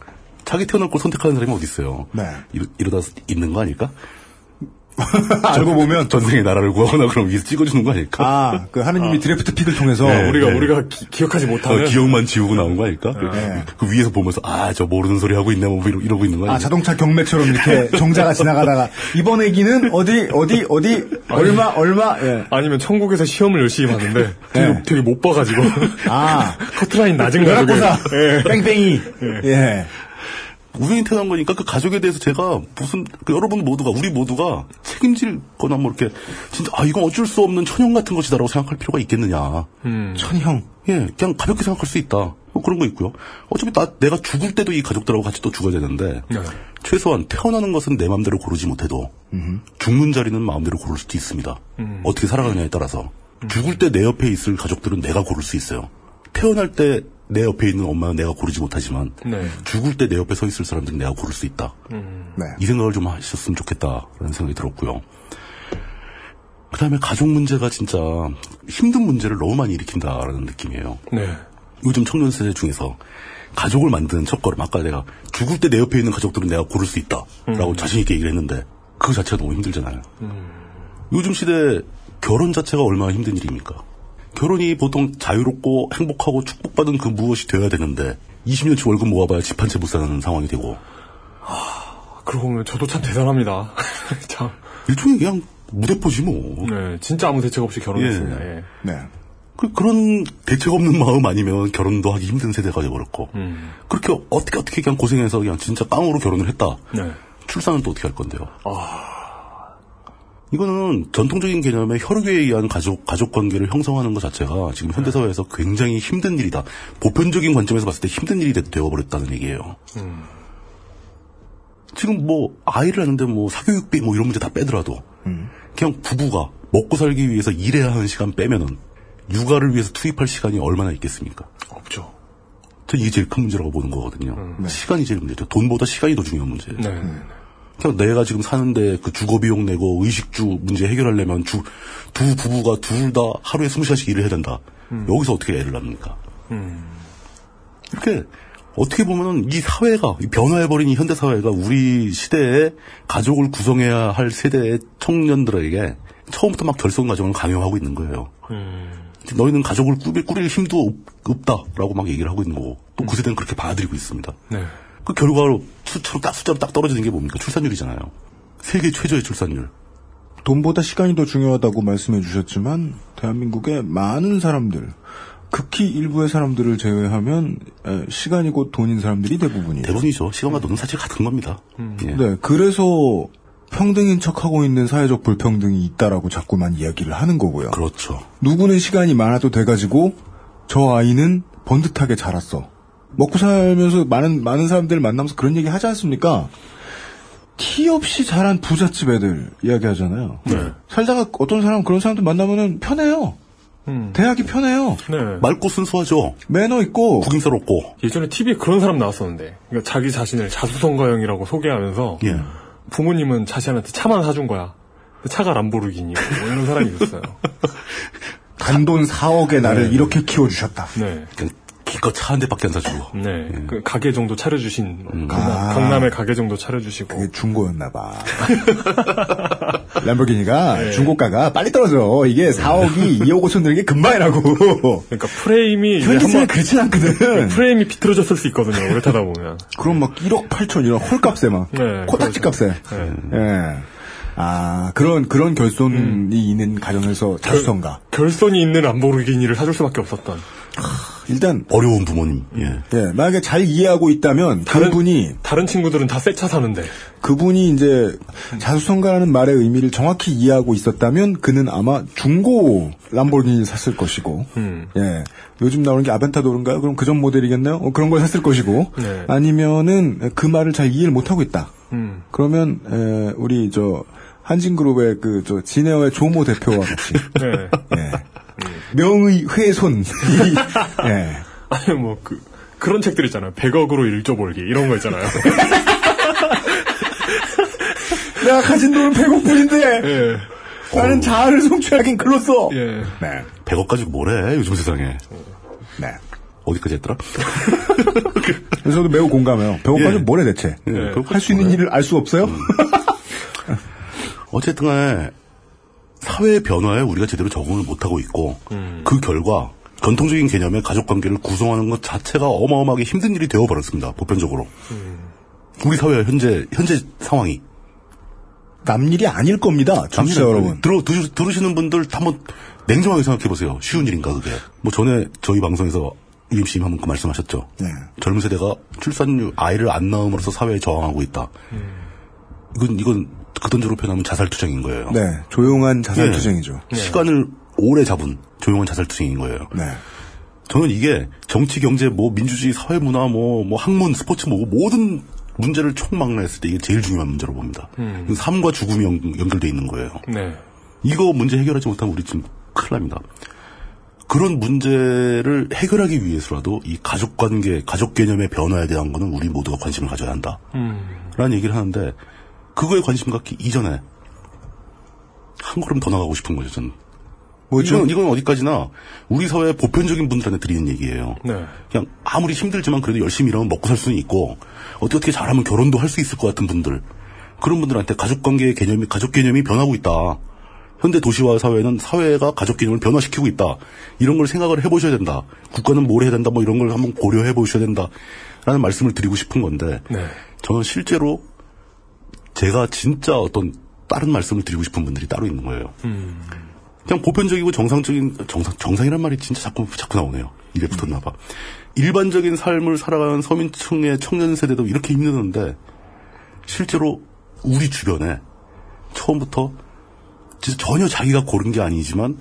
자기 태어날 걸 선택하는 사람이 어디 있어요. 네. 이러, 이러다 있는 거 아닐까? 알고 보면 전생에 나라를 구하거나 그럼 위에서 찍어주는 거 아닐까? 아, 그 하느님이 드래프트 픽을 통해서 네, 우리가, 네. 우리가 기, 억하지 못하는. 어, 기억만 지우고 나온 거 아닐까? 그, 네. 그 위에서 보면서 아 저 모르는 소리 하고 있네 뭐 이러, 이러고 있는 거 아닐까? 아, 자동차 경매처럼 이렇게 정자가 지나가다가 이번 애기는 어디 어디 어디 얼마 얼마 예. 아니면 천국에서 시험을 열심히 봤는데 되게, 네. 되게 못 봐가지고 아, 커트라인 낮은 벼락고사 예. 뺑뺑이 예. 우연히 태어난 거니까 그 가족에 대해서 제가 무슨 그 여러분 모두가 우리 모두가 책임질 거나 뭐 이렇게 진짜 아 이건 어쩔 수 없는 천형 같은 것이다라고 생각할 필요가 있겠느냐. 천형 예, 그냥 가볍게 생각할 수 있다. 뭐 그런 거 있고요. 어차피 나 내가 죽을 때도 이 가족들하고 같이 또 죽어야 되는데 네. 최소한 태어나는 것은 내 마음대로 고르지 못해도 죽는 자리는 마음대로 고를 수도 있습니다. 어떻게 살아가느냐에 따라서 죽을 때 내 옆에 있을 가족들은 내가 고를 수 있어요. 태어날 때 내 옆에 있는 엄마는 내가 고르지 못하지만 네. 죽을 때 내 옆에 서 있을 사람들은 내가 고를 수 있다. 네. 이 생각을 좀 하셨으면 좋겠다라는 생각이 들었고요. 그 다음에 가족 문제가 진짜 힘든 문제를 너무 많이 일으킨다라는 느낌이에요. 네. 요즘 청년 세대 중에서 가족을 만드는 첫 걸음 아까 내가 죽을 때 내 옆에 있는 가족들은 내가 고를 수 있다라고 자신 있게 얘기를 했는데 그 자체가 너무 힘들잖아요. 요즘 시대 결혼 자체가 얼마나 힘든 일입니까? 결혼이 보통 자유롭고 행복하고 축복받은 그 무엇이 되어야 되는데 20년치 월급 모아봐야 집 한 채 못 사는 상황이 되고 그러고 보면 저도 참 대단합니다. 참. 일종의 그냥 무대포지 뭐. 네, 진짜 아무 대책 없이 결혼했습니다. 예. 네. 그, 그런 대책 없는 마음 아니면 결혼도 하기 힘든 세대가 되어버렸고 음. 그렇게 어떻게 어떻게 그냥 고생해서 그냥 진짜 깡으로 결혼을 했다. 네. 출산은 또 어떻게 할 건데요? 아. 이거는 전통적인 개념의 혈육에 의한 가족 가족 관계를 형성하는 것 자체가 지금 현대 사회에서 굉장히 힘든 일이다. 보편적인 관점에서 봤을 때 힘든 일이 되- 되어버렸다는 얘기예요. 지금 뭐 아이를 하는데 뭐 사교육비 뭐 이런 문제 다 빼더라도 그냥 부부가 먹고 살기 위해서 일해야 하는 시간 빼면은 육아를 위해서 투입할 시간이 얼마나 있겠습니까? 없죠. 전 이게 제일 큰 문제라고 보는 거거든요. 시간이 제일 문제죠. 돈보다 시간이 더 중요한 문제예요. 네. 그냥 내가 지금 사는데 그 주거 비용 내고 의식주 문제 해결하려면 주, 두 부부가 둘 다 하루에 20시간씩 일을 해야 된다. 여기서 어떻게 애를 낳습니까? 이렇게 어떻게 보면은 이 사회가 이 변화해버린 이 현대 사회가 우리 시대에 가족을 구성해야 할 세대의 청년들에게 처음부터 막 결손 가정을 강요하고 있는 거예요. 너희는 가족을 꾸릴, 꾸릴 힘도 없, 다라고막 얘기를 하고 있는 거고 또 그 세대는 그렇게 받아들이고 있습니다. 네. 그 결과로 수치로 딱 숫자로 딱 떨어지는 게 뭡니까? 출산율이잖아요. 세계 최저의 출산율. 돈보다 시간이 더 중요하다고 말씀해 주셨지만 대한민국의 많은 사람들 극히 일부의 사람들을 제외하면 에, 시간이고 돈인 사람들이 대부분이에요. 대부분이죠. 시간과 돈은 사실 같은 겁니다. 예. 네, 그래서 평등인 척하고 있는 사회적 불평등이 있다라고 자꾸만 이야기를 하는 거고요. 그렇죠. 누구는 시간이 많아도 돼가지고 저 아이는 번듯하게 자랐어. 먹고 살면서 많은 많은 사람들 만나면서 그런 얘기 하지 않습니까? 티 없이 자란 부잣집 애들 이야기하잖아요. 네. 살다가 어떤 사람 그런 사람들 만나면은 편해요. 음. 대학이 편해요. 네. 맑고 순수하죠. 매너 있고 구김스럽고. 예전에 TV에 그런 사람 나왔었는데, 그러니까 자기 자신을 자수성가형이라고 소개하면서, 예. 부모님은 자신한테 차만 사준 거야. 차가 람보르기니, 뭐 이런 사람이 있었어요. 단돈 4억의 나를 이렇게 키워주셨다. 네. 기껏 차 한 대밖에 안 사주고. 네. 그 가게 정도 차려주신, 뭐 강남, 아. 강남의 가게 정도 차려주시고. 그게 중고였나봐. 람보르기니가 네. 중고가가 빨리 떨어져. 이게 4억이 2억 5천 드는 게 금방이라고. 그러니까 프레임이 한번 그렇진 않거든. 프레임이 비틀어졌을 수 있거든요. 오래 타다 보면. 그럼 막 1억 8천 이런 헐값에 막 네, 코딱지 값에. 네. 예. 아 그런 그런 결손이 있는 가정에서 자수성가. 결손이 있는 람보르기니를 사줄 수밖에 없었던. 일단 어려운 부모님. 예. 예, 만약에 잘 이해하고 있다면 다른- 그분이 다른 친구들은 다 새 차 사는데. 그분이 이제 자수성가라는 말의 의미를 정확히 이해하고 있었다면 그는 아마 중고 람보르기니를 샀을 것이고 음. 예. 요즘 나오는 게 아벤타도르인가요? 그럼 그 전 모델이겠네요? 어, 그런 걸 샀을 것이고. 네. 아니면은 그 말을 잘 이해를 못 하고 있다. 음. 그러면, 에, 우리 저, 한진그룹의 그, 저, 진에어의 조모 대표와 같이. 네. 예. 명의 훼손. 이- 예. 아니, 뭐, 그, 그런 책들 있잖아요. 100억으로 일조 벌기. 이런 거 있잖아요. 내가 가진 돈은 100억뿐인데, 예. 나는 자아를 성취하긴 글렀어. 예. 네. 100억 가지고 뭐래, 요즘 세상에. 네. 어디까지 했더라? 그래서 저도 매우 공감해요. 100억 예. 가지고 뭐래 대체. 예, 네. 그거 할수 있는? 일을 알 수 없어요? 어쨌든 간에 사회의 변화에 우리가 제대로 적응을 못하고 있고 그 결과 전통적인 개념의 가족 관계를 구성하는 것 자체가 어마어마하게 힘든 일이 되어버렸습니다. 보편적으로. 우리 사회 현재 현재 상황이 남 일이 아닐 겁니다. 청취자 여러분. 들어 들, 들으시는 분들 한번 냉정하게 생각해 보세요. 쉬운 일인가 그게. 뭐 전에 저희 방송에서 UMC님 한번 그 말씀하셨죠. 네. 젊은 세대가 출산율 아이를 안 낳음으로써 사회에 저항하고 있다. 이건 이건 극단적으로 표현하면 자살투쟁인 거예요. 네. 조용한 네. 자살투쟁이죠. 시간을 오래 잡은 조용한 자살투쟁인 거예요. 네. 저는 이게 정치, 경제, 뭐 민주주의, 사회 문화, 뭐, 뭐 학문, 스포츠, 뭐 모든 문제를 총망라했을 때 이게 제일 중요한 문제로 봅니다. 이건 삶과 죽음이 연, 연결돼 있는 거예요. 네. 이거 문제 해결하지 못하면 우리 지금 큰일 납니다. 그런 문제를 해결하기 위해서라도 이 가족 관계, 가족 개념의 변화에 대한 거는 우리 모두가 관심을 가져야 한다. 음. 라는 얘기를 하는데, 그거에 관심 갖기 이전에, 한 걸음 더 나가고 싶은 거죠, 저는. 뭐죠? 이건, 이건 어디까지나 우리 사회의 보편적인 분들한테 드리는 얘기예요. 네. 그냥 아무리 힘들지만 그래도 열심히 일하면 먹고 살 수는 있고, 어떻게 어떻게 잘하면 결혼도 할 수 있을 것 같은 분들. 그런 분들한테 가족 관계의 개념이, 가족 개념이 변하고 있다. 현대 도시화 사회는 사회가 가족 개념을 변화시키고 있다. 이런 걸 생각을 해보셔야 된다. 국가는 뭘 해야 된다. 뭐 이런 걸 한번 고려해 보셔야 된다. 라는 말씀을 드리고 싶은 건데, 네. 저는 실제로 제가 진짜 어떤 다른 말씀을 드리고 싶은 분들이 따로 있는 거예요. 음. 그냥 보편적이고 정상적인 정상 정상이란 말이 진짜 자꾸 자꾸 나오네요. 입에 붙었나 봐. 일반적인 삶을 살아가는 서민층의 청년 세대도 이렇게 힘드는데 실제로 우리 주변에 처음부터 진짜 전혀 자기가 고른 게 아니지만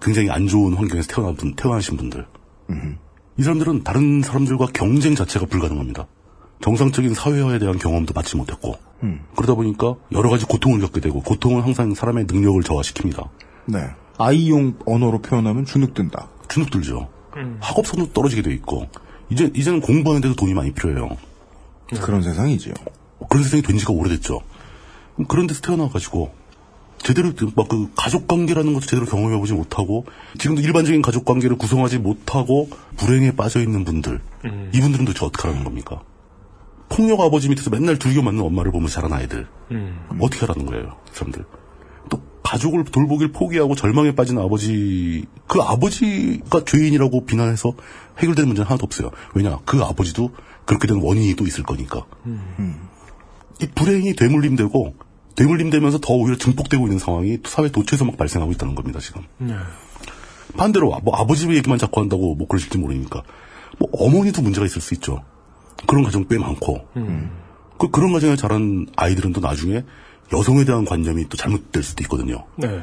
굉장히 안 좋은 환경에서 태어난 분, 태어나신 분들. 이 사람들은 다른 사람들과 경쟁 자체가 불가능합니다. 정상적인 사회화에 대한 경험도 받지 못했고 음. 그러다 보니까 여러 가지 고통을 겪게 되고 고통은 항상 사람의 능력을 저하시킵니다. 네. 아이용 언어로 표현하면 주눅든다. 주눅들죠. 학업성도 떨어지게 돼 있고 이제 이제는 공부하는데도 돈이 많이 필요해요. 그런 세상이지요. 그런 세상이 된 지가 오래됐죠. 그런 데서 태어나가지고 제대로 막 그 가족 관계라는 것도 제대로 경험해보지 못하고 지금도 일반적인 가족 관계를 구성하지 못하고 불행에 빠져 있는 분들 이분들은 도대체 어떻게 하라는 겁니까? 폭력 아버지 밑에서 맨날 두리겨 맞는 엄마를 보면서 자란 아이들 어떻게 하라는 거예요, 이 사람들? 또 가족을 돌보길 포기하고 절망에 빠진 아버지 그 아버지가 죄인이라고 비난해서 해결되는 문제는 하나도 없어요. 왜냐 그 아버지도 그렇게 된 원인이 또 있을 거니까. 이 불행이 되물림되고 되물림되면서 더 오히려 증폭되고 있는 상황이 사회 도처에서 막 발생하고 있다는 겁니다 지금. 반대로 뭐 아버지 얘기만 자꾸 한다고 뭐 그러실지 모르니까 뭐 어머니도 문제가 있을 수 있죠. 그런 가정 꽤 많고 그 그런 가정에 자란 아이들은 또 나중에 여성에 대한 관념이 또 잘못될 수도 있거든요. 네.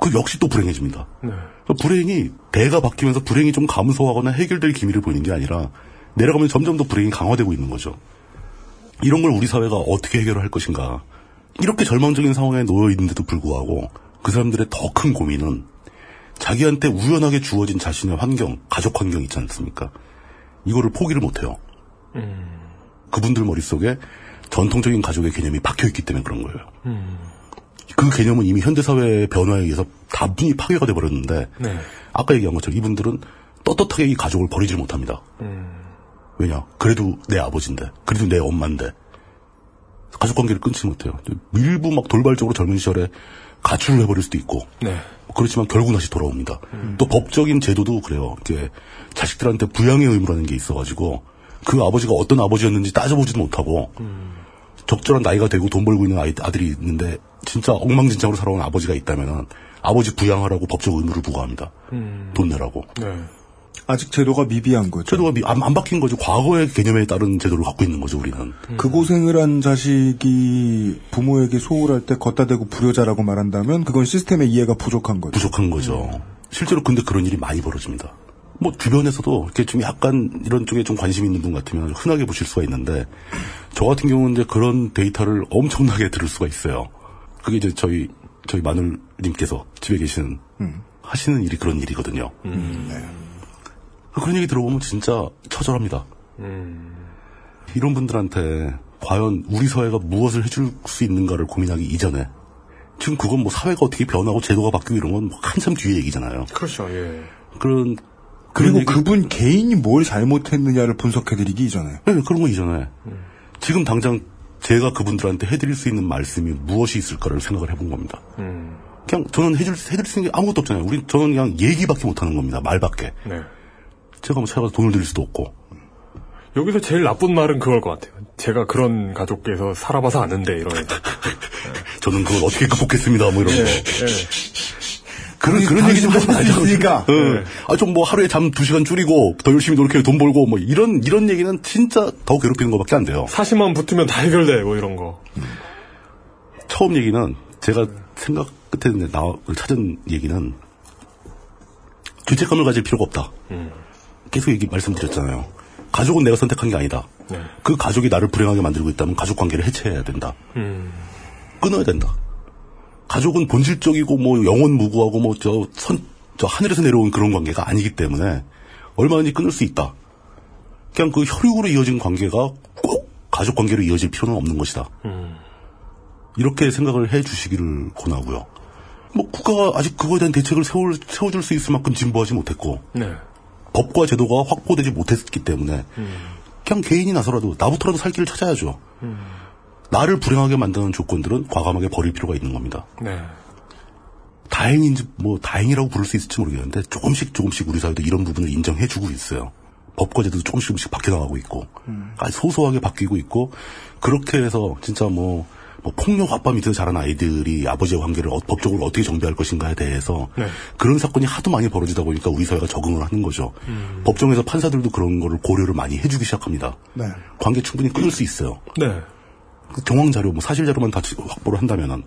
그 역시 또 불행해집니다. 네. 그 불행이 대가 바뀌면서 불행이 좀 감소하거나 해결될 기미를 보이는 게 아니라 내려가면 점점 더 불행이 강화되고 있는 거죠. 이런 걸 우리 사회가 어떻게 해결할 것인가. 이렇게 절망적인 상황에 놓여 있는데도 불구하고 그 사람들의 더 큰 고민은 자기한테 우연하게 주어진 자신의 환경, 가족 환경 있지 않습니까? 이거를 포기를 못해요. 그분들 머릿속에 전통적인 가족의 개념이 박혀있기 때문에 그런 거예요. 그 개념은 이미 현대사회의 변화에 의해서 다분히 파괴가 돼버렸는데 네. 아까 얘기한 것처럼 이분들은 떳떳하게 이 가족을 버리질 못합니다. 왜냐? 그래도 내 아버지인데, 그래도 내 엄마인데, 가족 관계를 끊지 못해요. 일부 막 돌발적으로 젊은 시절에 가출을 해버릴 수도 있고, 네. 그렇지만 결국 다시 돌아옵니다. 또 법적인 제도도 그래요. 이게 자식들한테 부양의 의무라는 게 있어가지고, 그 아버지가 어떤 아버지였는지 따져보지도 못하고, 적절한 나이가 되고 돈 벌고 있는 아이, 아들이 있는데, 진짜 엉망진창으로 살아온 아버지가 있다면은, 아버지 부양하라고 법적 의무를 부과합니다. 돈 내라고. 네. 아직 제도가 미비한 거죠. 제도가 미- 안, 안 바뀐 거죠. 과거의 개념에 따른 제도를 갖고 있는 거죠, 우리는. 그 고생을 한 자식이 부모에게 소홀할 때 걷다 대고 불효자라고 말한다면 그건 시스템의 이해가 부족한 거죠. 부족한 거죠. 실제로 근데 그런 일이 많이 벌어집니다. 뭐 주변에서도 이렇게 좀 약간 이런 쪽에 좀 관심 있는 분 같으면 흔하게 보실 수가 있는데 저 같은 경우는 이제 그런 데이터를 엄청나게 들을 수가 있어요. 그게 이제 저희 저희 마눌님께서 집에 계시는 하시는 일이 그런 일이거든요. 그런 얘기 들어보면 진짜 처절합니다. 이런 분들한테 과연 우리 사회가 무엇을 해줄 수 있는가를 고민하기 이전에 지금 그건 뭐 사회가 어떻게 변하고 제도가 바뀌고 이런 건 뭐 한참 뒤의 얘기잖아요. 그렇죠. 예. 그런 그리고 얘기- 그분 개인이 뭘 잘못했느냐를 분석해드리기 이전에. 네, 그런 거 이전에 지금 당장 제가 그분들한테 해드릴 수 있는 말씀이 무엇이 있을까를 생각을 해본 겁니다. 그냥 저는 해줄 해드릴 수 있는 게 아무것도 없잖아요. 우리 저는 그냥 얘기밖에 못하는 겁니다. 말밖에. 네. 제가 뭐 찾아가서 돈을 드릴 수도 없고. 여기서 제일 나쁜 말은 그걸 것 같아요. 제가 그런 가족께서 살아봐서 아는데 이런. 저는 그걸 어떻게 극복했습니다. 뭐 이런 예, 거. 예. 그런 그런 얘기 좀 하지 말죠. 있으니까. 아좀 뭐 하루에 잠 두 시간 줄이고 더 열심히 노력해 돈 벌고 뭐 이런 이런 얘기는 진짜 더 괴롭히는 것밖에 안 돼요. 사실만 붙으면 다 해결돼 뭐 이런 거. 처음 얘기는 제가 생각 끝에 나 찾은 얘기는 죄책감을 가질 필요가 없다. 계속 얘기 말씀드렸잖아요. 가족은 내가 선택한 게 아니다. 네. 그 가족이 나를 불행하게 만들고 있다면 가족 관계를 해체해야 된다. 음. 끊어야 된다. 가족은 본질적이고 뭐 영원 무구하고 뭐 저 선, 저 하늘에서 내려온 그런 관계가 아니기 때문에 얼마든지 끊을 수 있다. 그냥 그 혈육으로 이어진 관계가 꼭 가족 관계로 이어질 필요는 없는 것이다. 이렇게 생각을 해 주시기를 권하고요. 뭐 국가가 아직 그거에 대한 대책을 세울, 세워줄 수 있을 만큼 진보하지 못했고 네. 법과 제도가 확보되지 못했기 때문에 그냥 개인이 나서라도 나부터라도 살 길을 찾아야죠. 나를 불행하게 만드는 조건들은 과감하게 버릴 필요가 있는 겁니다. 네. 다행인지 뭐 다행이라고 부를 수 있을지 모르겠는데 조금씩 조금씩 우리 사회도 이런 부분을 인정해주고 있어요. 법과 제도도 조금씩 조금씩 바뀌어나가고 있고 아주 소소하게 바뀌고 있고 그렇게 해서 진짜 뭐, 뭐 폭력 아빠 밑에서 자란 아이들이 아버지의 관계를 어- 법적으로 어떻게 정비할 것인가에 대해서 네. 그런 사건이 하도 많이 벌어지다 보니까 우리 사회가 적응을 하는 거죠. 법정에서 판사들도 그런 거를 고려를 많이 해주기 시작합니다. 네. 관계 충분히 끊을 수 있어요. 네. 그 정황 자료, 뭐 사실 자료만 다 확보를 한다면은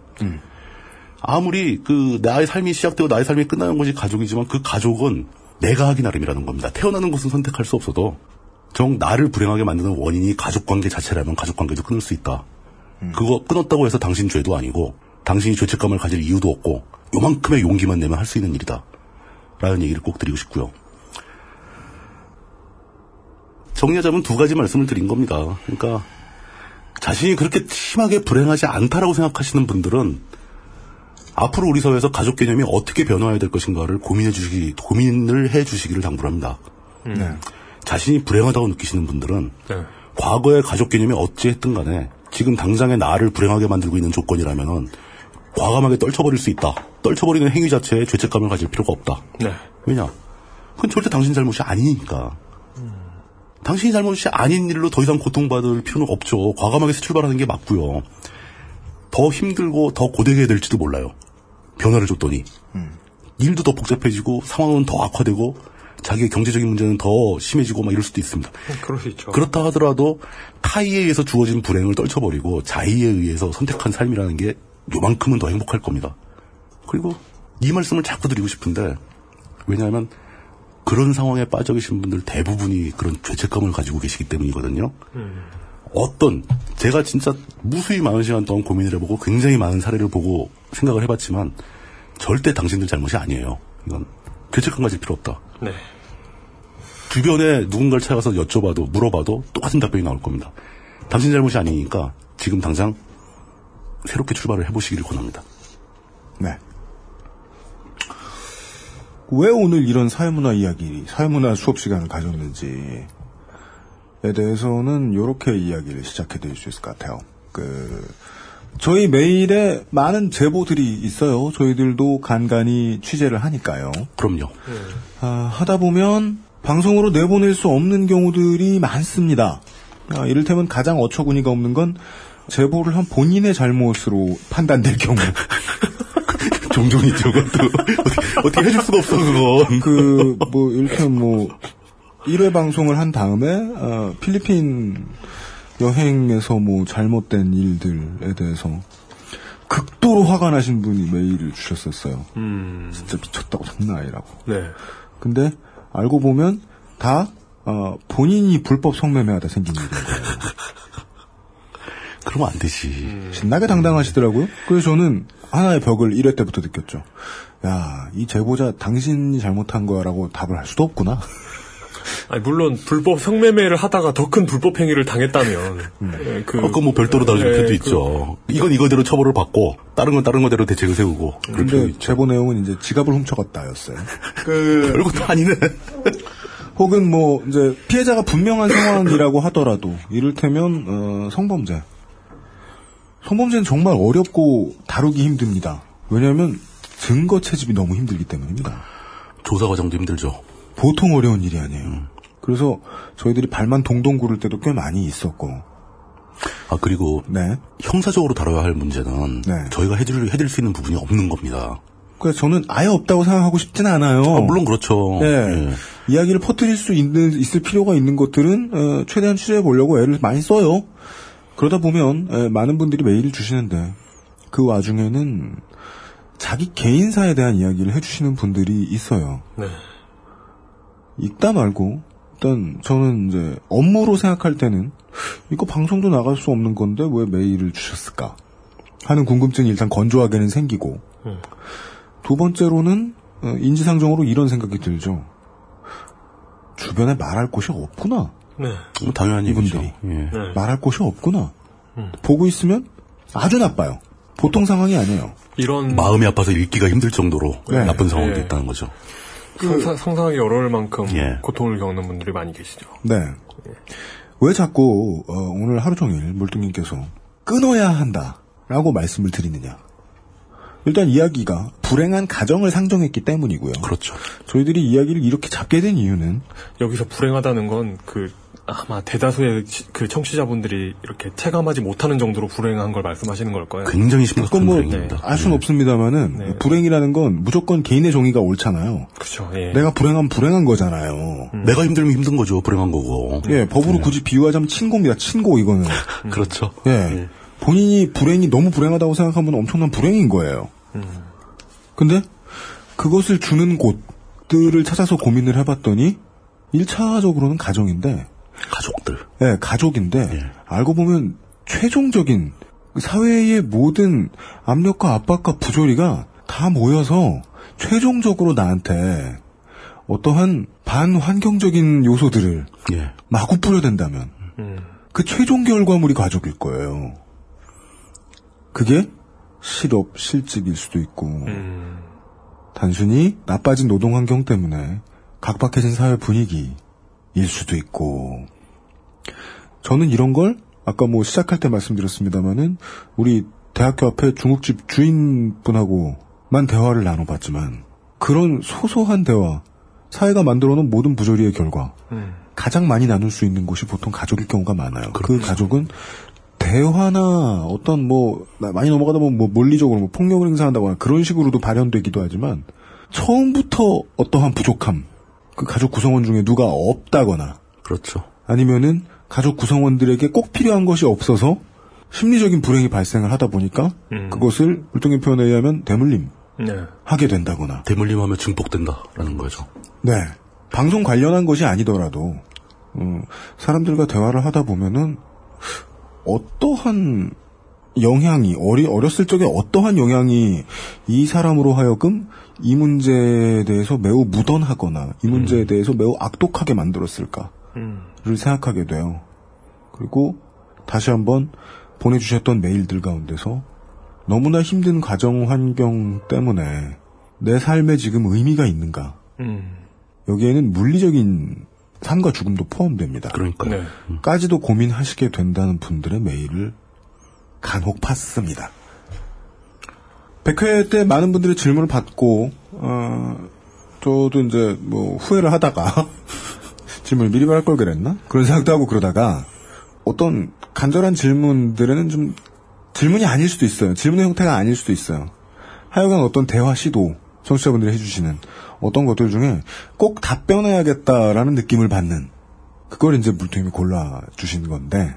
아무리 그 나의 삶이 시작되고 나의 삶이 끝나는 것이 가족이지만 그 가족은 내가 하기 나름이라는 겁니다. 태어나는 것은 선택할 수 없어도 정 나를 불행하게 만드는 원인이 가족 관계 자체라면 가족 관계도 끊을 수 있다. 그거 끊었다고 해서 당신 죄도 아니고 당신이 죄책감을 가질 이유도 없고 요만큼의 용기만 내면 할 수 있는 일이다. 라는 얘기를 꼭 드리고 싶고요. 정리하자면 두 가지 말씀을 드린 겁니다. 그러니까 자신이 그렇게 심하게 불행하지 않다라고 생각하시는 분들은 앞으로 우리 사회에서 가족 개념이 어떻게 변화해야 될 것인가를 고민해 주시기, 고민을 해 주시기를 당부합니다. 네. 자신이 불행하다고 느끼시는 분들은 네. 과거의 가족 개념이 어찌했든 간에 지금 당장의 나를 불행하게 만들고 있는 조건이라면은 과감하게 떨쳐버릴 수 있다. 떨쳐버리는 행위 자체에 죄책감을 가질 필요가 없다. 네. 왜냐? 그건 절대 당신 잘못이 아니니까. 당신이 잘못이 아닌 일로 더 이상 고통받을 필요는 없죠. 과감하게 새 출발하는 게 맞고요. 더 힘들고 더 고되게 될지도 몰라요. 변화를 줬더니. 일도 더 복잡해지고 상황은 더 악화되고 자기의 경제적인 문제는 더 심해지고 막 이럴 수도 있습니다. 있죠. 그렇다 하더라도 타의에 의해서 주어진 불행을 떨쳐버리고 자의에 의해서 선택한 삶이라는 게 요만큼은 더 행복할 겁니다. 그리고 이 말씀을 자꾸 드리고 싶은데 왜냐하면 그런 상황에 빠져 계신 분들 대부분이 그런 죄책감을 가지고 계시기 때문이거든요. 어떤 제가 진짜 무수히 많은 시간 동안 고민을 해보고 굉장히 많은 사례를 보고 생각을 해봤지만 절대 당신들 잘못이 아니에요. 이건 죄책감 가질 필요 없다. 네. 주변에 누군가를 찾아가서 여쭤봐도 물어봐도 똑같은 답변이 나올 겁니다. 당신 잘못이 아니니까 지금 당장 새롭게 출발을 해보시기를 권합니다. 네. 왜 오늘 이런 사회문화 이야기, 사회문화 수업 시간을 가졌는지에 대해서는 이렇게 이야기를 시작해 드릴 수 있을 것 같아요. 그, 저희 메일에 많은 제보들이 있어요. 저희들도 간간히 취재를 하니까요. 그럼요. 아, 하다 보면 방송으로 내보낼 수 없는 경우들이 많습니다. 아, 이를테면 가장 어처구니가 없는 건 제보를 한 본인의 잘못으로 판단될 경우. 종종 있죠, 그것도. 어떻게, 어떻게 해줄 수가 없어, 그건. 그, 뭐, 이렇게 뭐, 1회 방송을 한 다음에, 어, 필리핀 여행에서 뭐, 잘못된 일들에 대해서 극도로 화가 나신 분이 메일을 주셨었어요. 음. 진짜 미쳤다고 장난 아니라고. 네. 근데, 알고 보면, 다, 어, 본인이 불법 성매매하다 생긴 일인 거예요. 그러면 안 되지. 신나게 당당하시더라고요. 그래서 저는 하나의 벽을 1회 때부터 느꼈죠. 야, 이 제보자 당신이 잘못한 거야라고 답을 할 수도 없구나. 아니, 물론 불법 성매매를 하다가 더 큰 불법 행위를 당했다면 네, 그 그건 뭐 별도로 다룰 네, 필요도 그- 있죠. 이건 이거대로 처벌을 받고, 다른 건 다른 거대로 대책을 세우고. 근데 제보 내용은 이제 지갑을 훔쳐갔다였어요. 그, 별것도 아니네. 혹은 뭐 이제 피해자가 분명한 상황이라고 하더라도 이를테면 어, 성범죄. 성범죄는 정말 어렵고 다루기 힘듭니다. 왜냐하면 증거 채집이 너무 힘들기 때문입니다. 조사 과정도 힘들죠. 보통 어려운 일이 아니에요. 그래서 저희들이 발만 동동 구를 때도 꽤 많이 있었고. 아, 그리고. 네. 형사적으로 다뤄야 할 문제는. 저희가 해줄, 해드릴 수 있는 부분이 없는 겁니다. 그래서 저는 아예 없다고 생각하고 싶진 않아요. 아, 물론 그렇죠. 네. 예. 이야기를 퍼뜨릴 수 있는, 있을 필요가 있는 것들은, 어, 최대한 취재해 보려고 애를 많이 써요. 그러다 보면, 에, 많은 분들이 메일을 주시는데, 그 와중에는, 자기 개인사에 대한 이야기를 해주시는 분들이 있어요. 네. 읽다 말고, 일단, 저는 이제, 업무로 생각할 때는, 이거 방송도 나갈 수 없는 건데, 왜 메일을 주셨을까? 하는 궁금증이 일단 건조하게는 생기고, 음. 두 번째로는 어, 인지상정으로 이런 생각이 들죠. 주변에 말할 곳이 없구나. 네. 뭐 당연한 이분들이 얘기죠. 예. 네. 말할 곳이 없구나. 음. 보고 있으면 아주 나빠요. 보통 상황이 아니에요. 이런 마음이 아파서 읽기가 힘들 정도로 네. 나쁜 상황이 네. 됐다는 거죠. 상상, 상상하기 어려울 만큼 예. 고통을 겪는 분들이 많이 계시죠. 네. 왜 자꾸 어, 오늘 하루 종일 물뚱님께서 끊어야 한다라고 말씀을 드리느냐? 일단 이야기가 불행한 가정을 상정했기 때문이고요. 그렇죠. 저희들이 이야기를 이렇게 잡게 된 이유는 여기서 불행하다는 건 그 아마 대다수의 치- 그 청취자분들이 이렇게 체감하지 못하는 정도로 불행한 걸 말씀하시는 걸 거예요. 굉장히 심각한 그건 뭐 불행입니다. 알 수는 없습니다만은 불행이라는 건 무조건 개인의 종이가 옳잖아요. 그렇죠. 예. 내가 불행하면 불행한 거잖아요. 내가 힘들면 힘든 거죠. 불행한 거고. 예, 법으로 굳이 비유하자면 친고입니다. 친고 이거는. 그렇죠. 예. 본인이 불행이 너무 불행하다고 생각하면 엄청난 불행인 거예요. 근데 그것을 주는 곳들을 찾아서 고민을 해봤더니 1차적으로는 가정인데 가족들. 네, 가족인데 알고 보면 최종적인 사회의 모든 압력과 압박과 부조리가 다 모여서 최종적으로 나한테 어떠한 반환경적인 요소들을 예. 마구 뿌려댄다면 그 최종 결과물이 가족일 거예요. 그게 실업, 실직일 수도 있고. 단순히 나빠진 노동 환경 때문에 각박해진 사회 분위기일 수도 있고. 저는 이런 걸 아까 뭐 시작할 때 말씀드렸습니다마는 우리 대학교 앞에 중국집 주인분하고만 대화를 나눠봤지만 그런 소소한 대화 사회가 만들어놓은 모든 부조리의 결과 가장 많이 나눌 수 있는 곳이 보통 가족일 경우가 많아요. 그 가족은 대화나 어떤 뭐 나- 많이 넘어가다 보면 뭐 물리적으로 뭐 폭력을 행사한다거나 그런 식으로도 발현되기도 하지만 처음부터 어떠한 부족함 그 가족 구성원 중에 누가 없다거나 그렇죠. 아니면은 가족 구성원들에게 꼭 필요한 것이 없어서 심리적인 불행이 발생을 하다 보니까 그것을 물동의 표현에 의하면 대물림 네. 하게 된다거나 대물림하면 증폭된다라는 거죠. 네. 방송 관련한 것이 아니더라도, 음, 사람들과 대화를 하다 보면은, 어떠한 영향이, 어리, 어렸을 적에 어떠한 영향이 이 사람으로 하여금 이 문제에 대해서 매우 무던하거나, 이 문제에 대해서 매우 악독하게 만들었을까를 생각하게 돼요. 그리고 다시 한번 보내주셨던 메일들 가운데서 너무나 힘든 가정 환경 때문에 내 삶에 지금 의미가 있는가? 여기에는 물리적인 삶과 죽음도 포함됩니다. 그러니까 네. 까지도 고민하시게 된다는 분들의 메일을 간혹 봤습니다. 100회 때 많은 분들의 질문을 받고, 어, 저도 이제 뭐 후회를 하다가 질문을 미리 말할 걸 그랬나? 그런 생각도 하고 그러다가 어떤 간절한 질문들에는 좀 질문이 아닐 수도 있어요. 질문의 형태가 아닐 수도 있어요. 하여간 어떤 대화 시도 청취자분들이 해주시는 어떤 것들 중에 꼭 답변해야겠다라는 느낌을 받는 그걸 이제 물통님이 골라주신 건데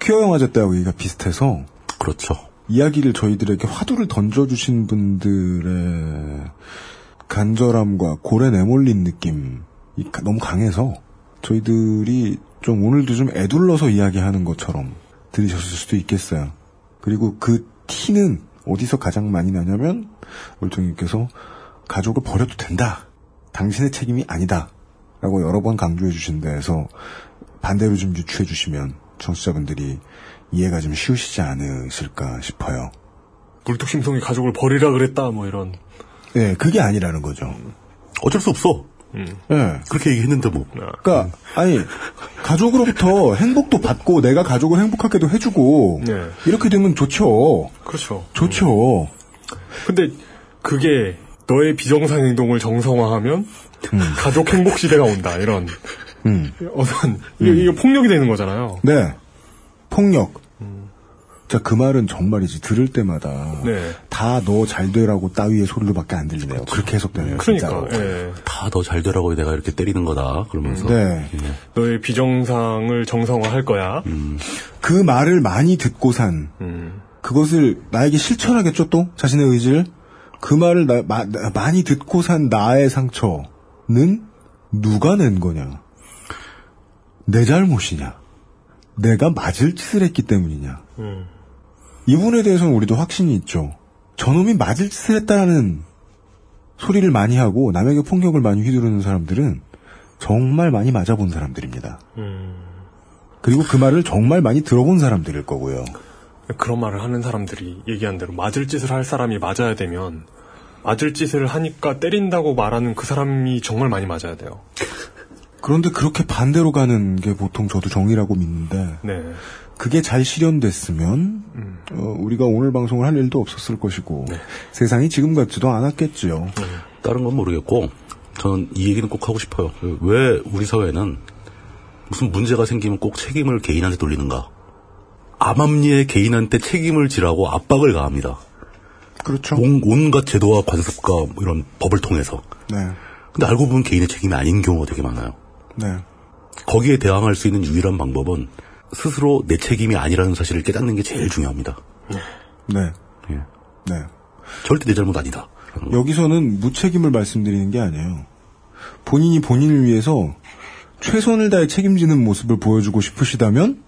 퀴어 영화제 때하고 얘기가 비슷해서 그렇죠. 이야기를 저희들에게 화두를 던져주신 분들의 간절함과 고래 내몰린 느낌이 가- 너무 강해서 저희들이 좀 오늘도 좀 애둘러서 이야기하는 것처럼 들으셨을 수도 있겠어요. 그리고 그 티는 어디서 가장 많이 나냐면 물통님께서 가족을 버려도 된다. 당신의 책임이 아니다. 라고 여러 번 강조해 주신 데에서 반대로 좀 유추해 주시면 청취자분들이 이해가 좀 쉬우시지 않으실까 싶어요. 물뚝심송이 가족을 버리라 그랬다 뭐 이런. 예, 그게 아니라는 거죠. 어쩔 수 없어. 예. 그렇게 얘기했는데 뭐. 그러니까 아니 가족으로부터 행복도 받고 내가 가족을 행복하게도 해주고 네. 이렇게 되면 좋죠. 그렇죠. 좋죠. 근데 그게 너의 비정상 행동을 정상화하면 가족 행복 시대가 온다 이런 음. 어떤 이게, 이게 폭력이 되는 거잖아요. 네. 폭력. 자, 그 말은 정말이지. 들을 때마다 네. 다너 잘 되라고 따위의 소리로밖에 안 들리네요. 그렇게 해석되네요. 진짜로. 그러니까 예. 다더잘 되라고 내가 이렇게 때리는 거다. 그러면서. 네. 너의 비정상을 정상화할 거야. 그 말을 많이 듣고 산 음. 그것을 나에게 실천하겠죠 또 자신의 의지를 그 말을 나- 마- 나- 많이 듣고 산 나의 상처는 누가 낸 거냐? 내 잘못이냐? 내가 맞을 짓을 했기 때문이냐? 음. 이 부분에 대해서는 우리도 확신이 있죠. 저놈이 맞을 짓을 했다는 소리를 많이 하고 남에게 폭력을 많이 휘두르는 사람들은 정말 많이 맞아본 사람들입니다. 음. 그리고 그 말을 정말 많이 들어본 사람들일 거고요 그런 말을 하는 사람들이 얘기한 대로 맞을 짓을 할 사람이 맞아야 되면 맞을 짓을 하니까 때린다고 말하는 그 사람이 정말 많이 맞아야 돼요. 그런데 그렇게 반대로 가는 게 보통 저도 정의라고 믿는데 네. 그게 잘 실현됐으면 어, 우리가 오늘 방송을 할 일도 없었을 것이고 세상이 지금 같지도 않았겠지요. 다른 건 모르겠고, 저는 이 얘기는 꼭 하고 싶어요. 그왜 우리 사회는 무슨 문제가 생기면 꼭 책임을 개인한테 돌리는가? 암암리에 개인한테 책임을 지라고 압박을 가합니다. 그렇죠. 온, 온갖 제도와 관습과 뭐 이런 법을 통해서. 네, 근데 알고 보면 개인의 책임이 아닌 경우가 되게 많아요. 네, 거기에 대항할 수 있는 유일한 방법은 스스로 내 책임이 아니라는 사실을 깨닫는 게 제일 중요합니다. 네, 예. 네. 절대 내 잘못 아니다. 여기서는 무책임을 말씀드리는 게 아니에요. 본인이 본인을 위해서 최선을 다해 책임지는 모습을 보여주고 싶으시다면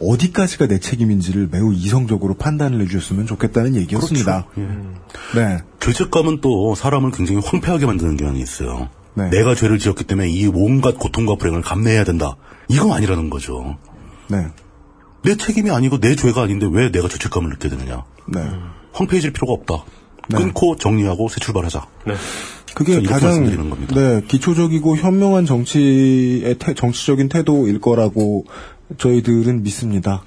어디까지가 내 책임인지를 매우 이성적으로 판단을 해주셨으면 좋겠다는 얘기였습니다. 그렇죠. 네. 죄책감은 또 사람을 굉장히 황폐하게 만드는 경향이 있어요. 네. 내가 죄를 지었기 때문에 이 온갖 고통과 불행을 감내해야 된다. 이건 아니라는 거죠. 네. 내 책임이 아니고 내 죄가 아닌데 왜 내가 죄책감을 느끼게 되느냐. 네. 황폐해질 필요가 없다. 끊고 정리하고 새 출발하자. 네. 그게 가장. 네 기초적이고 현명한 정치의 태- 정치적인 태도일 거라고 저희들은 믿습니다.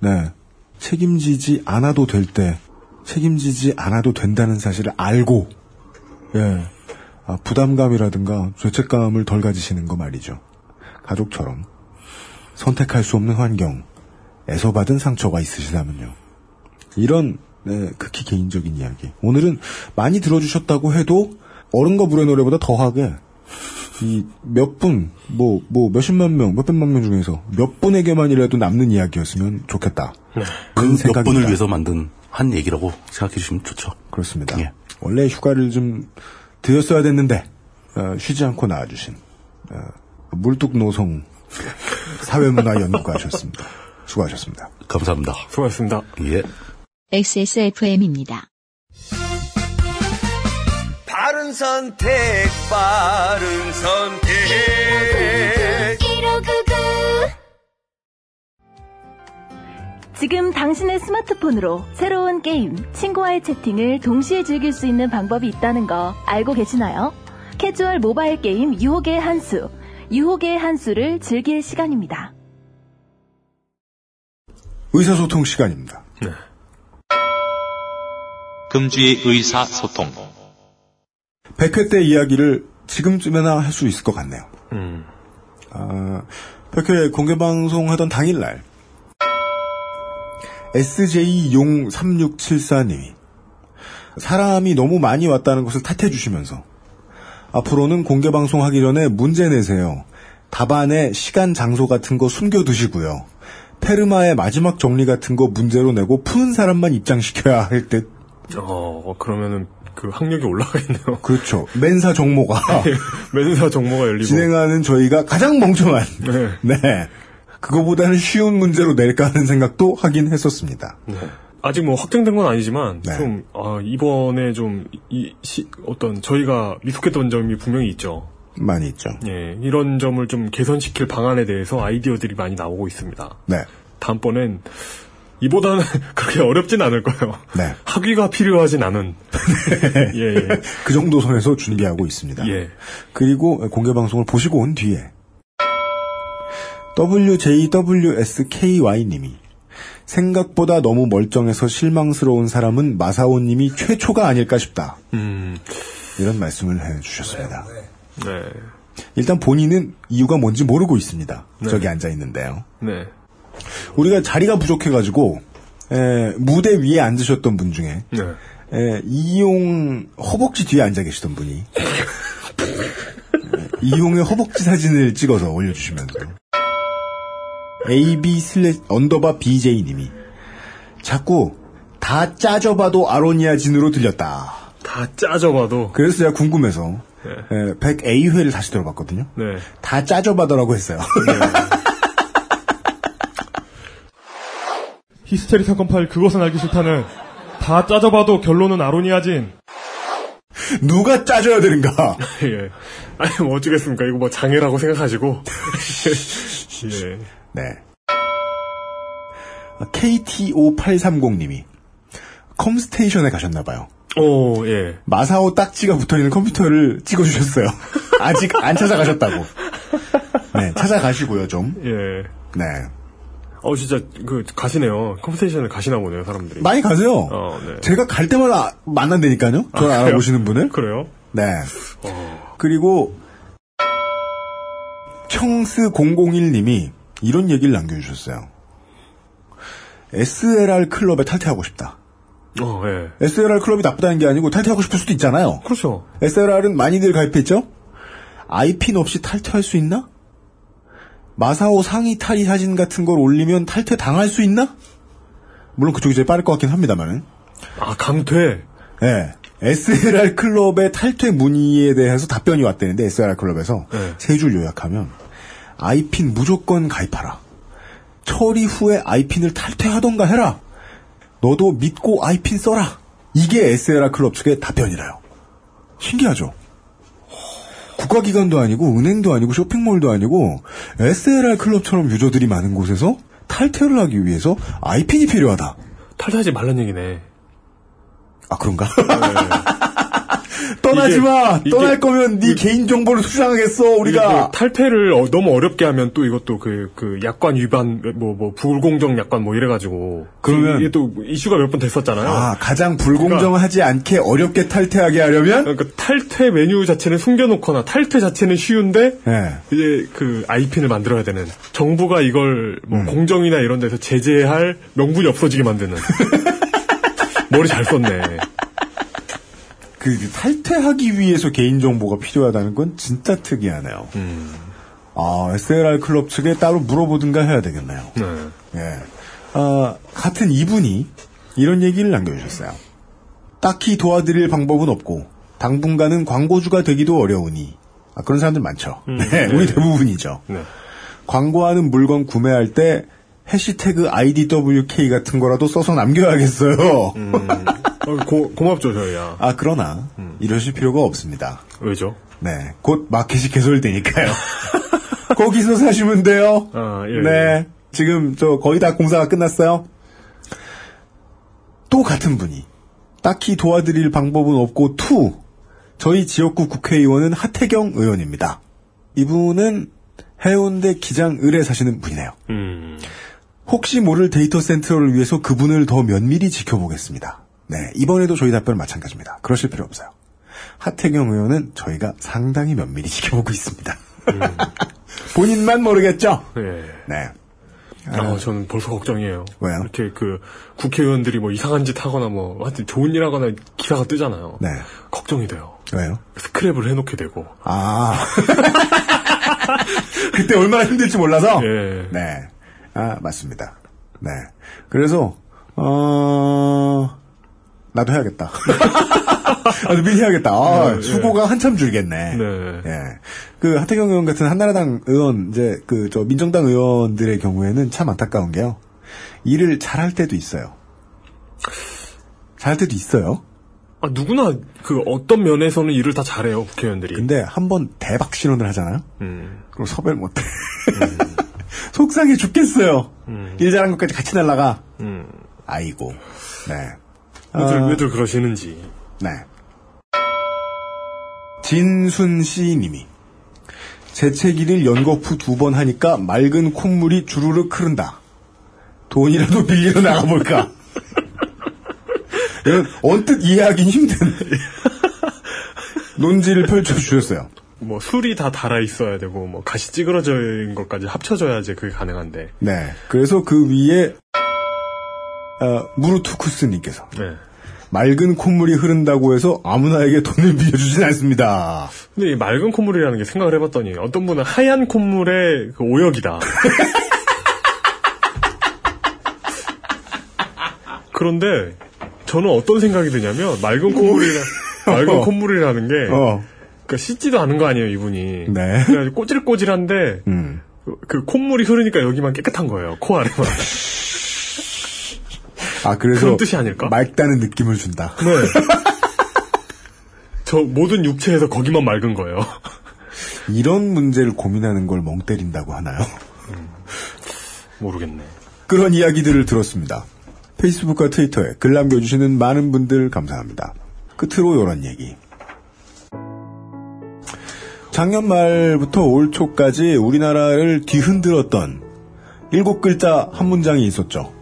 네 책임지지 않아도 될 때 책임지지 않아도 된다는 사실을 알고 예 아, 부담감이라든가 죄책감을 덜 가지시는 거 말이죠. 가족처럼 선택할 수 없는 환경에서 받은 상처가 있으시다면요. 이런 네, 극히 개인적인 이야기. 오늘은 많이 들어주셨다고 해도 어른과 불의 노래보다 더하게 이 몇 분, 뭐, 뭐, 몇십만 명, 몇백만 명 중에서 몇 분에게만이라도 남는 이야기였으면 좋겠다. 그 그런 몇 생각입니다. 분을 위해서 만든 한 얘기라고 생각해 주시면 좋죠. 그렇습니다. 예. 원래 휴가를 좀 드렸어야 됐는데 어, 쉬지 않고 나와주신 어, 물뚝노성 사회문화연구가셨습니다. 수고하셨습니다. 감사합니다. 수고하셨습니다. 예. XSFM입니다. 선택, 바른 선택. 지금 당신의 스마트폰으로 새로운 게임, 친구와의 채팅을 동시에 즐길 수 있는 방법이 있다는 거 알고 계시나요? 캐주얼 모바일 게임 유혹의 한수, 유혹의 한수를 즐길 시간입니다. 의사소통 시간입니다. 금주의 의사소통. 100회 때 이야기를 지금쯤에나 할 수 있을 것 같네요. 음. 아, 100회 공개방송 하던 당일날, SJ용3674님이 사람이 너무 많이 왔다는 것을 탓해 주시면서 앞으로는 공개방송 하기 전에 문제 내세요. 답안에 시간, 장소 같은 거 숨겨 두시고요. 페르마의 마지막 정리 같은 거 문제로 내고 푸는 사람만 입장시켜야 할 듯. 어, 그러면은 그 학력이 올라가겠네요. 그렇죠. 맨사 정모가 맨사 정모가 열리고. 진행하는 저희가 가장 멍청한 네. 네. 그거보다는 쉬운 문제로 낼까 하는 생각도 하긴 했었습니다. 네. 아직 뭐 확정된 건 아니지만 네. 좀 아, 이번에 좀이 어떤 저희가 미숙했던 점이 분명히 있죠. 많이 있죠. 예, 이런 점을 좀 개선시킬 방안에 대해서 아이디어들이 많이 나오고 있습니다. 네. 다음번엔 이보다는 그렇게 어렵진 않을 거예요. 네. 학위가 필요하진 않은. 예, 예. 그 정도 선에서 준비하고 있습니다. 예. 그리고 공개 방송을 보시고 온 뒤에 WJWSKY님이 생각보다 너무 멀쩡해서 실망스러운 사람은 마사오님이 최초가 아닐까 싶다. 음, 이런 말씀을 해주셨습니다. 네. 일단 본인은 이유가 뭔지 모르고 있습니다. 네. 저기 앉아 있는데요. 네. 우리가 자리가 부족해가지고 에, 무대 위에 앉으셨던 분 중에 네. 에, 이용 허벅지 뒤에 앉아 계시던 분이 에, 이용의 허벅지 사진을 찍어서 올려주시면서 AB 슬래 underbar BJ님이 자꾸 다 짜져봐도 아로니아 진으로 들렸다. 다 짜져봐도. 그래서 제가 궁금해서 에, 100A회를 다시 들어봤거든요. 네. 다 짜져봐더라고 했어요. 히스테리 사건 파일 그것은 알기 싫다는 다 짜져봐도 결론은 아로니아진. 누가 짜줘야 되는가? 예. 아니 뭐 어쩌겠습니까? 이거 뭐 장애라고 생각하시고. 예. 네. KT5830님이 컴스테이션에 가셨나봐요. 오, 예. 마사오 딱지가 붙어있는 컴퓨터를 찍어주셨어요. 아직 안 찾아가셨다고. 네, 찾아가시고요, 좀. 예. 네. 어, 진짜, 그, 가시네요. 컴스테이션을 가시나 보네요, 사람들이. 많이 가세요. 어, 네. 제가 갈 때마다 만난다니까요. 저를 아, 알아보시는 분을. 그래요? 네. 어. 그리고 청스 001님이 이런 얘기를 남겨주셨어요. SLR 클럽에 탈퇴하고 싶다. 어, 예. SLR 클럽이 나쁘다는 게 아니고 탈퇴하고 싶을 수도 있잖아요. 그렇죠. SLR은 많이들 가입했죠? IP는 없이 탈퇴할 수 있나? 마사오 상의 탈의 사진 같은 걸 올리면 탈퇴 당할 수 있나? 물론 그쪽이 제일 빠를 것 같긴 합니다만은. 아, 강퇴. 예. SLR 클럽의 탈퇴 문의에 대해서 답변이 왔다는데 SLR 클럽에서 네. 세줄 요약하면 아이핀 무조건 가입하라. 처리 후에 아이핀을 탈퇴하던가 해라. 너도 믿고 아이핀 써라. 이게 SLR 클럽 측의 답변이라요. 신기하죠? 국가기관도 아니고 은행도 아니고 쇼핑몰도 아니고 SLR 클럽처럼 유저들이 많은 곳에서 탈퇴를 하기 위해서 아이핀이 필요하다. 탈퇴하지 말란 얘기네. 아 그런가? 떠나지 마. 이게- 떠날 거면 네 개인 정보를 수상하겠어. 우리가. 그 탈퇴를 어, 너무 어렵게 하면 또 이것도 그, 그 약관 위반, 뭐, 뭐, 불공정 약관 뭐 이래가지고. 그러면- 이게 또 이슈가 몇 번 됐었잖아요. 아 가장 불공정하지 않게 어렵게 탈퇴하게 하려면 그러니까 탈퇴 메뉴 자체는 숨겨놓거나 탈퇴 자체는 쉬운데 네. 이제 그 아이핀을 만들어야 되는 정부가 이걸 뭐 음. 공정이나 이런 데서 제재할 명분이 없어지게 만드는 머리 잘 썼네. 그 탈퇴하기 위해서 개인 정보가 필요하다는 건 진짜 특이하네요. 음. 아 SLR 클럽 측에 따로 물어보든가 해야 되겠네요. 네. 예. 아, 같은 이분이 이런 얘기를 남겨주셨어요. 딱히 도와드릴 방법은 없고 당분간은 광고주가 되기도 어려우니 아, 그런 사람들 많죠. 음, 네, 네. 우리 대부분이죠. 네. 광고하는 물건 구매할 때 해시태그 IDWK 같은 거라도 써서 남겨야겠어요. 음. 어, 고, 고맙죠 저희야. 아 그러나 이러실 필요가 없습니다. 왜죠? 네, 곧 마켓이 개설되니까요. 거기서 사시면 돼요. 아, 예. 네, 지금 저 거의 다 공사가 끝났어요. 또 같은 분이 딱히 도와드릴 방법은 없고 투 저희 지역구 국회의원은 하태경 의원입니다. 이분은 해운대 기장 을에 사시는 분이네요. 음. 혹시 모를 데이터 센터를 위해서 그분을 더 면밀히 지켜보겠습니다. 네, 이번에도 저희 답변은 마찬가지입니다. 그러실 필요 없어요. 하태경 의원은 저희가 상당히 면밀히 지켜보고 있습니다. 본인만 모르겠죠? 네. 네. 아, 저는 벌써 걱정이에요. 왜요? 이렇게 그 국회의원들이 뭐 이상한 짓 하거나 뭐 하여튼 좋은 일 하거나 기사가 뜨잖아요. 네. 걱정이 돼요. 왜요? 스크랩을 해놓게 되고. 아. 그때 얼마나 힘들지 몰라서? 예. 네. 아, 맞습니다. 네. 그래서, 어, 나도 해야겠다. 나도 미리 해야겠다. 아, 네, 수고가 한참 줄겠네. 네. 예. 그 하태경 의원 같은 한나라당 의원, 이제 그 저 민정당 의원들의 경우에는 참 안타까운 게요. 일을 잘할 때도 있어요. 잘할 때도 있어요. 아, 누구나 그 어떤 면에서는 일을 다 잘해요, 국회의원들이. 근데 한 번 대박 신혼을 하잖아요. 음. 그럼 섭외를 못해. 속상해 죽겠어요. 음. 일 잘한 것까지 같이 날라가. 음. 아이고. 네. 왜들, 아, 왜들 그러시는지. 네. 진순 씨 님이 재채기를 연거푸 두 번 하니까 맑은 콧물이 주르륵 흐른다. 돈이라도 빌리러 나가볼까? 이런 언뜻 이해하기 힘든 논지를 펼쳐주셨어요. 뭐 술이 다 달아 있어야 되고 뭐 가시 찌그러진 것까지 합쳐져야지 그게 가능한데. 네. 그래서 그 위에 어, 무르투쿠스님께서 네. 맑은 콧물이 흐른다고 해서 아무나에게 돈을 빌려주진 않습니다. 근데 이 맑은 콧물이라는 게 생각을 해봤더니 어떤 분은 하얀 콧물의 그 오역이다. 그런데 저는 어떤 생각이 드냐면 맑은 콧물이라 맑은 어. 콧물이라는 게 어. 그러니까 씻지도 않은 거 아니에요 이분이. 네. 그래가지고 꼬질꼬질한데 음. 그, 그 콧물이 흐르니까 여기만 깨끗한 거예요. 코 아래만. 아 그래서 그런 뜻이 아닐까? 맑다는 느낌을 준다. 네. 저 모든 육체에서 거기만 맑은 거예요. 이런 문제를 고민하는 걸 멍 때린다고 하나요? 모르겠네. 그런 이야기들을 들었습니다. 페이스북과 트위터에 글 남겨주시는 많은 분들 감사합니다. 끝으로 이런 얘기. 작년 말부터 올 초까지 우리나라를 뒤흔들었던 일곱 글자 한 문장이 있었죠.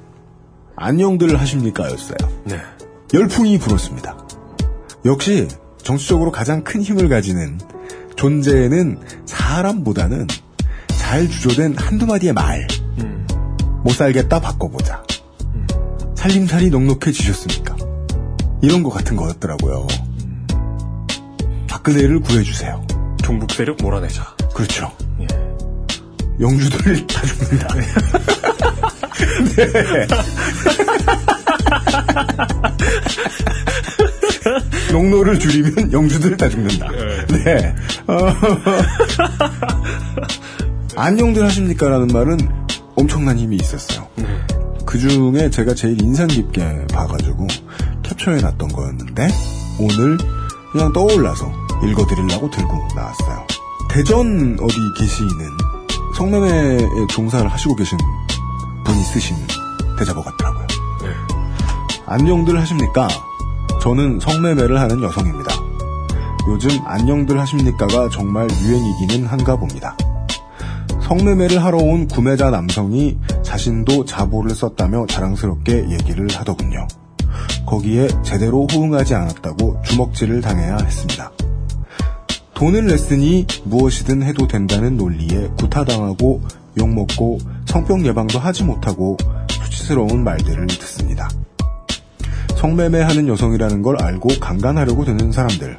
안녕들 하십니까? 였어요. 네. 열풍이 불었습니다. 역시 정치적으로 가장 큰 힘을 가지는 존재는 사람보다는 잘 주조된 한두 마디의 말. 음. 못 살겠다 바꿔보자. 살림살이 넉넉해지셨습니까? 이런 것 같은 거였더라고요. 박근혜를 구해주세요. 종북 세력 몰아내자. 그렇죠. 예. 영주들을 다 죽는다. 네. 농로를 줄이면 영주들 다 죽는다. 네. 어, 안녕들 하십니까라는 말은 엄청난 힘이 있었어요. 그 중에 제가 제일 인상 깊게 봐가지고 캡처해 놨던 거였는데 오늘 그냥 떠올라서 읽어드리려고 들고 나왔어요. 대전 어디 계시는 성매매에 종사를 하시고 계신 분이 쓰신 대자보 같더라고요. 안녕들 하십니까? 저는 성매매를 하는 여성입니다. 요즘 안녕들 하십니까가 정말 유행이기는 한가 봅니다. 성매매를 하러 온 구매자 남성이 자신도 자보를 썼다며 자랑스럽게 얘기를 하더군요. 거기에 제대로 호응하지 않았다고 주먹질을 당해야 했습니다. 돈을 냈으니 무엇이든 해도 된다는 논리에 구타당하고 욕먹고 성병 예방도 하지 못하고 수치스러운 말들을 듣습니다. 성매매하는 여성이라는 걸 알고 강간하려고 드는 사람들.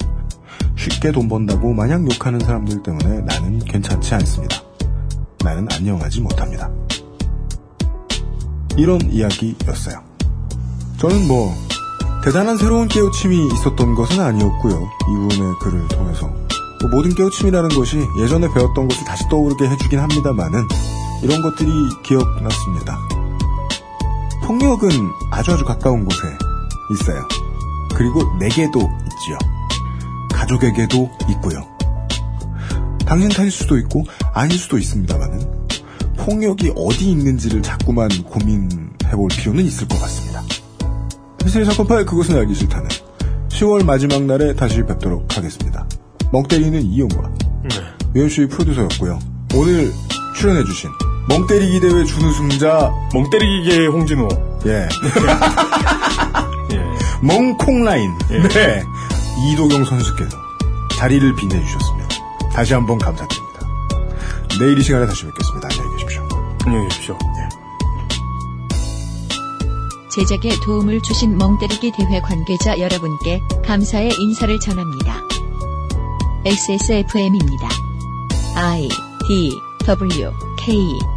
쉽게 돈 번다고 마냥 욕하는 사람들 때문에 나는 괜찮지 않습니다. 나는 안녕하지 못합니다. 이런 이야기였어요. 저는 뭐 대단한 새로운 깨우침이 있었던 것은 아니었고요. 이분의 글을 통해서 뭐 모든 깨우침이라는 것이 예전에 배웠던 것을 다시 떠오르게 해주긴 합니다만은 이런 것들이 기억났습니다. 폭력은 아주 아주 가까운 곳에 있어요. 그리고 내게도 있지요. 가족에게도 있고요. 당신 탓일 수도 있고 아닐 수도 있습니다만은 폭력이 어디 있는지를 자꾸만 고민해볼 필요는 있을 것 같습니다. 히스테리 사건 파일 그것은 알기 싫다는 10월 마지막 날에 다시 뵙도록 하겠습니다. 멍때리는 이용과 UMC 프로듀서였고요. 오늘 출연해주신 멍때리기 대회 준우승자 멍때리기계 홍진호 예. 멍콩라인 네. 이도경 선수께서 자리를 빛내주셨습니다. 다시 한번 감사드립니다. 내일 이 시간에 다시 뵙겠습니다. 안녕히 계십시오. 안녕히 계십시오. 제작에 도움을 주신 멍때리기 대회 관계자 여러분께 감사의 인사를 전합니다. XSFM입니다. I D W K